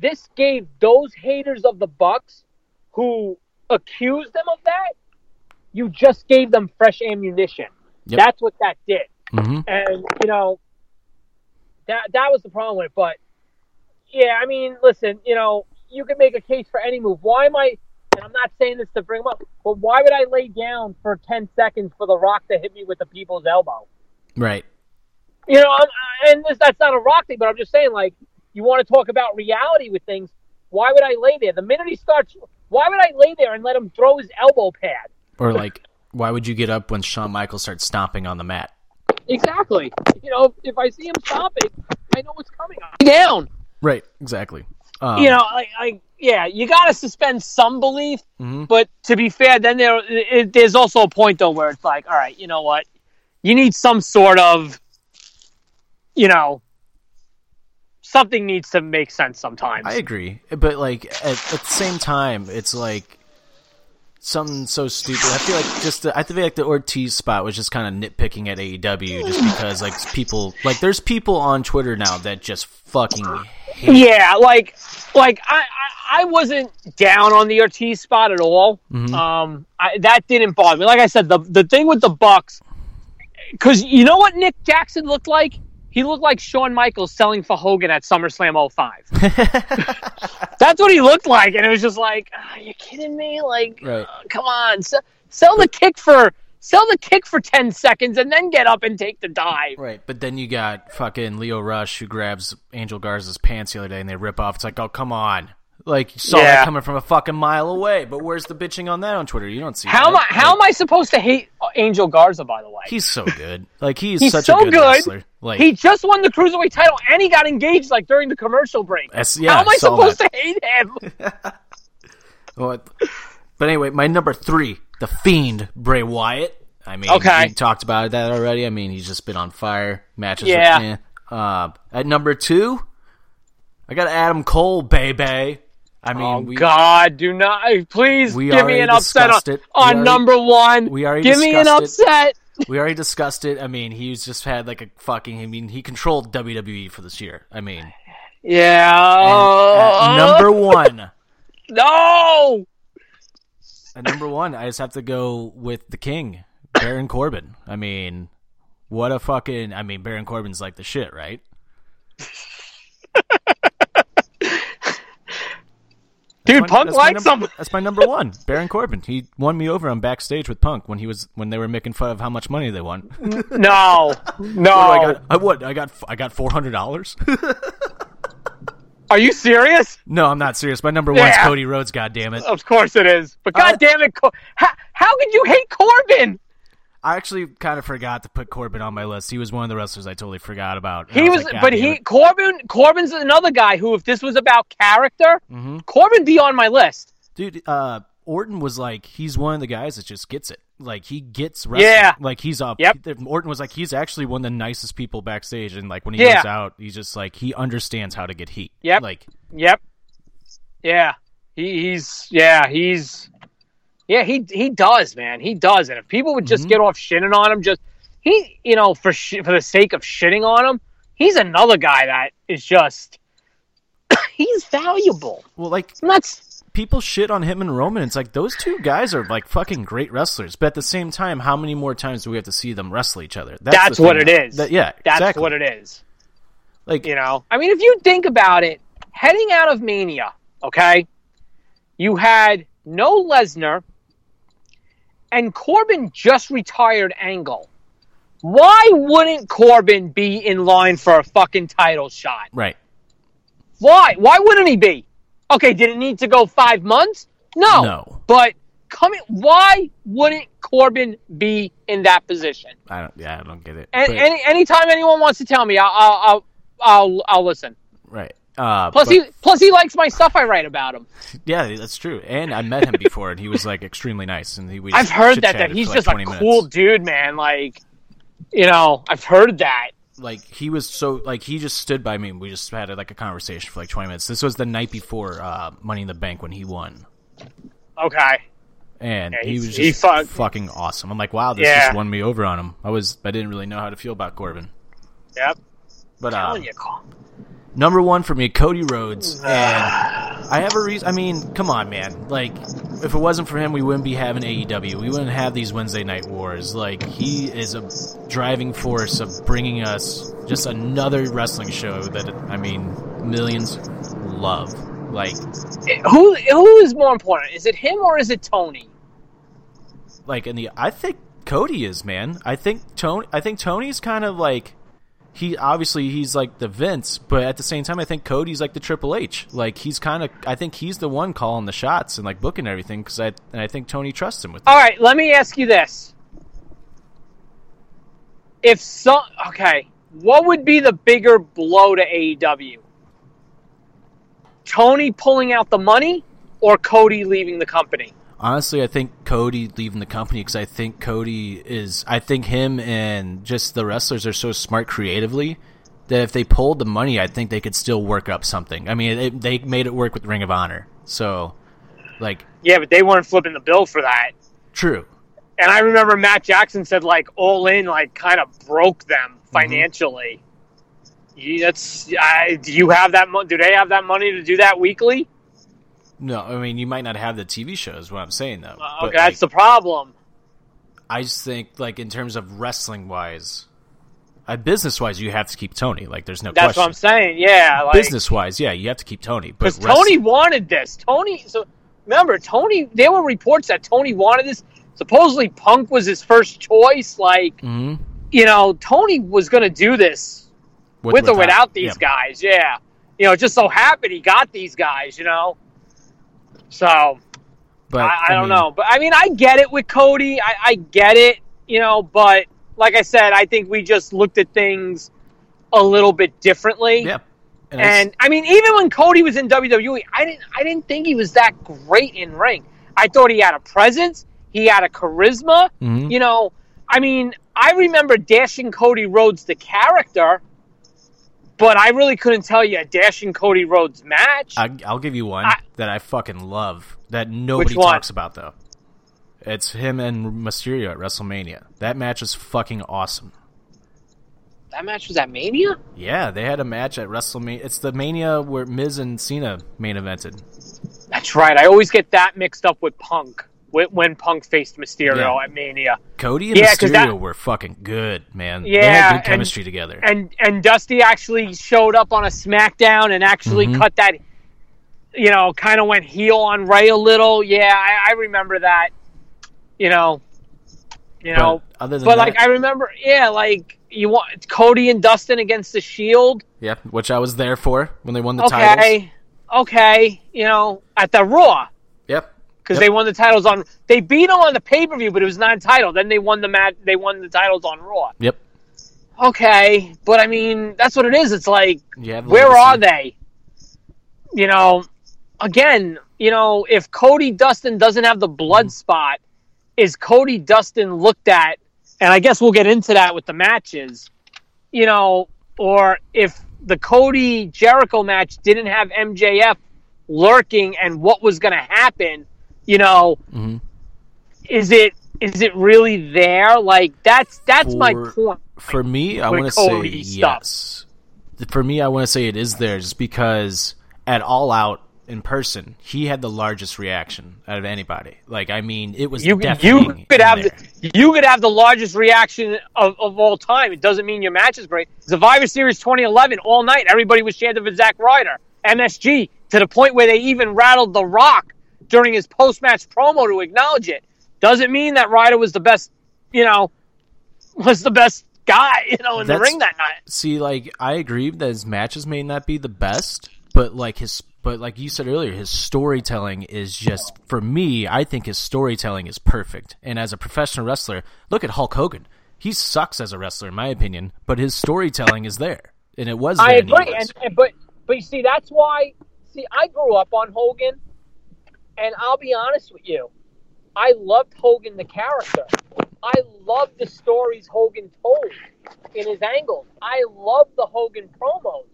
This gave those haters of the Bucks who accused them of that, you just gave them fresh ammunition.
Yep.
That's what that did.
Hmm
And you know that that was the problem with it. But yeah, I mean, listen, you know, you can make a case for any move. Why am I? And I'm not saying this to bring them up, but why would I lay down for ten seconds for the Rock to hit me with the people's elbow?
right
You know, I'm, and this that's not a Rock thing, but I'm just saying, like, you want to talk about reality with things. Why would I lay there? The minute he starts, why would I lay there and let him throw his elbow pad?
or like (laughs) why would you get up when Shawn Michaels starts stomping on the mat
Exactly. You know, if I see him stopping, I know what's coming. I'm down.
right exactly um,
you know, like, like yeah, you got to suspend some belief,
Mhm.
but to be fair, then there it, there's also a point though where it's like, all right, you know what, you need some sort of, you know, something needs to make sense sometimes.
I agree but like at, at the same time it's like something so stupid I feel like just the, I feel like the Ortiz spot was just kind of nitpicking at AEW just because like people like there's people on Twitter now that just fucking hate
yeah, like like I, I I wasn't down on the Ortiz spot at all.
Mhm.
Um, I, that didn't bother me. Like I said, the the thing with the Bucks, because you know what Nick Jackson looked like? He looked like Shawn Michaels selling for Hogan at SummerSlam 05. (laughs) That's what he looked like, and it was just like, are you kidding me? Like,
Right.
uh, come on, sell, sell the kick for sell the kick for ten seconds, and then get up and take the dive.
Right, but then you got fucking Lio Rush who grabs Angel Garza's pants the other day and they rip off. It's like, oh come on, like you saw
Yeah.
that coming from a fucking mile away. But where's the bitching on that on Twitter? You don't see
How am. I? How am I supposed to hate Angel Garza? By the way,
He's so good. Like he's,
He's
such
so
a good,
good.
wrestler. Like
he just won the cruiserweight title, and he got engaged like during the commercial break.
Yeah,
How am I supposed
that.
to hate him? (laughs)
But anyway, my number three, the Fiend, Bray Wyatt. I mean,
Okay.
we talked about that already. I mean, he's just been on fire. Matches,
Yeah.
With, eh. uh, at number two, I got Adam Cole, baby. I uh, mean,
Oh
we,
God! Do not please give me an upset on,
it.
On
already-
number one.
we already
give me an
discussed
upset.
we already discussed it. I mean, he's just had like a fucking. I mean, he controlled WWE for this year. I mean,
Yeah.
number one, (laughs)
no.
at number one, I just have to go with the King, Baron Corbin. I mean, what a fucking. I mean, Baron Corbin's like the shit, right? (laughs)
Dude,
my-
Punk likes
number,
him.
That's my number one, Baron Corbin. He won me over on backstage with Punk when he was when they were making fun of how much money they won. (laughs)
No, (laughs) no.
I got? I what? I got I got four hundred dollars. (laughs)
Are you serious?
no, I'm not serious. My number one's
Yeah.
Cody Rhodes. God damn it!
Of course it is. But
Uh,
God damn it, how, how could you hate Corbin?
I actually kind of forgot to put Corbin on my list. He was one of the wrestlers I totally forgot about.
He was,
like,
but he. Corbin Corbin's another guy who, if this was about character,
Mm-hmm.
Corbin be on my list.
dude. Uh, Orton was like he's one of the guys that just gets it. Like he gets wrestling.
Yeah.
Like he's up.
Yep.
Orton was like he's actually one of the nicest people backstage, and like when he
Yeah.
goes out, he's just like he understands how to get heat.
Yep.
Like
Yep. Yeah. He, he's yeah he's yeah he he does man he does and if people would
Mm-hmm.
just get off shitting on him just he you know for sh- for the sake of shitting on him he's another guy that is just (coughs) he's valuable.
well, like
I'm
people shit on him and Roman. It's like those two guys are like fucking great wrestlers, but at the same time, how many more times do we have to see them wrestle each other?
That's,
the
what it is.
That- yeah,
that's
exactly.
what it is.
Like
You know, I mean, if you think about it, heading out of Mania, okay, you had no Lesnar, and Corbin just retired Angle. Why wouldn't Corbin be in line for a fucking title shot?
right.
Why? Why wouldn't he be? Okay, did it need to go five months? No.
No.
But coming, why wouldn't Corbin be in that position?
I don't. Yeah, I don't get it.
And
But-
any anytime anyone wants to tell me, I'll I'll I'll, I'll, I'll listen.
right. Uh,
Plus,
but-
he plus he likes my stuff I write about him.
yeah, that's true. And I met him before, and he was like extremely nice. And he, we
I've heard that that he's
for,
just a
20
cool dude, man. Like, you know, I've heard that.
Like he was so like he just stood by me. and We just had like a conversation for like twenty minutes. This was the night before uh, Money in the Bank when he won,
Okay.
and
Yeah,
he was
he
just
fuck-
fucking awesome. I'm like, wow, this
Yeah.
just won me over on him. I was I didn't really know how to feel about Corbin,
Yep.
but uh,
you,
number one for me, Cody Rhodes, (sighs) and I have a reason. I mean, come on, man. Like, if it wasn't for him, we wouldn't be having AEW. We wouldn't have these Wednesday night wars. Like, he is a driving force of bringing us just another wrestling show that I mean, millions love. Like, eh,
who who is more important? Is it him or is it Tony?
like in the I think Cody is man. I think Tony. I think Tony's kind of like he obviously he's like the Vince, but at the same time, I think Cody's like the Triple H. Like he's kind of I think he's the one calling the shots and like booking everything because I and I think Tony trusts him with.
All right, let me ask you this: If so, okay, what would be the bigger blow to AEW? Tony pulling out the money or Cody leaving the company?
Honestly, I think Cody leaving the company because I think Cody is. I think him and just the wrestlers are so smart creatively that if they pulled the money, I think they could still work up something. I mean, it, they made it work with Ring of Honor, so like
Yeah, but they weren't flipping the bill for that.
true.
And I remember Matt Jackson said like all in like kind of broke them mm-hmm. financially. You, that's I, do you have that? Mo- do they have that money to do that weekly?
No, I mean you might not have the TV show. Is what I'm saying though.
Uh,
But,
okay, that's
like,
the problem.
I just think like in terms of wrestling wise, uh, business wise, you have to keep Tony. Like there's no
That's
question.
what I'm saying. Yeah, like,
business wise, yeah, you have to keep Tony. But
because Tony wanted this. Tony, so remember, Tony. There were reports that Tony wanted this. Supposedly, Punk was his first choice. Like,
Mhm.
you know, Tony was going to do this with, or without these
yeah.
guys. Yeah, you know, just so happened he got these guys. You know, so
But
I, I don't
mean,
know, but I mean, I get it with Cody. I, I get it, you know, but like I said, I think we just looked at things a little bit differently.
Yeah, and,
And I mean, even when Cody was in WWE, I didn't I didn't think he was that great in ring. I thought he had a presence, he had a charisma.
Mhm.
You know, I mean, I remember Dashing Cody Rhodes the character, but I really couldn't tell you a Dashing Cody Rhodes match.
I, I'll give you one
I-
that I fucking love that nobody talks about though. It's him and Mysterio at WrestleMania. That match is fucking awesome.
that match was at Mania.
Yeah, they had a match at WrestleMania. It's the Mania where Miz and Cena main evented.
That's right. I always get that mixed up with Punk when, when Punk faced Mysterio
Yeah.
at Mania.
Cody and
Yeah,
Mysterio
that-
were fucking good, man. they
Yeah,
had good
and-
chemistry together.
And and Dusty actually showed up on a SmackDown and actually
Mhm.
cut that. You know, kind of went heel on Rey a little. Yeah, I, I remember that. You know, you know,
but other than
but
that,
like I remember, yeah, like you want Cody and Dustin against the Shield.
yeah, which I was there for when they won the titles.
Okay, okay, you know, at the Raw. Because
Yep.
they won the titles on. They beat them on the pay per view, but it was not a title. Then they won the match. They won the titles on Raw.
Yep.
Okay, but I mean that's what it is. It's like where are they? You know, again, you know, if Cody Dustin doesn't have the blood
Mm-hmm.
spot, is Cody Dustin looked at? And I guess we'll get into that with the matches. You know, or if the Cody Jericho match didn't have MJF lurking and what was going to happen, you know,
Mhm.
is it is it really there? Like that's that's my
For-
point.
For me, I want to say
stuff.
yes. For me, I want to say it is there just because at All Out in person, he had the largest reaction out of anybody. Like, I mean, it was
You you could have the, you could have the largest reaction of, of all time. It doesn't mean your match is great. Survivor Series 2011 all night, everybody was chanting for Zack Ryder, MSG to the point where they even rattled The Rock during his post match promo to acknowledge it. Doesn't mean that Ryder was the best, you know, was the best guy, you know, in the ring that night.
See, like I agree that his matches may not be the best, but like his, but like you said earlier, his storytelling is just for me. I think his storytelling is perfect. And as a professional wrestler, look at Hulk Hogan. He sucks as a wrestler, in my opinion, but his storytelling is there, and it was. There
I agree, and, and but but you see, that's why. See, I grew up on Hogan, and I'll be honest with you, I loved Hogan the character. I loved the stories Hogan told in his angles. I loved the Hogan promos.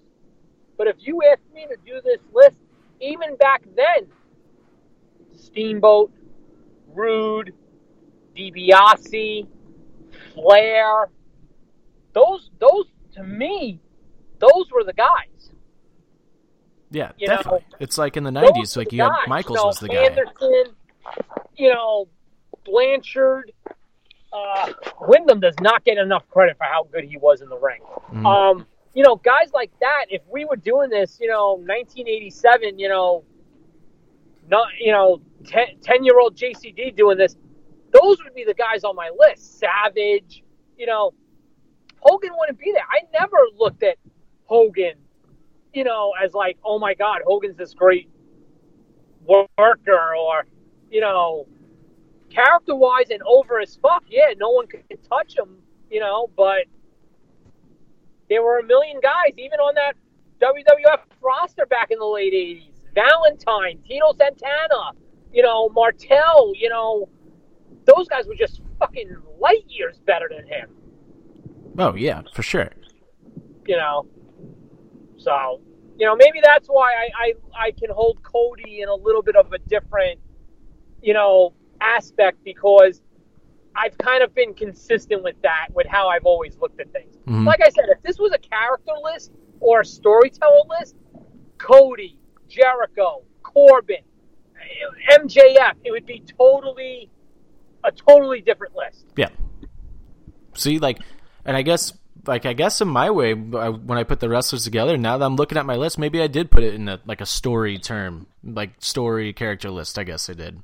But if you asked me to do this list, even back then, Steamboat, Rude, DiBiase, Flair, those those to me, those were the guys.
Yeah,
you know,
definitely. it's like in the nineties, like
the
you had. Michaels
you know,
was the guy.
Anderson, you know, Blanchard. Uh, Windham does not get enough credit for how good he was in the ring.
Mhm.
Um, you know, guys like that. If we were doing this, you know, 1987, you know, not you know, 10 year old JCD doing this, those would be the guys on my list. Savage, you know, Hogan wouldn't be there. I never looked at Hogan, you know, as like, oh my God, Hogan's this great worker or, you know, character wise and over as fuck. Yeah, no one could touch him, you know, but there were a million guys, even on that WWF roster back in the late 80s. Valentine, Tito Santana, you know, Martel, you know, those guys were just fucking light years better than him,
Oh yeah, for sure.
you know. So, you know, maybe that's why I, I, I can hold Cody in a little bit of a different, you know, aspect because I've kind of been consistent with that, with how I've always looked at things.
Mhm.
Like I said, if this was a character list or a storyteller list, Cody, Jericho, Corbin, MJF, it would be totally a totally different list.
Yeah. See, like, and I guess, like, I guess in my way, I- when I put the wrestlers together, now that I'm looking at my list, maybe I did put it in a like a story term, like story character list. I guess I did.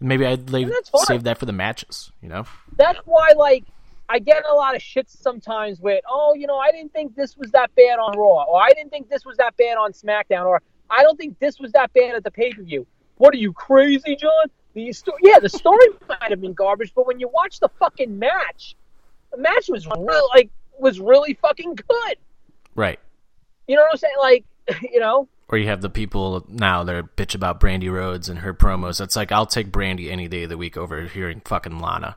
Maybe I'd leave, save that for the matches. You know?
That's why, like, I get a lot of shit sometimes with, oh, you know, I didn't think this was that bad on Raw, or I didn't think this was that bad on SmackDown, or I don't think this was that bad at the pay per view. What are you crazy, John? The sto- yeah, the story (laughs) might have been garbage, but when you watch the fucking match, the match was real, like was really fucking good.
Right.
You know what I'm saying? Like, (laughs) you know,
Or you have the people now that are bitch about Brandi Rhodes and her promos. It's like I'll take Brandi any day of the week over hearing fucking Lana.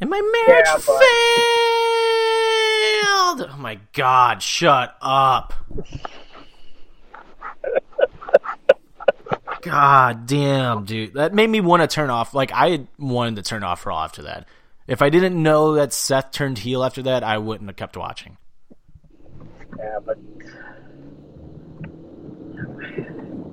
And my marriage
Yeah,
failed. Oh my god! Shut up. (laughs) God damn, dude. That made me want to turn off. Like I wanted to turn off Raw after that. If I didn't know that Seth turned heel after that, I wouldn't have kept watching.
yeah, but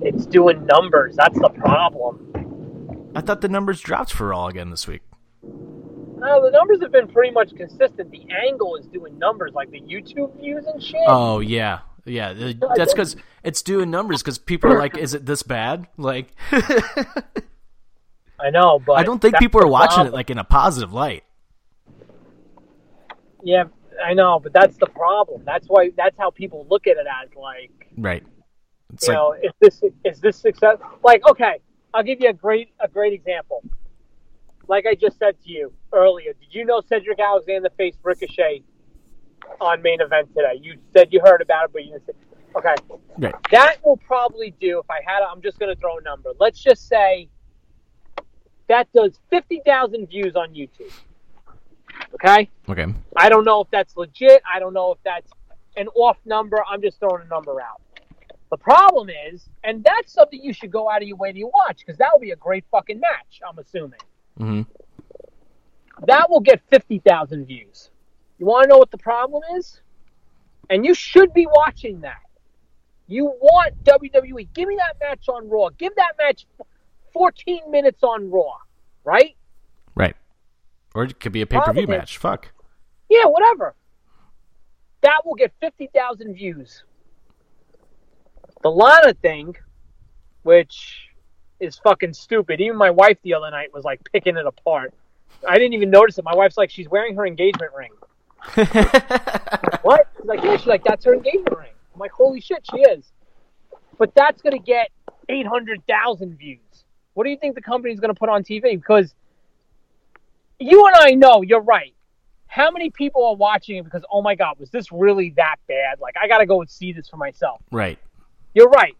it's doing numbers. That's the problem.
I thought the numbers dropped for Raw again this week.
No, the numbers have been pretty much consistent. The angle is doing numbers, like the YouTube views and shit.
Oh yeah, yeah. (laughs) Uh, that's because it's doing numbers. Because people are like, "Is it this bad?" Like, (laughs)
I know, but
I don't think people are watching it like in a positive light.
Yeah, I know, but that's the problem. That's why. That's how people look at it as like,
Right. It's
you
like,
know, is this is this success? Like, okay, I'll give you a great a great example. Like I just said to you earlier, did you know Cedric Alexander faced Ricochet on main event today? You said you heard about it, but you didn't say. Okay,
right.
that will probably do. If I had, I'm just going to throw a number. Let's just say that does fifty thousand views on YouTube. Okay.
Okay.
I don't know if that's legit. I don't know if that's an off number. I'm just throwing a number out. The problem is, and that's something you should go out of your way to watch because that will be a great fucking match. I'm assuming
hmm
that will get fifty thousand views. You want to know what the problem is? And you should be watching that. You want WWE? Give me that match on Raw. Give that match 14 minutes on Raw, right?
Right. Or it could be a pay per view match. Fuck.
Yeah, whatever. That will get 50,000 views. The Lana thing, which is fucking stupid. Even my wife the other night was like picking it apart. I didn't even notice it. My wife's like, she's wearing her engagement ring. (laughs) What? She's like, yeah, she's like, that's her engagement ring. I'm like, holy shit, she is. But that's going to get 800,000 views. What do you think the company's going to put on TV? Because you and I know, you're right. How many people are watching it because, oh my God, was this really that bad? Like, I got to go and see this for myself.
right.
You're right.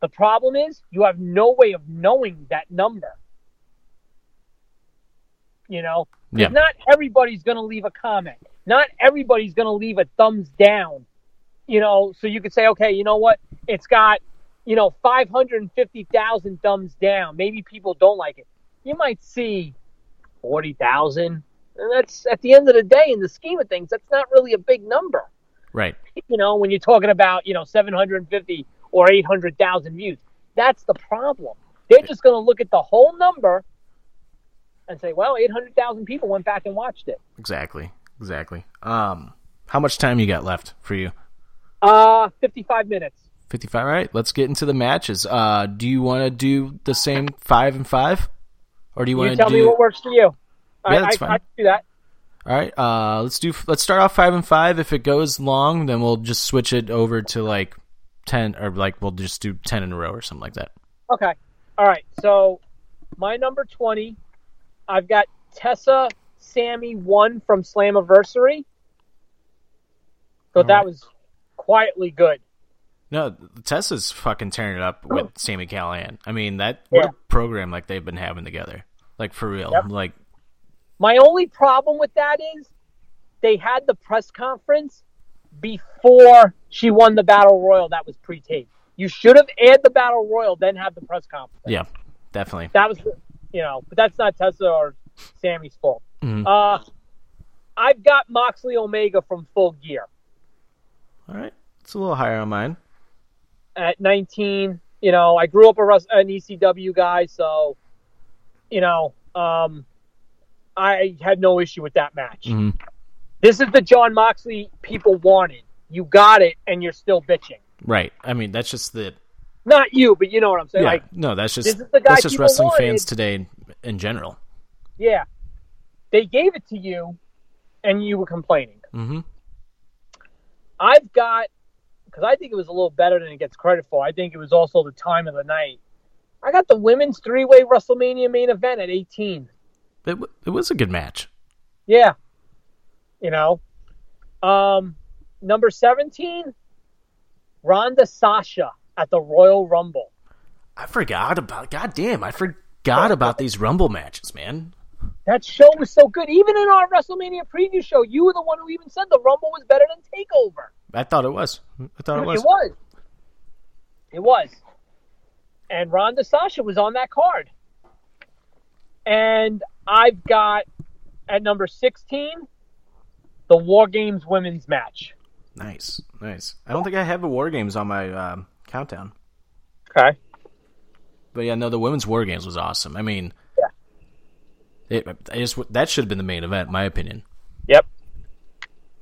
The problem is you have no way of knowing that number. You know,
Yeah.
not everybody's going to leave a comment. Not everybody's going to leave a thumbs down. You know, so you could say, okay, you know what? It's got, you know, 550,000 thumbs down. Maybe people don't like it. You might see 40,000. And that's at the end of the day, in the scheme of things, that's not really a big number
Right.
you know, when you're talking about, you know, 750 or 800,000 views. That's the problem. They're just going to look at the whole number and say, well, 800,000 people went back and watched it.
Exactly. Exactly. Um, how much time you got left for you?
Uh, 55 minutes.
55. All right. Let's get into the matches. Uh, do you want to do the same five and five? Or do you want to
tell
do.
me what works for you.
Yeah, that's
I,
fine.
I can do that.
All right. Uh, let's do. Let's start off five and five. If it goes long, then we'll just switch it over to like ten, or like we'll just do ten in a row or something like that.
Okay. All right. So my number 20, I've got Tessa Sami won from Slammiversary. So
All
that
right.
was quietly good.
No, Tessa's fucking tearing it up with (clears throat) Sami Callihan. I mean that what
Yeah.
a program like they've been having together. Like for real.
Yep.
Like
My only problem with that is they had the press conference before she won the battle royal that was pre-taped. You should have aired the battle royal, then have the press conference.
yeah, definitely.
That was, you know, but that's not Tessa or Sami's fault.
Mhm.
Uh, I've got Moxley Omega from Full Gear
All right. It's a little higher on mine.
at 19. You know, I grew up a Rus- an ECW guy, so you know, um, I had no issue with that match.
Mhm.
This is the Jon Moxley people wanted. You got it, and you're still bitching.
Right. I mean, that's just the
Not you, but you know what I'm saying.
yeah.
Like,
no, that's just
this is the guy
that's just wrestling
wanted.
fans today in, in general.
yeah, they gave it to you, and you were complaining.
Mm-hmm.
I've got because I think it was a little better than it gets credit for. I think it was also the time of the night. I got the women's three way WrestleMania main event at 18.
It, w- it was a good match.
Yeah, you know, um, number 17, Ronda Sasha at the Royal Rumble.
I forgot about. God damn, I forgot about these Rumble matches, man.
That show was so good. Even in our WrestleMania preview show, you were the one who even said the Rumble was better than Takeover.
I thought it was. I thought it was.
It was. It was. And Ronda Sasha was on that card. And I've got at number 16 the War Games women's match.
Nice, nice. I don't think I have the War Games on my um, countdown,
Okay.
but yeah, no, the women's War Games was awesome. I mean. It, I just that should have been the main event, in my opinion.
Yep.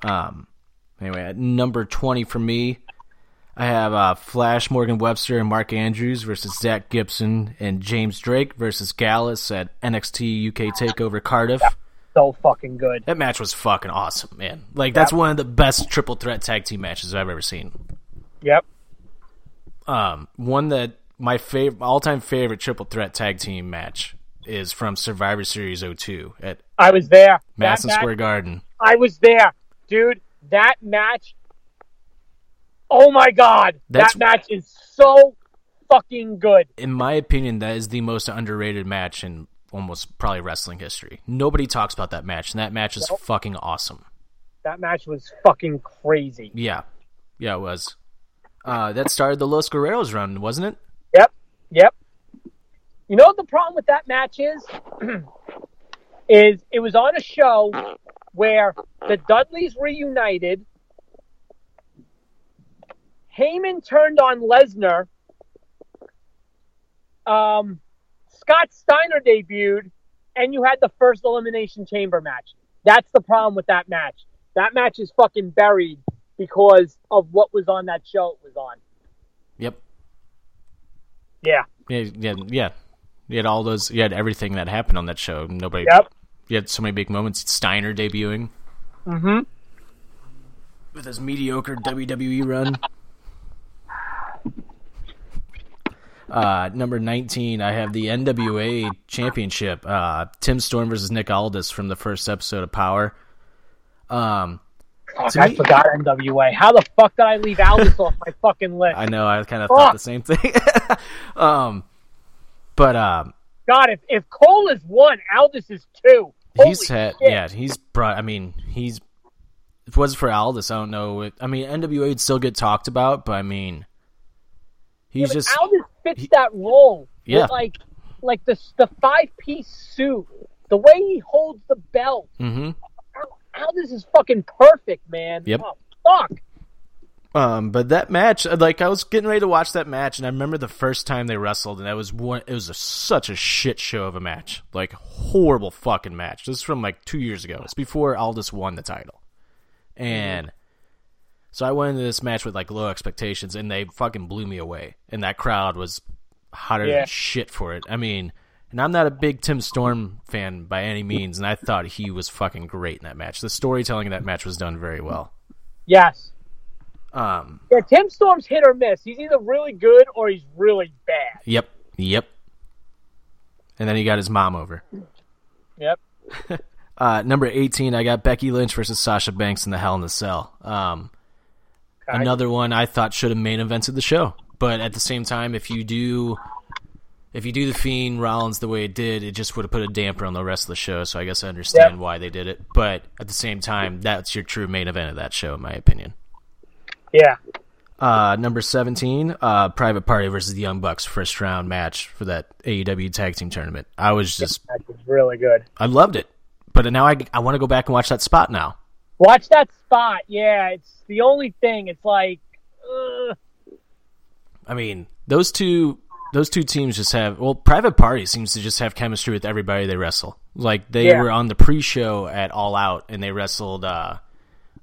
Um. Anyway, at number twenty for me, I have uh, Flash Morgan Webster and Mark Andrews versus Zack Gibson and James Drake versus Gallus at NXT UK Takeover Cardiff.
So fucking good.
That match was fucking awesome, man. Like that's one of the best triple threat tag team matches I've ever seen.
Yep.
Um, one that my favorite, all time favorite triple threat tag team match is from Survivor Series 02 at
I was there.
Madison
match,
Square Garden.
I was there. Dude, that match. Oh my god.
That's-
that match is so fucking good.
In my opinion, that is the most underrated match in almost probably wrestling history. Nobody talks about that match, and that match is fucking awesome.
That match was fucking crazy.
Yeah, yeah, it was. Uh, that started the Los Guerreros run, wasn't it?
Yep. Yep. You know what the problem with that match is? (clears throat) is it was on a show where the Dudleys reunited. Heyman turned on Lesnar. Um, Scott Steiner debuted, and you had the first Elimination Chamber match. That's the problem with that match. That match is fucking buried because of what was on that show it was on.
Yep.
Yeah.
Yeah, yeah, yeah. You had all those. You had everything that happened on that show. Nobody.
Yep.
You had so many big moments. Steiner debuting
Mm-hmm.
with his mediocre WWE run. Uh, number 19, I have the NWA Championship. Uh, Tim Storm versus Nick Aldis from the first episode of Power. Um,
Fuck,
To
I
me-
forgot NWA. How the fuck did I leave Aldis (laughs) off my fucking list?
I know I kind of thought the same thing. (laughs) um, but um,
God, if, if Cole is one, Aldis is two.
he's
Holy
had
shit.
yeah he's brought. I mean he's if it wasn't for Aldis, I don't know. It, I mean NWA would still get talked about, but I mean he's
but
just
Aldis fits
he-
that role.
Yeah.
like like the the five piece suit, the way he holds the belt.
hmm
Al- Aldis is fucking perfect, man.
Yep.
Oh, fuck.
Um, but that match, uh, like I was getting ready to watch that match, and I remember the first time they wrestled, and that was one. It was a, such a shit show of a match, like horrible fucking match. This is from like two years ago. It's before Aldis won the title, and so I went into this match with like low expectations, and they fucking blew me away. And that crowd was hotter
Yeah.
than shit for it. I mean, and I'm not a big Tim Storm fan by any means, and I thought he was fucking great in that match. The storytelling in that match was done very well.
Yes.
Um,
Yeah, Tim Storm's hit or miss. He's either really good or he's really bad.
Yep. Yep. And then he got his mom over.
Yep. (laughs)
Uh, number 18, I got Becky Lynch versus Sasha Banks in the Hell in the Cell. Um,
Okay.
another one I thought should have main evented the show. But at the same time, if you do if you do the Fiend Rollins the way it did, it just would have put a damper on the rest of the show. So I guess I understand
Yep.
why they did it. But at the same time, that's your true main event of that show, in my opinion.
Yeah.
Uh, number 17, uh, Private Party versus the Young Bucks first round match for that AEW tag team tournament. I was just
That was really good.
I loved it, but now I, I want to go back and watch that spot now.
Watch that spot. Yeah, it's the only thing. It's like, uh,
I mean, those two those two teams just have well, Private Party seems to just have chemistry with everybody they wrestle. Like they
Yeah.
were on the pre-show at All Out and they wrestled. uh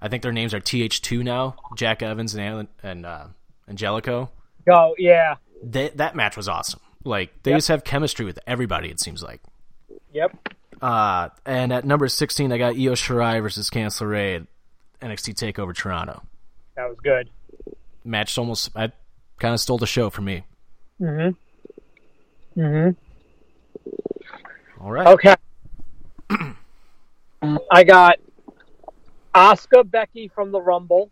I think their names are TH2 now, Jack Evans and An- and uh, Angelico.
Oh yeah.
They, that match was awesome. Like they
Yep.
just have chemistry with everybody. It seems like.
Yep.
Uh, and at number 16, I got Io Shirai versus Candice LeRae at NXT Takeover Toronto.
That was good.
Match almost, I kind of stole the show for me.
Mm-hmm. Mm-hmm.
All right.
Okay. (clears throat) I got Asuka Becky from the Rumble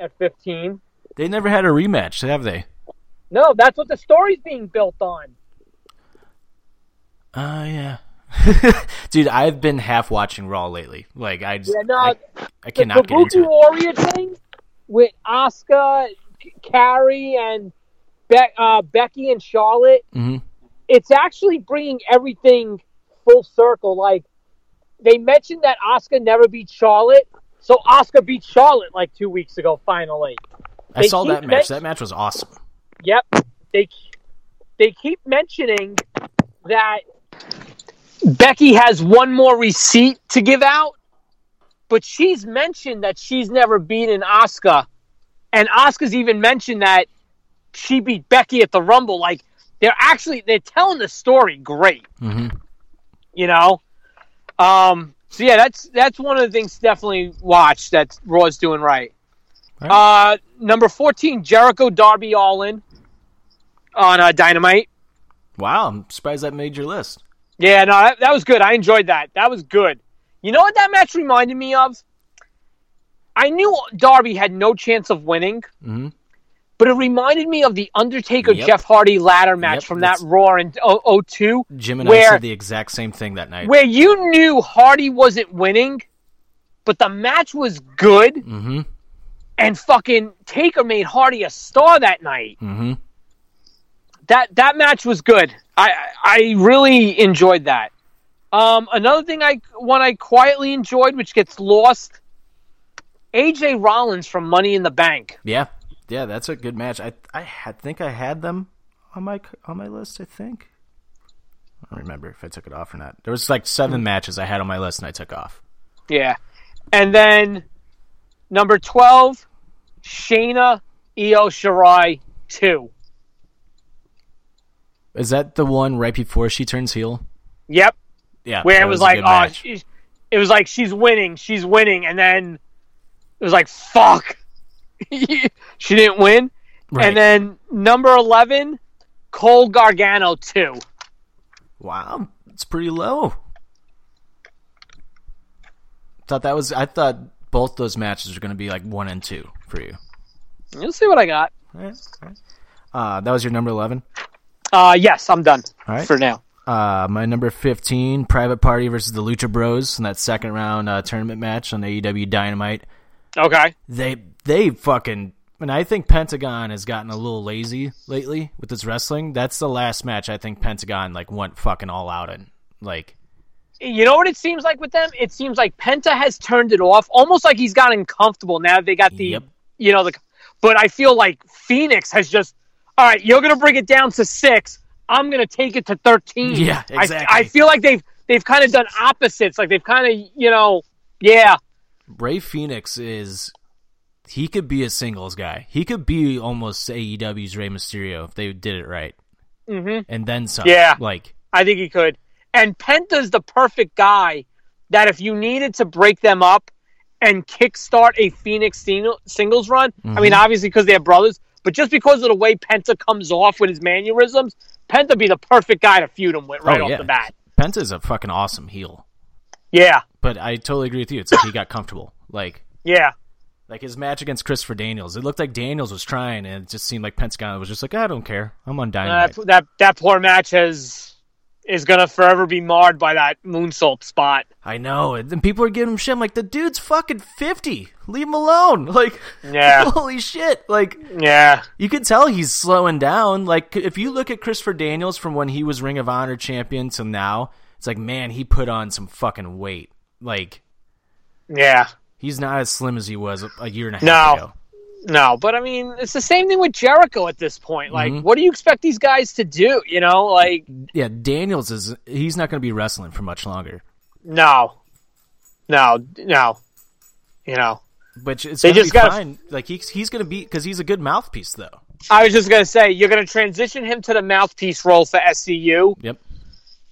at 15.
They never had a rematch, have they?
No, that's what the story's being built on.
Oh, yeah. (laughs) Dude, I've been half watching Raw lately. Like, I just,
Yeah, no,
I, I
the
cannot get into.
Warrior thing with Asuka, Kairi, and Be- uh, Becky and Charlotte.
hmm
It's actually bringing everything full circle. Like they mentioned that Asuka never beat Charlotte, so Asuka beat Charlotte like two weeks ago. Finally,
I
They
saw that match. That match was awesome.
Yep. They they keep mentioning that Becky has one more receipt to give out, but she's mentioned that she's never beaten Asuka, and Asuka's even mentioned that she beat Becky at the Rumble. Like they're actually they're telling the story great,
hmm
you know. Um. So yeah, that's that's one of the things definitely watch that Raw's doing right.
All
Uh, number fourteen, Jericho Darby Allin on uh, Dynamite.
Wow, I'm surprised that made your list.
Yeah, no, that, that was good. I enjoyed that. That was good. You know what that match reminded me of? I knew Darby had no chance of winning,
hmm
but it reminded me of the Undertaker
Yep.
Jeff Hardy ladder match
Yep,
from that Raw in 02,
Jim and I
Where-
said the exact same thing that night.
where you knew Hardy wasn't winning, but the match was good,
hmm
and fucking Taker made Hardy a star that night.
hmm
that that match was good. I I really enjoyed that. Um, another thing I one I quietly enjoyed, which gets lost, AJ Rollins from Money in the Bank.
Yeah, yeah, that's a good match. I I had, think I had them on my on my list. I think. I don't remember if I took it off or not. There was like seven hmm. matches I had on my list and I took off.
Yeah, and then number twelve, Shayna Io Shirai two.
Is that the one right before she turns heel?
Yep,
Yeah,
where it was
a
like, oh, she, it was like she's winning, she's winning, and then it was like, fuck, (laughs) she didn't win.
Right.
And then number 11, Cole Gargano 2.
wow, it's pretty low. Thought that was. I thought both those matches were going to be like one and two for you.
You'll see what I got.
Uh, that was your number eleven.
Uh, yes, I'm done
All right.
for now.
Uh, my number 15, Private Party versus the Lucha Bros in that second round uh, tournament match on AEW Dynamite.
Okay.
They they fucking and I think Pentagon has gotten a little lazy lately with its wrestling. That's the last match I think Pentagon like went fucking all out in. Like
You know what it seems like with them? It seems like Penta has turned it off, almost like he's gotten comfortable now that they got the,
Yep.
you know, the. But I feel like Fenix has just, all right, you're gonna bring it down to six. I'm gonna take it to thirteen.
Yeah,
I-
exactly.
I, feel like they've they've kind of done opposites. Like they've kind of, you know, yeah,
Rey Fenix is he could be a singles guy. He could be almost AEW's Rey Mysterio if they did it right.
hmm
And then some.
Yeah.
Like
I think he could. And Penta's the perfect guy that if you needed to break them up and kickstart a Fenix single- singles run, I mean, obviously because they're brothers, but just because of the way Penta comes off with his mannerisms, Penta be the perfect guy to feud him with right
oh,
off the bat.
Penta's a fucking awesome heel.
Yeah,
But I totally agree with you. It's like he got comfortable. Like
yeah,
Like his match against Christopher Daniels, it looked like Daniels was trying, and it just seemed like Pentagon was just like, I don't care, I'm on
Uh,
Dynamite.
that, that that poor match has is gonna forever be marred by that moonsault spot.
I know, and people are giving him shit. I'm like, the dude's fucking fifty, leave him alone. (laughs) Like,
Yeah. (laughs)
holy shit. Like,
Yeah,
you can tell he's slowing down. Like, if you look at Christopher Daniels from when he was Ring of Honor champion to now, it's like, man, he put on some fucking weight. Like,
yeah.
He's not as slim as he was a- year and a half
No.
ago.
No, but I mean, it's the same thing with Jericho at this point. Like,
Mhm.
what do you expect these guys to do? You know, like,
Yeah, Daniels is he's not going to be wrestling for much longer.
no, no, no. You know,
Which it's
They
going to be
just gotta-
fine. Like he's he's going to be because he's a good mouthpiece though.
I was just gonna say you're gonna transition him to the mouthpiece role for SCU.
Yep.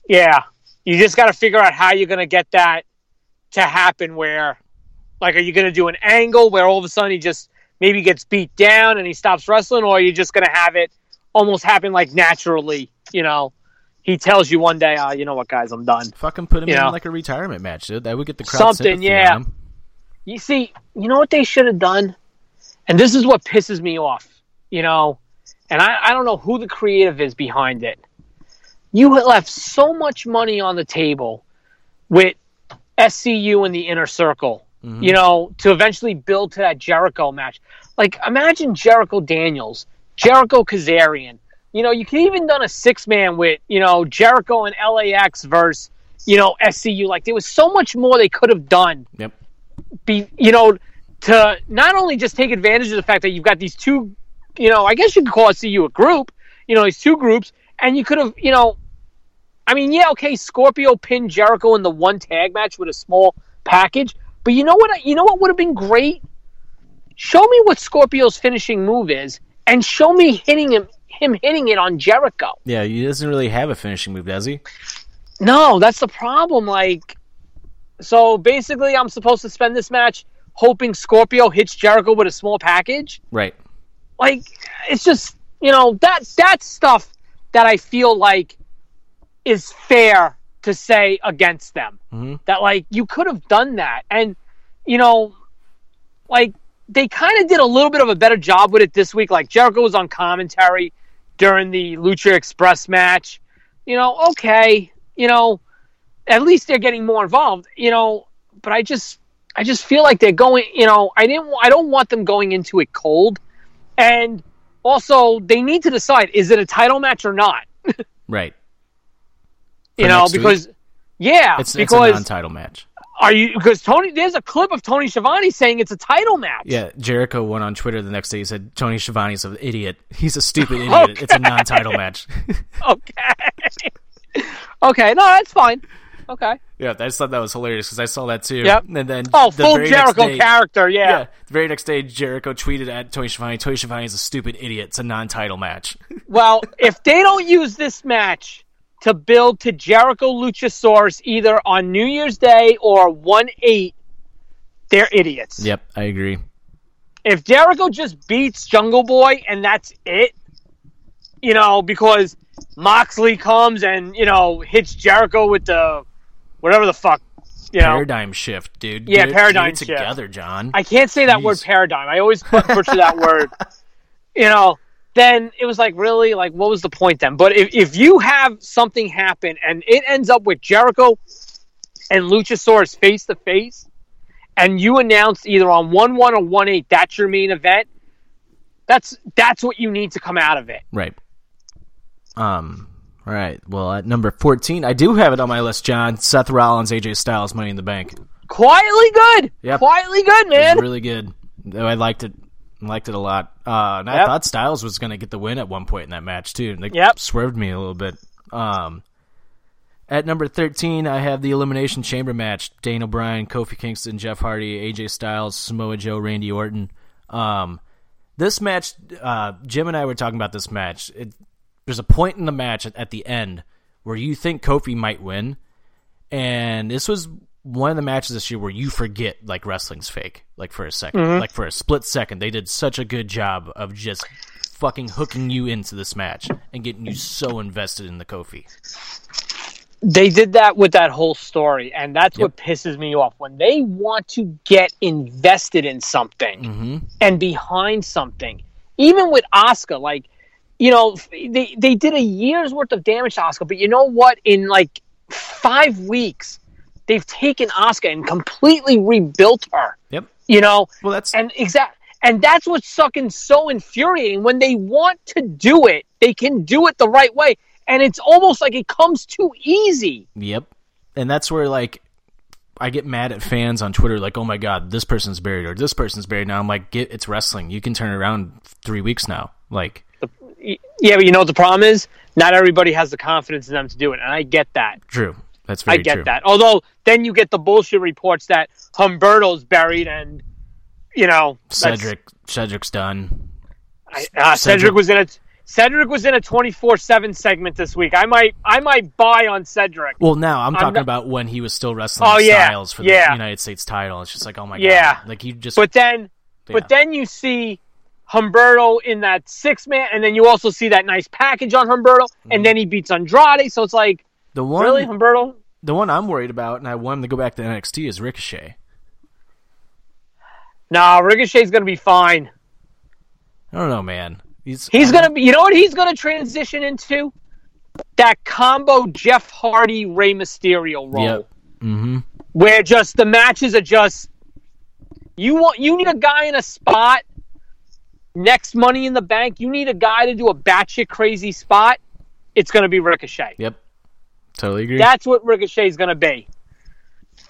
Yeah, you just got to figure out how you're gonna get that to happen. Where, like, are you gonna do an angle where all of a sudden he just maybe gets beat down and he stops wrestling, or are you just gonna have it almost happen like naturally? You know, he tells you one day, "Ah, you know what, guys, I'm done."
Fucking put him
You
in
know.
like a retirement match, dude. That would get the crowd
Something, yeah. You see, you know what they should have done? And this is what pisses me off, you know, and I, I don't know who the creative is behind it. You left so much money on the table with SCU in the inner circle,
Mhm.
you know, to eventually build to that Jericho match. Like, imagine Jericho Daniels, Jericho Kazarian. You know, you could even done a six man with, you know, Jericho and LAX versus, you know, SCU. Like, there was so much more they could have done
Yep.
be you know to not only just take advantage of the fact that you've got these two you know i guess you could call SCU a group you know these two groups and you could have you know i mean yeah okay scorpio pinned jericho in the one tag match with a small package but you know what you know what would have been great show me what scorpio's finishing move is and show me hitting him him hitting it on jericho
Yeah, he doesn't really have a finishing move, does he?
no, that's the problem. Like, so basically, I'm supposed to spend this match hoping Scorpio hits Jericho with a small package.
Right.
Like, it's just you know that that stuff that I feel like is fair to say against them.
Mhm.
That like you could have done that, and you know, like they kind of did a little bit of a better job with it this week. Like Jericho was on commentary during the Lucha Express match. You know, okay, you know, at least they're getting more involved. You know, but I just, I just feel like they're going. You know, I didn't, I don't want them going into it cold, and also they need to decide: is it a title match or not? (laughs)
Right.
You know,
next week?
because yeah,
It's, it's a non-title match.
are you because Tony? There's a clip of Tony Schiavone saying it's a title match.
Yeah, Jericho went on Twitter the next day. He said Tony Schiavone's an idiot. He's a stupid (laughs) idiot. It's a non-title match. (laughs) (laughs)
Okay. okay. No, that's fine. Okay.
yeah, I just thought that was hilarious because I saw that too.
Yep.
And then
Oh,
the
full Jericho
day-
character. Yeah.
Yeah, the very next day, Jericho tweeted at Tony Schiavone. Tony Schiavone is a stupid idiot. It's a non-title match.
Well, if they don't use this match to build to Jericho Luchasaurus either on New Year's Day or one eight, they're idiots.
yep, I agree.
If Jericho just beats Jungle Boy and that's it, you know, because Moxley comes and you know hits Jericho with the whatever the fuck, you know.
Paradigm shift, dude.
Yeah,
Get
paradigm
get it
shift.
together, John.
I can't say that
Jeez.
word paradigm. I always (laughs) butcher that word. You know, then it was like, really? Like, what was the point then? But if, if you have something happen and it ends up with Jericho and Luchasaurus face to face, and you announce either on 1 1 or 1 8 that's your main event, that's that's what you need to come out of it.
Right. Um. All right. Well, at number fourteen, I do have it on my list, John. Seth Rollins, AJ Styles, Money in the Bank.
Quietly good.
Yep.
Quietly good, man.
really good. I liked it. Liked it a lot. Uh, and I thought Styles was going to get the win at one point in that match too. They
Yep.
swerved me a little bit. Um, at number thirteen, I have the Elimination Chamber match: Daniel Bryan, Kofi Kingston, Jeff Hardy, AJ Styles, Samoa Joe, Randy Orton. Um, this match, uh, Jim and I were talking about this match. It, there's a point in the match at, at the end where you think Kofi might win, and this was one of the matches this year where you forget like wrestling's fake, like for a 2nd like for a split second. They did such a good job of just fucking hooking you into this match and getting you so invested in the Kofi.
they did that with that whole story and that's what pisses me off when they want to get invested in something
Mm-hmm.
and behind something even with Asuka like you know they they did a year's worth of damage to Asuka but you know what in like 5 weeks they've taken Asuka and completely rebuilt her
Yep.
you know
Well, that's
and exact and that's what's fucking so infuriating when they want to do it they can do it the right way and it's almost like it comes too easy
Yep. And that's where like I get mad at fans on Twitter like, "Oh my god, this person's buried or this person's buried." Now I'm like, "Get it's wrestling. You can turn around three weeks now." Like,
Yeah, but you know what the problem is? Not everybody has the confidence in them to do it, and I get that.
true. That's
I get
true.
that. Although then you get the bullshit reports that Humberto's buried and you know
Cedric Cedric's done.
I, uh, Cedric,
Cedric-
was in a Cedric was in a twenty four seven segment this week. I might I might buy on Cedric.
Well, now I'm talking
not-
about when he was still wrestling
Oh, yeah.
Styles for the
Yeah.
United States title. It's just like, oh my
Yeah.
god, like you just.
But then
yeah.
but then you see Humberto in that six man, and then you also see that nice package on Humberto,
Mm-hmm.
and then he beats Andrade. So it's like
the one,
really Humberto.
the one I'm worried about, and I want him to go back to NXT is Ricochet.
Nah, Ricochet's gonna be fine.
I don't know, man. He's
He's gonna be. You know what he's gonna transition into? That combo Jeff Hardy Rey Mysterio role.
Yep. Mm-hmm.
where just the matches are just you want you need a guy in a spot next money in the bank you need a guy to do a batshit crazy spot it's going to be ricochet
Yep. Totally agree.
that's what ricochet's going to be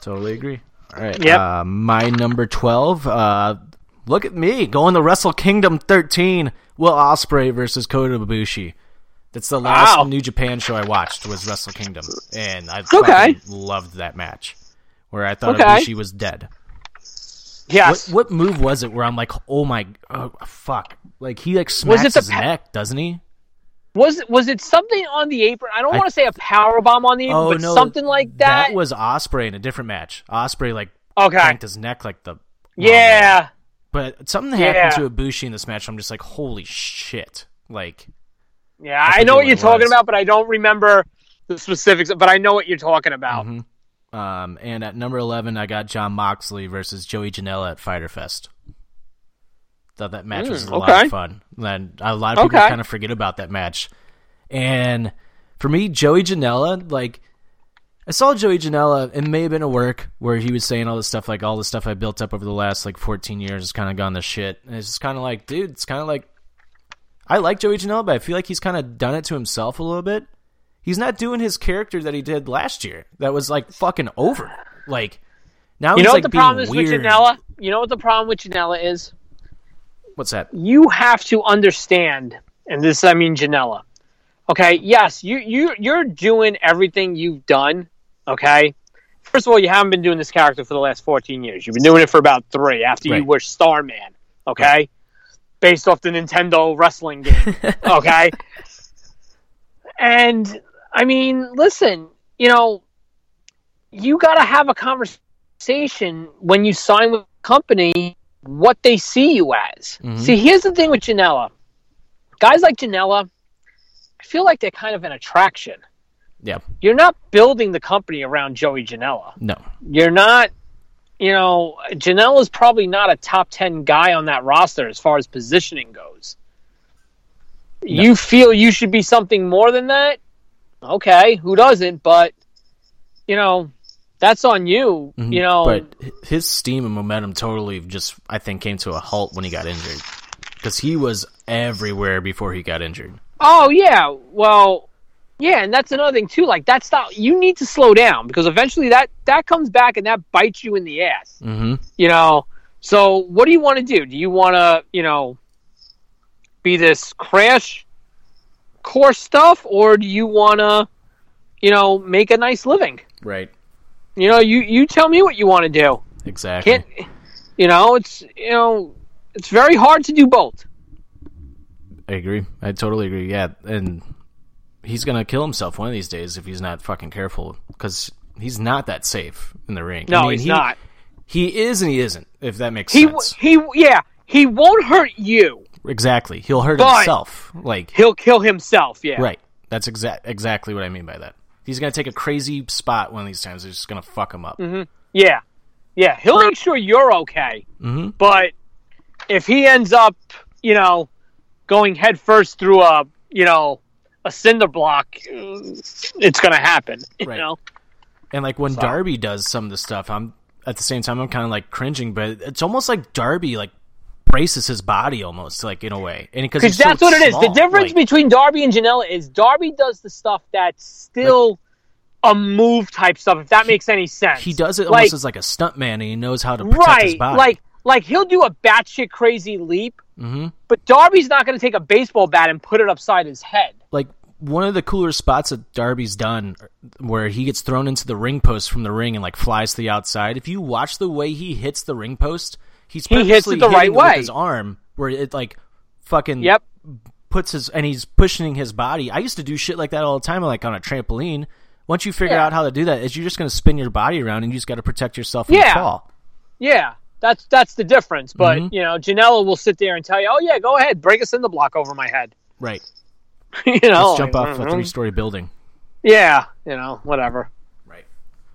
Totally agree. All right.
Yep.
Uh, my number 12. Uh, look at me going to Wrestle Kingdom 13. Will Ospreay versus Kota Ibushi. That's the last
Wow.
New Japan show I watched was Wrestle Kingdom, and I
Okay.
loved that match. Where I thought
Okay.
Ibushi was dead. What
yes
what move was it where I'm like, oh my, oh, fuck, like he like smacks his
pa-
neck, doesn't he?
Was it was it something on the apron i don't
I-
want to say a power bomb on the apron
Oh
but
no,
something like that,
That was Ospreay in a different match. Ospreay like
okay
cranked his neck like the
yeah
But something
Yeah.
happened to Ibushi in this match. I'm just like, holy shit! Like,
yeah i know
what
you're talking about but i don't remember the specifics but i know what you're talking about
mhm. um, and at number eleven, I got Jon Moxley versus Joey Janela at Fyter Fest. Thought that match was
Mm,
a lot of fun. And a lot of people
Okay.
kind of forget about that match. And for me, Joey Janela, like, I saw Joey Janela. It may have been a work where he was saying all this stuff, like all the stuff I built up over the last like 14 years has kind of gone to shit. And it's just kind of like, dude, it's kind of like I like Joey Janela, but I feel like he's kind of done it to himself a little bit. He's not doing his character that he did last year. That was like fucking over. Like now
you
he's
know
like
what the problem is
weird.
with janela you know what the problem with janela is
What's that?
you have to understand, and this I mean Janela. Okay, yes, you you you're doing everything you've done. Okay, first of all, you haven't been doing this character for the last 14 years. You've been doing it for about three after you were Starman. Okay, based off the Nintendo wrestling game. (laughs) okay, and I mean, listen, you know, you got to have a conversation when you sign with a company what they see you as.
Mhm.
See, here's the thing with Janela. Guys like Janela, I feel like they're kind of an attraction.
Yeah.
You're not building the company around Joey Janela.
No.
You're not, you know, Janela's probably not a top 10 guy on that roster as far as positioning goes. You feel you should be something more than that? Okay, who doesn't? But, you know, that's on you.
Mhm.
You know,
but his steam and momentum totally just I think came to a halt when he got injured because he was everywhere before he got injured.
Oh yeah, well, yeah, and that's another thing too. Like that's style, you need to slow down because eventually that that comes back and that bites you in the ass.
Mm-hmm.
You know. So what do you want to do? Do you want to, you know, be this crash course stuff, or do you want to, you know, make a nice living?
Right.
You know, you you tell me what you want to do.
Exactly.
Can't, you know, it's you know, it's very hard to do both.
I agree. I totally agree. Yeah, and he's gonna kill himself one of these days if he's not fucking careful because he's not that safe in the ring.
No,
I mean,
he's
he,
not.
He is and he isn't. If that makes sense.
He
sense.
he yeah, he won't hurt you.
exactly. He'll hurt himself. Like
He'll kill himself. Yeah.
right. That's exact exactly what I mean by that. He's gonna take a crazy spot one of these times. It's just gonna fuck him up.
Yeah. Yeah. He'll make sure you're okay.
Mm-hmm.
But if he ends up, you know, going headfirst through a, you know, a cinder block, it's going to happen. You
Right.
know?
And like when
So-
Darby does some of the stuff, I'm at the same time I'm kind of like cringing, but it's almost like Darby like braces his body almost like in a way, and because
that's what it is. The difference between Darby and Janela is Darby does the stuff that's still a move type stuff. If that makes any sense,
He does it
Like-
almost as like a stunt man, and he knows how to protect his
right.
body.
Like like he'll do a batshit crazy leap,
hmm
but Darby's not going to take a baseball bat and put it upside his head.
like one of the cooler spots that Darby's done, where he gets thrown into the ring post from the ring and like flies to the outside. If you watch the way he hits the ring post, he's
He hits it the right
hitting with
way.
his arm, where it like fucking
Yep.
puts his and he's pushing his body. I used to do shit like that all the time, like on a trampoline. Once you figure
Yeah.
out how to do that, is you're just going to spin your body around and you just got to protect yourself from
Yeah.
the fall.
Yeah, that's that's the difference. But
Mhm.
you know, Janela will sit there and tell you, "Oh yeah, go ahead, break us in the block over my head."
Right. (laughs)
you know,
Let's jump
like,
off a
mhm.
three story building.
Yeah, you know, whatever.
Right.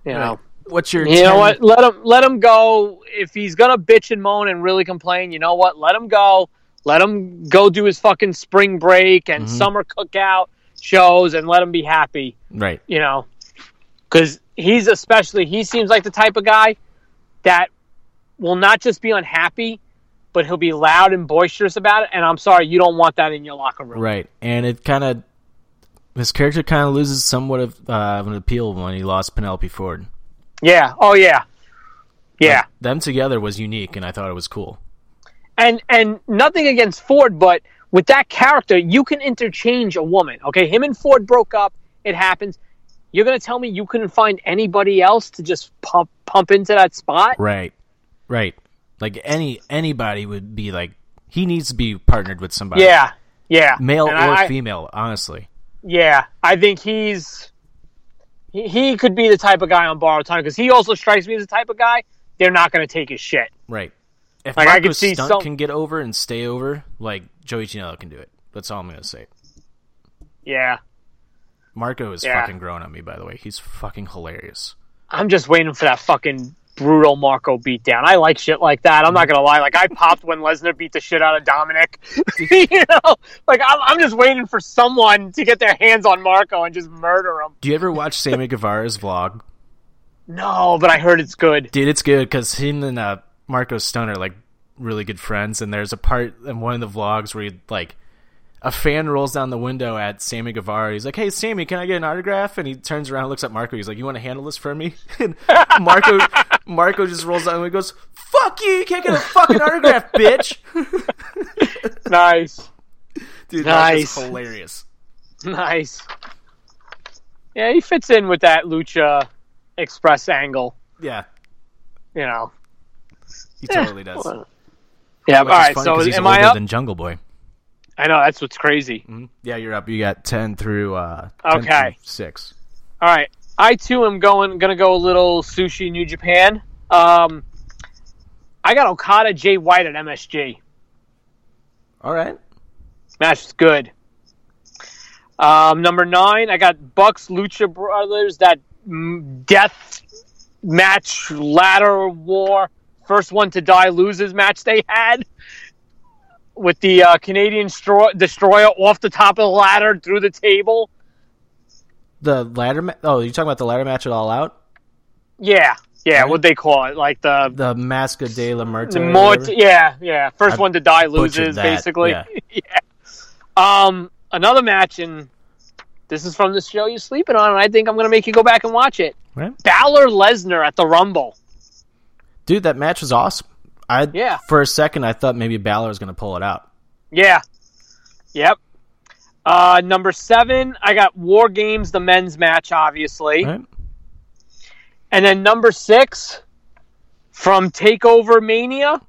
You
Right.
know,
What's your
you know what? Let him let him go. If he's gonna bitch and moan and really complain, you know what? Let him go. Let him go do his fucking spring break and
Mhm.
summer cookout shows, and let him be happy.
Right.
You know, because he's especially he seems like the type of guy that will not just be unhappy, but he'll be loud and boisterous about it. And I'm sorry, you don't want that in your locker room.
Right, and it kind of his character kind of loses somewhat of, uh, of an appeal when he lost Penelope Ford.
Yeah. Oh yeah. Yeah.
Like, them together was unique, and I thought it was cool.
and and nothing against Ford, but with that character, you can interchange a woman. Okay, him and Ford broke up. It happens. You're gonna tell me you couldn't find anybody else to just pump pump into that spot?
Right, right. Like any anybody would be like he needs to be partnered with somebody.
Yeah, yeah,
male
And
or
I-
female. Honestly,
Yeah, I think he's he, he could be the type of guy on borrowed time because he also strikes me as the type of guy they're not gonna take his shit.
right. If
Like, I could
Marko's
see
stunt
some-
can get over and stay over, like Joey Janela can do it. That's all I'm gonna say.
Yeah,
Marko is
Yeah.
fucking growing on me. By the way, he's fucking hilarious.
I'm just waiting for that fucking brutal Marko beatdown. I like shit like that. I'm not gonna lie. Like I popped when Lesnar beat the shit out of Dominik. (laughs) you know, like I'm, I'm just waiting for someone to get their hands on Marko and just murder him.
Do you ever watch Sammy Guevara's vlog?
No, but I heard it's good.
Dude, it's good because him and uh, Marko Stunt are like really good friends, and there's a part in one of the vlogs where he like a fan rolls down the window at Sammy Guevara. He's like, "Hey, Sammy, can I get an autograph?" And he turns around, and looks at Marko. He's like, "You want to handle this for me?" (laughs) And Marko Marko just rolls down and goes, "Fuck you! You can't get a fucking autograph, (laughs) bitch!"
Nice,
Dude,
Nice.
that's hilarious.
nice. Yeah, he fits in with that Lucha Express angle.
Yeah,
You know.
he totally does.
Yeah. All
Which is
right.
funny
So
'cause he's
am
older
I up?
than Jungle Boy.
I know that's what's crazy.
Mhm. Yeah, you're up. You got ten through uh, 10
Okay.
through six.
All right, I too am going to go a little sushi New Japan. Um, I got Okada Jay White at MSG.
All right.
Match is good. Um, number nine, I got Bucks Lucha Brothers. That death match, ladder war, first one to die loses match they had with the uh, Canadian stro- destroyer off the top of the ladder through the table.
The ladder. Ma- oh, you talking about the ladder match at All Out?
Yeah, yeah. What they call it, like the
The Masca de la Muerte.
The more,
whatever?
yeah, yeah. First
I
one to die loses,
that,
basically.
yeah. (laughs)
Yeah. Um, another match, and this is from the show you're sleeping on, and I think I'm going to make you go back and watch it.
Right.
Balor Lesnar at the Rumble.
Dude, that match was awesome. I
Yeah.
For a second, I thought maybe Balor was going to pull it out.
Yeah. Yep. Uh, number seven, I got War Games, the men's match, obviously.
Right.
And then number six, from Takeover Mania,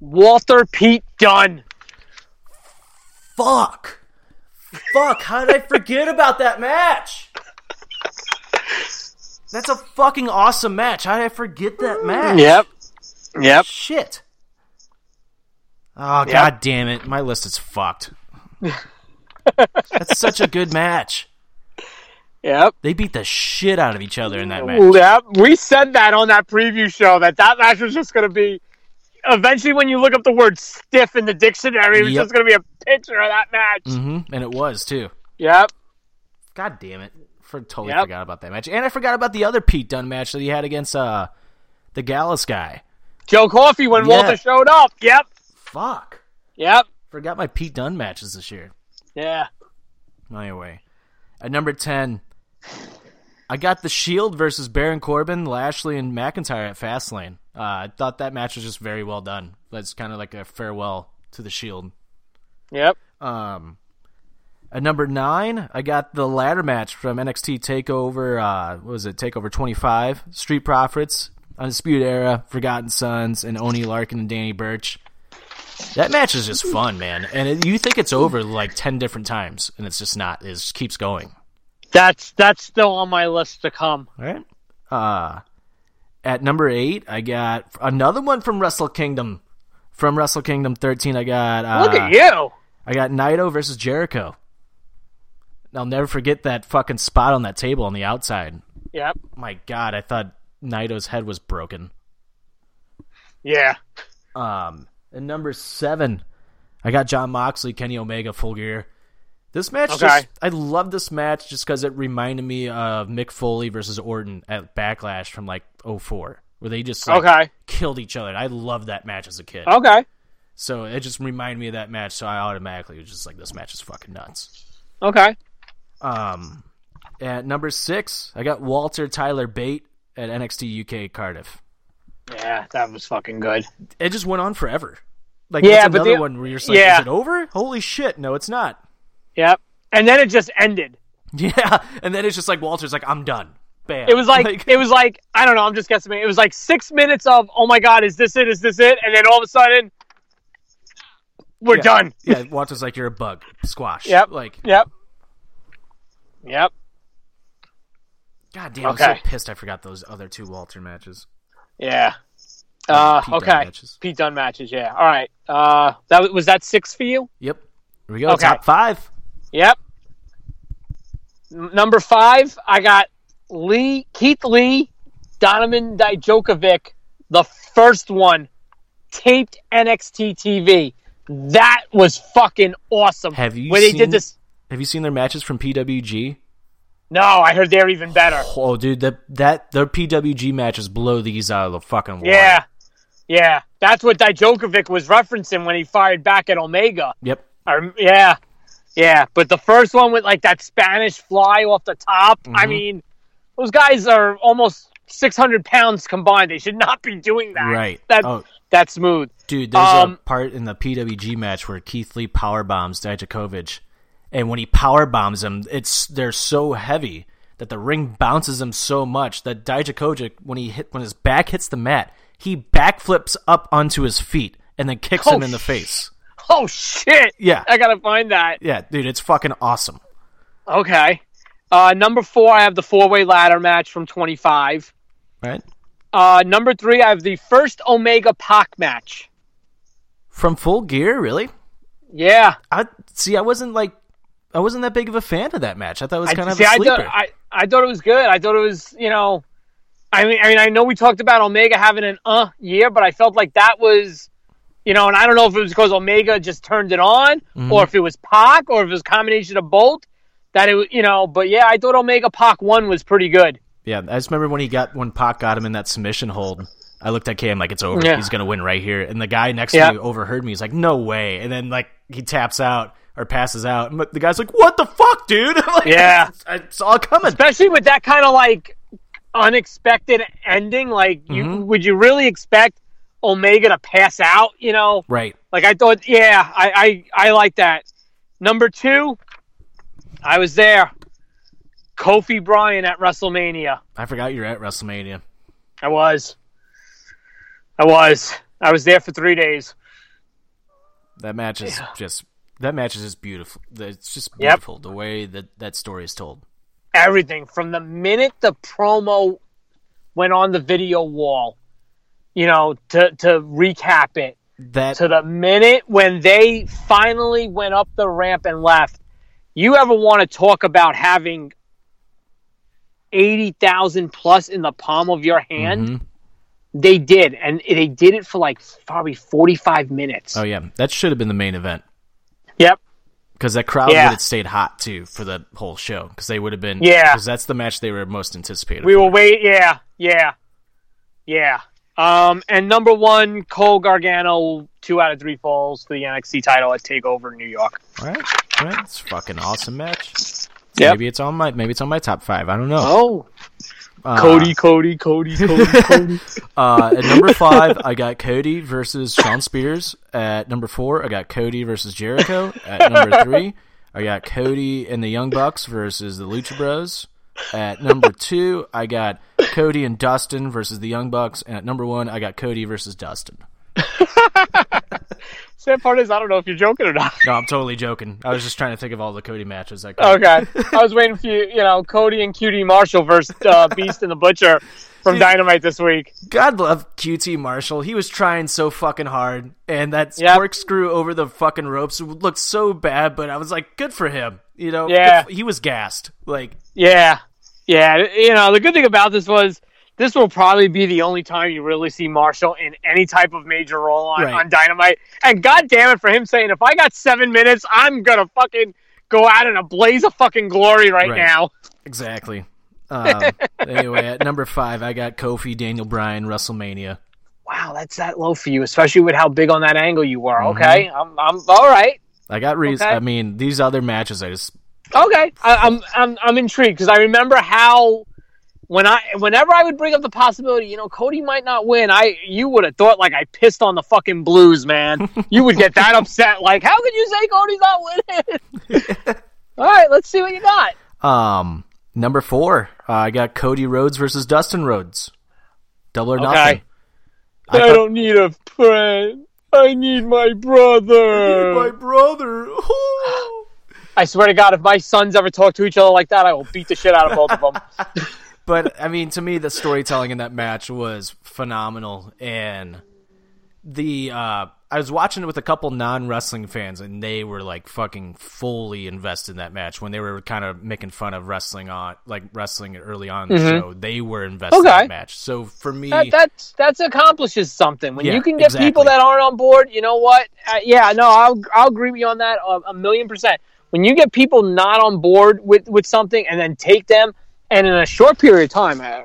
Walter Pete Dunne.
Fuck. Fuck. How did I forget about that match? That's a fucking awesome match. How did I forget that match?
Yep. Yep.
Shit. Oh god damn it! My list is fucked. (laughs) That's such a good match.
Yep.
They beat the shit out of each other in that match.
Yep. We said that on that preview show that that match was just going to be. Eventually, when you look up the word "stiff" in the dictionary, it was
Yep.
just going to be a picture of that match.
hmm And it was too.
Yep.
God damn it! For totally
Yep.
forgot about that match, and I forgot about the other Pete Dunne match that he had against uh the Gallus guy.
Joe Coffey when
Yeah.
Walter showed up. Yep.
Fuck.
Yep.
Forgot my Pete Dunne matches this year.
Yeah.
Anyway, at number ten, I got the Shield versus Baron Corbin, Lashley, and McIntyre at Fastlane. Uh, I thought that match was just very well done. That's kind of like a farewell to the Shield.
Yep.
Um, at number nine, I got the ladder match from NXT Takeover. Uh, what was it? Takeover 25. Street Profits, Undisputed Era, Forgotten Sons, and Oney Lorcan and Danny Burch. That match is just fun, man. And it, you think it's over like ten different times, and it's just not. It just keeps going.
That's that's still on my list to come.
All right. Uh, at number eight, I got another one from Wrestle Kingdom. From Wrestle Kingdom 13, I got. Uh,
Look at you.
I got Naito versus Jericho. I'll never forget that fucking spot on that table on the outside.
Yep.
My God, I thought Naito's head was broken.
Yeah.
Um, and number seven, I got Jon Moxley, Kenny Omega, Full Gear. This match,
Okay.
just, I love this match just because it reminded me of Mick Foley versus Orton at Backlash from like 04, where they just like,
Okay.
killed each other. I loved that match as a kid.
Okay.
So it just reminded me of that match. So I automatically was just like, this match is fucking nuts.
Okay.
Um, at number six, I got Walter Tyler Bate at NXT UK Cardiff.
Yeah, that was fucking good.
It just went on forever. Like
Yeah,
that's
but
another
the-
one where you're just like,
yeah.
is it over? Holy shit! No, it's not.
Yep. And then it just ended. (laughs)
Yeah, and then it's just like Walter's like, I'm done. Bam.
It was like, it was like I don't know. I'm just guessing. It was like six minutes of oh my god, is this it? Is this it? And then all of a sudden, we're
yeah,
done.
yeah, Walter's like, you're a bug. Squash.
Yep.
Like,
Yep. Yep.
god damn, I'm so pissed. I forgot those other two Walter matches.
Yeah. Uh,
Pete
okay.
matches.
Pete Dunne matches. Yeah. All right. Uh, that was- that six for you?
Yep. Here we go.
Okay.
Top five.
Yep. Number five, I got Lee, Keith Lee, Donovan Dijakovic, the first one, taped NXT TV. That was fucking awesome.
Have you
Where they did this?
Have you seen their matches from PWG?
No, I heard they're even better.
Oh, dude, that that their PWG matches blow these out of the fucking water.
Yeah, yeah. That's what Dijakovic was referencing when he fired back at Omega.
Yep.
Or, yeah, yeah. But the first one with like that Spanish fly off the top. I
Mhm.
mean, those guys are almost six hundred pounds combined. They should not be doing that.
Right.
That
Oh.
that's smooth.
Dude, there's
Um,
a part in the PWG match where Keith Lee power bombs Dijakovic, and when he power bombs him, it's they're so heavy that the ring bounces him so much that Dijakovic, when he hit when his back hits the mat, he backflips up onto his feet and then kicks
Oh,
him in the face.
Oh shit!
Yeah.
I gotta find that.
Yeah, dude, it's fucking awesome.
Okay. Uh, number four, I have the four way ladder match from twenty five.
Right?
Uh, number three, I have the first Omega Pac match.
From Full Gear, really?
Yeah.
I see. I wasn't like, I wasn't that big of a fan of that match. I thought it was
I,
kind of
see,
a
I
sleeper.
thought I, I thought it was good. I thought it was you know, I mean I mean I know we talked about Omega having an uh year, but I felt like that was, you know, and I don't know if it was because Omega just turned it on,
Mm-hmm.
or if it was Pac, or if it was a combination of both. That it, you know, but yeah, I thought Omega Pac one was pretty good.
Yeah, I just remember when he got when Pac got him in that submission hold. I looked at Cam like it's over.
Yeah.
He's gonna win right here. And the guy next
Yeah.
to me overheard me. He's like, "No way!" And then like he taps out or passes out. And the guy's like, "What the fuck, dude?" (laughs) Like,
Yeah.
it's, all coming.
especially with that kind of like unexpected ending. Like, you
Mhm.
would you really expect Omega to pass out? You know,
Right.
like I thought. Yeah, I I, I like that. Number two, I was there. Kofi Bryan at WrestleMania.
I forgot you're at WrestleMania.
I was. I was. I was there for three days.
That match is just that match is just beautiful. It's just
Yep.
beautiful the way that that story is told.
Everything from the minute the promo went on the video wall, you know, to to recap it,
That
to the minute when they finally went up the ramp and left. You ever want to talk about having 80,000 plus in the palm of your hand?
Mhm.
They did. And they did it for like probably 45 minutes.
Oh yeah, that should have been the main event
Yep.
because that crowd
Yeah.
would have stayed hot too for the whole show because they would have been
Yeah.
because that's the match they were most anticipated.
We
for.
were wait. Yeah. Yeah. Yeah. Um, and number one, Cole Gargano, two out of three falls for the NXT title at Takeover New York.
All right, all right, it's a fucking awesome match.
Yep.
Maybe it's on my maybe it's on my top five. I don't know.
Oh,
Uh,
Cody, Cody, Cody, Cody, (laughs) Cody.
Uh, at number five, I got Cody versus Shawn Spears. At number four, I got Cody versus Jericho. At number three, I got Cody and the Young Bucks versus the Lucha Bros. At number two, I got Cody and Dustin versus the Young Bucks. And at number one, I got Cody versus Dustin. (laughs)
Sad part is I don't know if you're joking or not.
No, I'm totally joking. I was just trying to think of all the Cody matches. I could.
Okay, I was waiting for you. You know, Cody and QT Marshall versus uh, (laughs) Beast and the Butcher from Dynamite this week.
God love QT Marshall. He was trying so fucking hard, and that
Yep.
corkscrew over the fucking ropes looked so bad. But I was like, good for him. You know,
Yeah.
Good- he was gassed. Like,
Yeah, yeah. You know, the good thing about this was this will probably be the only time you really see Marshall in any type of major role on,
Right.
on Dynamite. And god damn it for him saying, if I got seven minutes, I'm gonna fucking go out in a blaze of fucking glory right,
Right.
now.
exactly. Um, (laughs) anyway, at number five, I got Kofi, Daniel Bryan, WrestleMania.
Wow, that's that low for you, especially with how big on that angle you were.
Mm-hmm.
Okay, I'm, I'm all right.
I got reason.
Okay.
I mean, these other matches, I just
Okay, I, I'm I'm I'm intrigued because I remember how when I whenever I would bring up the possibility, you know, Cody might not win. I you would have thought like I pissed on the fucking Blues, man. you would get that upset. Like, how could you say Cody's not winning? (laughs) All right, let's see what you got.
um number four, uh, I got Cody Rhodes versus Dustin Rhodes. Double or
Okay.
nothing.
I,
thought-
don't need a friend. I need my brother.
My brother. (sighs)
I swear to God, if my sons ever talk to each other like that, I will beat the shit out of both of them. (laughs)
but I mean, to me, the storytelling in that match was phenomenal, and the uh, I was watching it with a couple non wrestling fans, and they were like fucking fully invested in that match when they were kind of making fun of wrestling on like wrestling early on in the show. They were invested in that match. So for me,
that that's that's accomplishes something when
Yeah,
you can get
exactly.
people that aren't on board you know what uh, yeah no I'll, I'll agree with you on that a, a million percent when you get people not on board with with something and then take them and in a short period of time uh,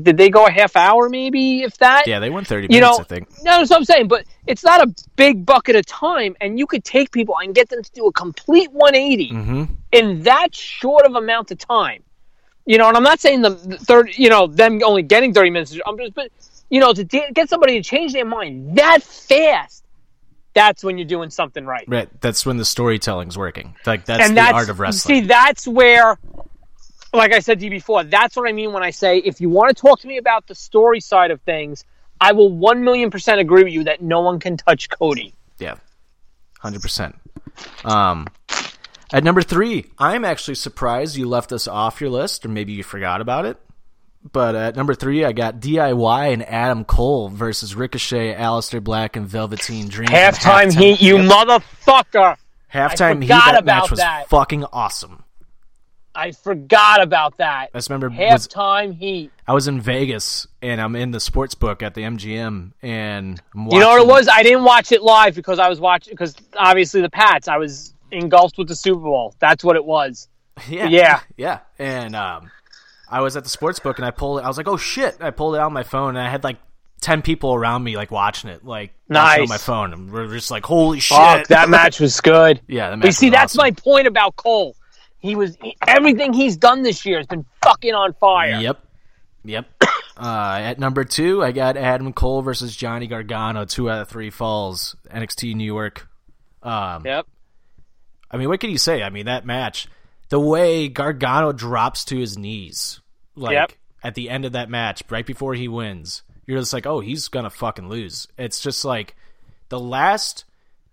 did they go a half hour maybe if that
yeah, they went thirty
you
minutes.
know
I think.
no that's what i'm saying but it's not a big bucket of time and you could take people and get them to do a complete 180
hmm
in that short of amount of time. You know, and I'm not saying the the third, you know, them only getting 30 minutes. I'm just, but you know, to de- get somebody to change their mind that fast, that's when you're doing something right.
Right, that's when the storytelling's working. Like that's
and
the art of wrestling.
see, that's where, like I said to you before, that's what I mean when I say if you want to talk to me about the story side of things, I will one million percent agree with you that no one can touch Cody.
Yeah, hundred percent. Um, at number three, I'm actually surprised you left us off your list, or maybe you forgot about it. But at number three, I got DIY and Adam Cole versus Ricochet, Aleister Black, and Velveteen Dream. from
Halftime heat, you motherfucker!
Halftime heat. That match was
that.
fucking awesome.
I forgot about that.
I just remember was,
Halftime heat.
I was in Vegas and I'm in the sports book at the MGM and I'm
You know what it was? I didn't watch it live because I was watching because obviously the Pats. I was engulfed with the Super Bowl. That's what it was. (laughs)
Yeah,
Yeah.
yeah. And um, I was at the sports book and I pulled it. I was like, "Oh shit!" I pulled it out on my phone and I had like ten people around me like watching it, like
Nice.
on my phone, and we're just like, "Holy shit!"
Fuck, that match was good. (laughs)
yeah, match
But you see,
was
that's
awesome.
my point about Cole. He was everything he's done this year has been fucking on fire.
Yep, yep. (coughs) uh, at number two, I got Adam Cole versus Johnny Gargano. Two out of three falls. NXT New York. Um,
Yep.
I mean, what can you say? I mean, that match, the way Gargano drops to his knees, like
Yep.
at the end of that match, right before he wins, you're just like, oh, he's gonna fucking lose. It's just like the last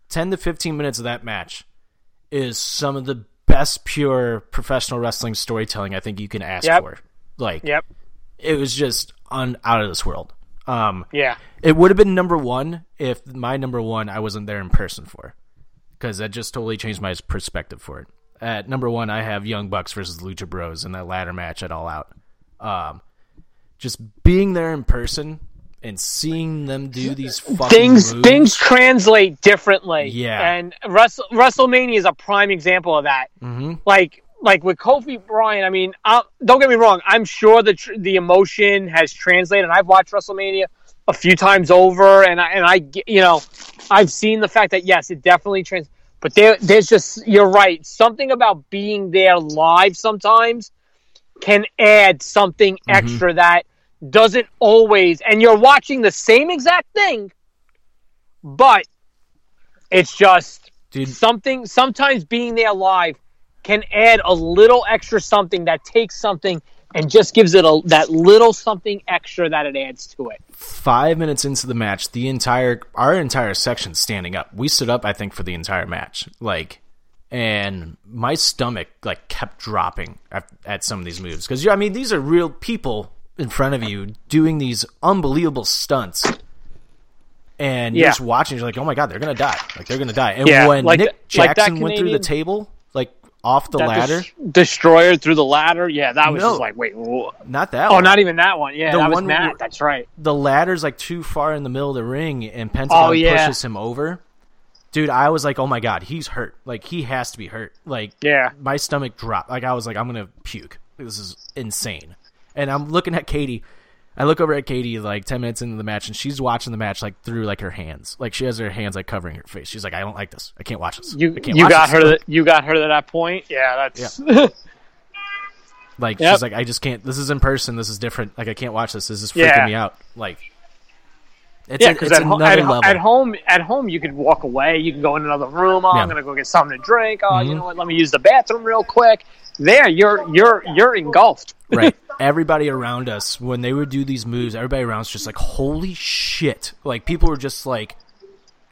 ten to fifteen minutes of that match is some of the best pure professional wrestling storytelling I think you can ask
Yep.
for. Like,
Yep.
it was just on out of this world. Um,
Yeah.
it would have been number one if my number one I wasn't there in person for, because that just totally changed my perspective for it. At number one, I have Young Bucks versus Lucha Bros in that ladder match at All Out. Um, just being there in person and seeing them do these fucking
Things
moves.
things translate differently.
Yeah.
And Wrestle, WrestleMania is a prime example of that.
hmm
like like with Kofi Bryant, I mean, i don't get me wrong. I'm sure the tr- the emotion has translated. I've watched WrestleMania a few times over, and I, and I you know I've seen the fact that yes, it definitely trans. But there, there's just you're right. Something about being there live sometimes can add something
Mm-hmm.
extra that doesn't always and you're watching the same exact thing but it's just
Dude,
something sometimes being there live can add a little extra something that takes something and just gives it a that little something extra that it adds to it
five minutes into the match, the entire our entire section standing up. We stood up, I think, for the entire match. Like, and my stomach like kept dropping at, at some of these moves because I mean these are real people in front of you doing these unbelievable stunts. And you're just watching, you're like, "Oh my god, they're gonna die! Like they're gonna die!" And
Yeah,
when
like
Nick
the- like
Jackson went through the table, like off the ladder,
des- destroyer through the ladder yeah that was
No.
just like wait
not that.
oh
one.
not even that one yeah
The
that was
one
Matt
where-
that's right
the ladder's like too far in the middle of the ring and Pentagon
Oh, yeah.
pushes him over. Dude, I was like, oh my god, he's hurt. Like he has to be hurt. Like
Yeah.
my stomach dropped. Like I was like, I'm gonna puke. This is insane. And I'm looking at Katie. I look over at Katie like ten minutes into the match, and she's watching the match like through like her hands. Like she has her hands like covering her face. She's like, I don't like this. I can't watch this.
you
I can't
you got
this.
her to, (laughs) you got her to that point yeah that's (laughs)
Like
Yep.
she's like, I just can't. This is in person. This is different. Like I can't watch this. This is freaking
Yeah.
me out. Like it's,
yeah
a-
because
it's
at, ho- at, ho- at home at home you could walk away you can go in another room oh,
Yeah.
i'm gonna go get something to drink oh you
Mhm.
know what let me use the bathroom real quick there you're you're you're engulfed
right. (laughs) Everybody around us, when they would do these moves, everybody around us just like, holy shit. Like, people were just like,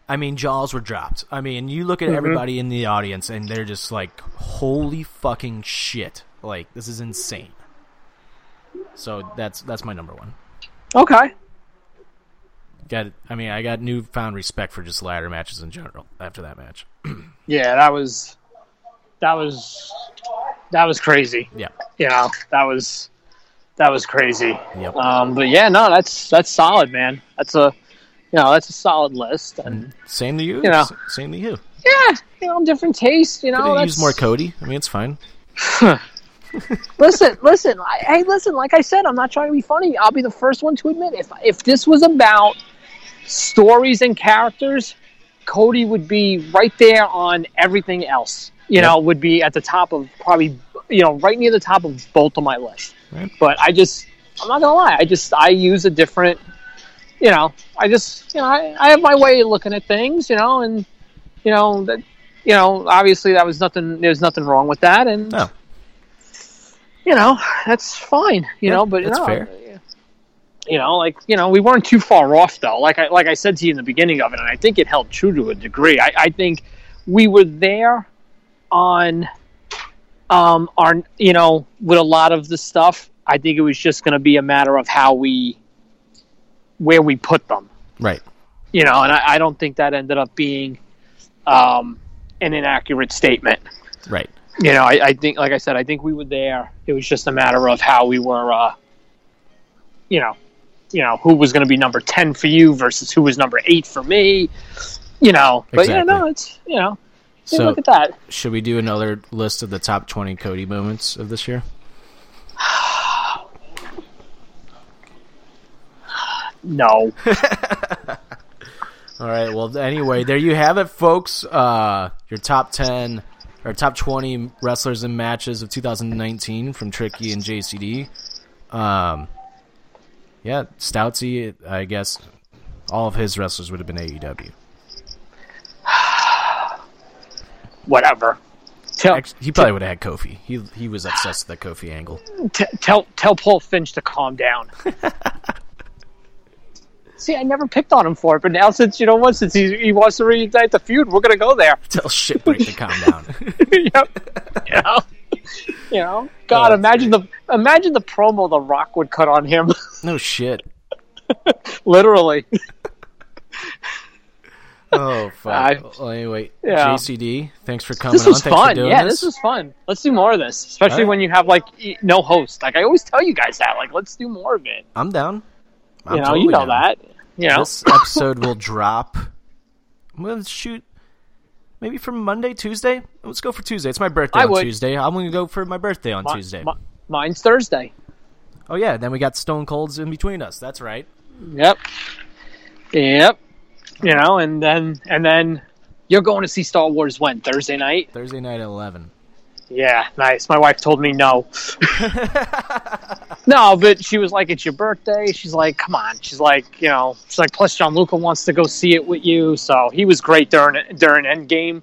I mean, jaws were dropped. I mean, you look at
Mm-hmm.
everybody in the audience and they're just like, holy fucking shit. Like, this is insane. So that's that's my number one.
okay
Got, I mean, I got newfound respect for just ladder matches in general after that match. (clears throat)
yeah that was that was that was crazy
Yeah.
you know that was that was crazy
Yep.
um but yeah no that's that's solid man that's a you know that's a solid list and
Same to you.
You know.
Same to you.
yeah you know different taste you know
Could have
that's
used more Cody. I mean, it's fine. (laughs)
listen, listen. I, hey, listen. Like I said, I'm not trying to be funny. I'll be the first one to admit if if this was about stories and characters, Cody would be right there on everything else. You know, would be at the top of probably you know right near the top of both of my list.
Right.
But I just, I'm not gonna lie. I just I use a different. You know, I just you know I, I have my way of looking at things. You know, and you know that you know obviously that was nothing. There's nothing wrong with that, and
No.
you know, that's fine. You
Yeah,
know, but
that's
no,
fair.
You know, like you know, we weren't too far off though. Like I like I said to you in the beginning of it, and I think it held true to a degree. I, I think we were there on um our you know with a lot of the stuff. I think it was just going to be a matter of how we where we put them.
Right.
You know, and I, I don't think that ended up being um, an inaccurate statement
Right.
you know, I, I think, like I said, I think we were there. It was just a matter of how we were, uh, you know, you know, who was going to be number ten for you versus who was number eight for me. You know, but yeah, no, it's you know,
So-
look at that.
Should we do another list of the top 20 Cody moments of this year? (sighs)
No, (laughs)
All right. Well, anyway, there you have it, folks. Uh, your top 10 or top 20 wrestlers and matches of 2019 from Tricky and JCD. Um, yeah, Stoutsy, I guess all of his wrestlers would have been AEW. (sighs)
whatever. Tell
he probably would have had Kofi. He he was obsessed with that Kofi angle.
t- tell tell Paul Finch to calm down. (laughs) See, I never picked on him for it, but now since you know what, since he, he wants to reignite the feud, we're gonna go there.
Tell shit break to calm down. (laughs)
yep. (laughs) Know, (laughs) you know. Oh, God,
Oh,
imagine the imagine the promo The Rock would cut on him. (laughs)
no shit.
Literally.
Oh fuck.
I-
well, anyway,
Yeah.
JCD, thanks for coming
This was
on.
Fun.
doing
Yeah,
this.
this was fun. Let's do more of this, especially
All right.
when you have like no host. Like I always tell you guys that. Like, let's do more of it.
I'm down. I'm
you know,
totally
you know
down.
that. You know,
This episode will drop. I'm gonna shoot maybe for Monday, Tuesday. Let's go for Tuesday. It's my birthday
I
on
would.
Tuesday. I'm gonna go for my birthday on
Mi-
Tuesday.
mi- mine's Thursday.
oh yeah, then we got Stone Colds in between us. That's right.
Yep. Yep. You know, and then and then you're going to see Star Wars when Thursday night.
Thursday night at eleven.
Yeah, nice. My wife told me no. (laughs) no, but she was like, "It's your birthday." She's like, "Come on." She's like, you know, she's like, plus John Gianluca wants to go see it with you, so he was great during during Endgame.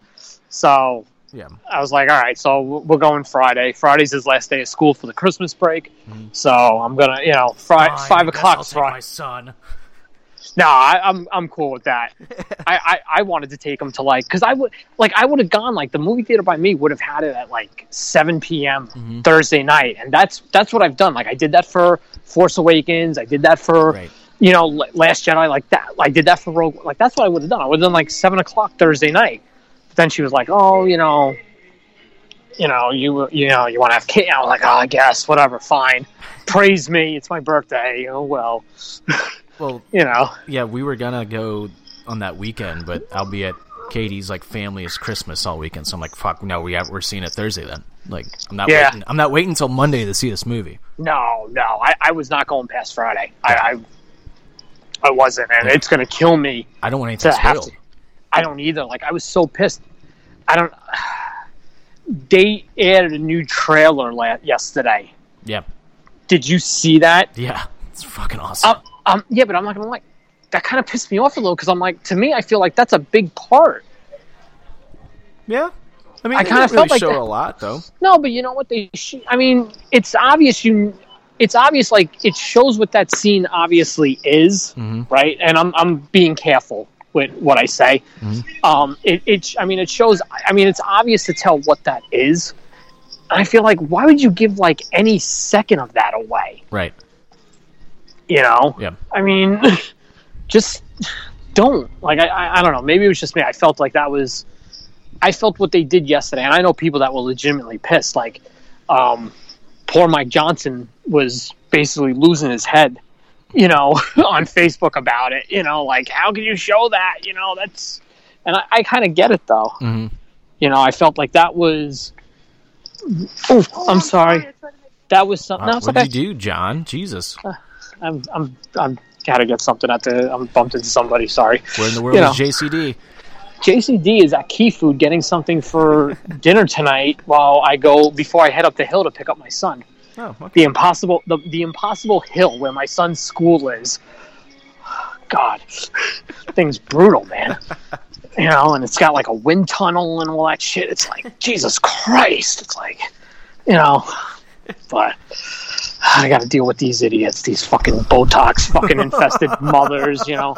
So
Yeah.
I was like, all right, so we're going Friday. Friday's his last day of school for the Christmas break, mm-hmm. so I'm gonna, you know, fri-
Fine,
five o'clock
I'll take
Friday.
my son.
No, I, I'm I'm cool with that. (laughs) I, I, I wanted to take him to like because I would like I would have gone like the movie theater by me would have had it at like 7 p.m.
Mm-hmm.
Thursday night, and that's that's what I've done. Like I did that for Force Awakens. I did that for
Right.
you know L- Last Jedi. Like that. I did that for Rogue. Like that's what I would have done. I would have done like seven o'clock Thursday night. But then she was like, oh, you know, you know, you you know, you want to have kid. I was like, oh, I guess whatever, fine. Praise me. It's my birthday. Oh well, (laughs)
Well,
you know.
yeah, we were gonna go on that weekend, but I'll be at Katie's like family is Christmas all weekend, so I'm like, fuck, no, we have, we're seeing it Thursday then. Like, I'm not
Yeah.
waiting. I'm not waiting until Monday to see this movie.
No, no, I, I was not going past Friday. I, I, I wasn't, and it's gonna kill me
I don't want anything
to have
spoiled.
to. I don't either. Like I was so pissed. I don't. (sighs) They added a new trailer la- yesterday.
Yeah,
Did you see that?
yeah, it's fucking awesome.
Um, um, yeah, but I'm not gonna lie. That kind of pissed me off a little because I'm like, to me, I feel like that's a big part.
yeah, I mean,
I kinda
didn't really
felt like
show
that.
a lot though.
No, but you know what they? Sh- I mean, it's obvious you. It's obvious, like it shows what that scene obviously is,
Mhm.
right? And I'm I'm being careful with what I say. Um, it, it I mean, it shows. I mean, it's obvious to tell what that is. I feel like why would you give like any second of that away?
Right.
You know?
Yeah.
I mean, (laughs) just don't. Like I, I I don't know. Maybe it was just me. I felt like that was. I felt what they did yesterday, and I know people that were legitimately pissed. Like, um, poor Mike Johnson was basically losing his head, you know, (laughs) on Facebook about it. You know, like how can you show that? You know, that's, and I, I kind of get it though.
hmm
You know, I felt like that was. Oh, I'm sorry. That was something. no,
Uh,
it's
what
okay.
did you do, John? Jesus,
I'm, I'm, I'm gotta get something at the. I'm bumped into somebody. Sorry.
where in the world
You
is JCD?
JCD is at Key Food getting something for (laughs) dinner tonight while I go before I head up the hill to pick up my son.
Oh, okay.
The impossible, the, the impossible hill where my son's school is. (sighs) God, (sighs) thing's brutal, man. (laughs) You know, and it's got like a wind tunnel and all that shit. It's like Jesus Christ. It's like, you know, (laughs) but (sighs) I got to deal with these idiots, these fucking Botox, fucking infested (laughs) mothers. You know,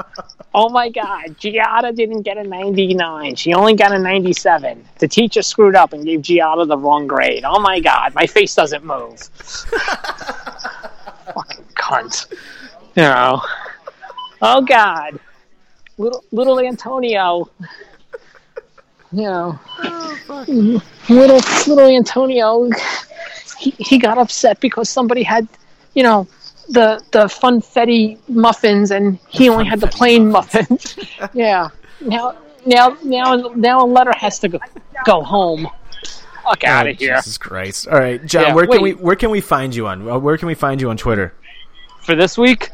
oh my God, Giada didn't get a 99. She only got a 97. The teacher screwed up and gave Giada the wrong grade. Oh my God, my face doesn't move. (laughs) fucking cunt. You know. Oh God, little little Antonio. You know, oh, little little Antonio. He he got upset because somebody had, you know, the the funfetti muffins and he only had the plain muffins. (laughs) yeah. Now now now now a letter has to go go home. Fuck out
Oh,
of here.
Jesus Christ! All right, John.
Yeah,
where can we where can we find you on? uh, Where can we find you on Twitter?
For this week,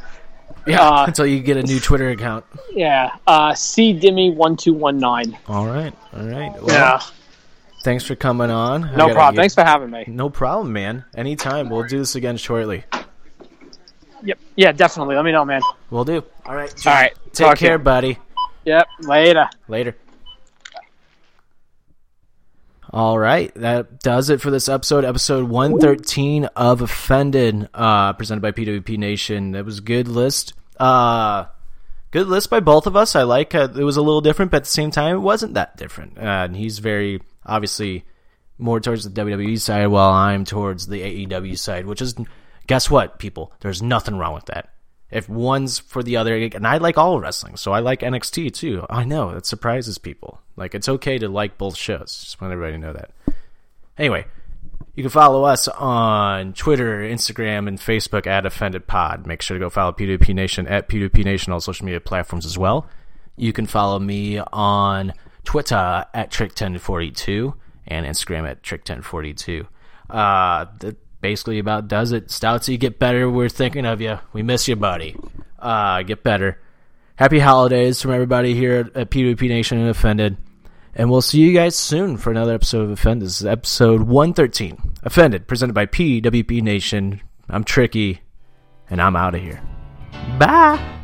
Yeah,
Uh, (laughs)
until you get a new Twitter account.
yeah. Uh C Dimmy one two one nine.
All right, all right. Well,
Yeah.
Thanks for coming on.
No problem.
get-
Thanks for having me.
No problem, man. Anytime. We'll do this again shortly.
Yep. Yeah, definitely. Let me know, man.
We'll do. All right.
All right.
Take
Talk
care, buddy.
Yep. Later.
Later. All right, that does it for this episode, episode 113 of Offended, uh, presented by PWP Nation. That was a good list. Uh, good list by both of us. I like uh, it was a little different, but at the same time, it wasn't that different. Uh, and he's very obviously more towards the WWE side, while I'm towards the AEW side, which is guess what, people? There's nothing wrong with that. If one's for the other, and I like all wrestling, so I like NXT too. I know it surprises people. Like it's okay to like both shows. Just want everybody to know that. Anyway, you can follow us on Twitter, Instagram, and Facebook at Offended Pod. Make sure to go follow PWP Nation at PWP Nation on social media platforms as well. You can follow me on Twitter at Trick1042 and Instagram at Trick1042. Uh, that basically about does it. Stoutsy, get better. We're thinking of you. We miss you, buddy. Uh, get better. Happy holidays from everybody here at, PWP Nation and Offended. And we'll see you guys soon for another episode of Offended. This is episode 113. Offended, presented by PWP Nation. I'm Tricky, and I'm out of here. Bye.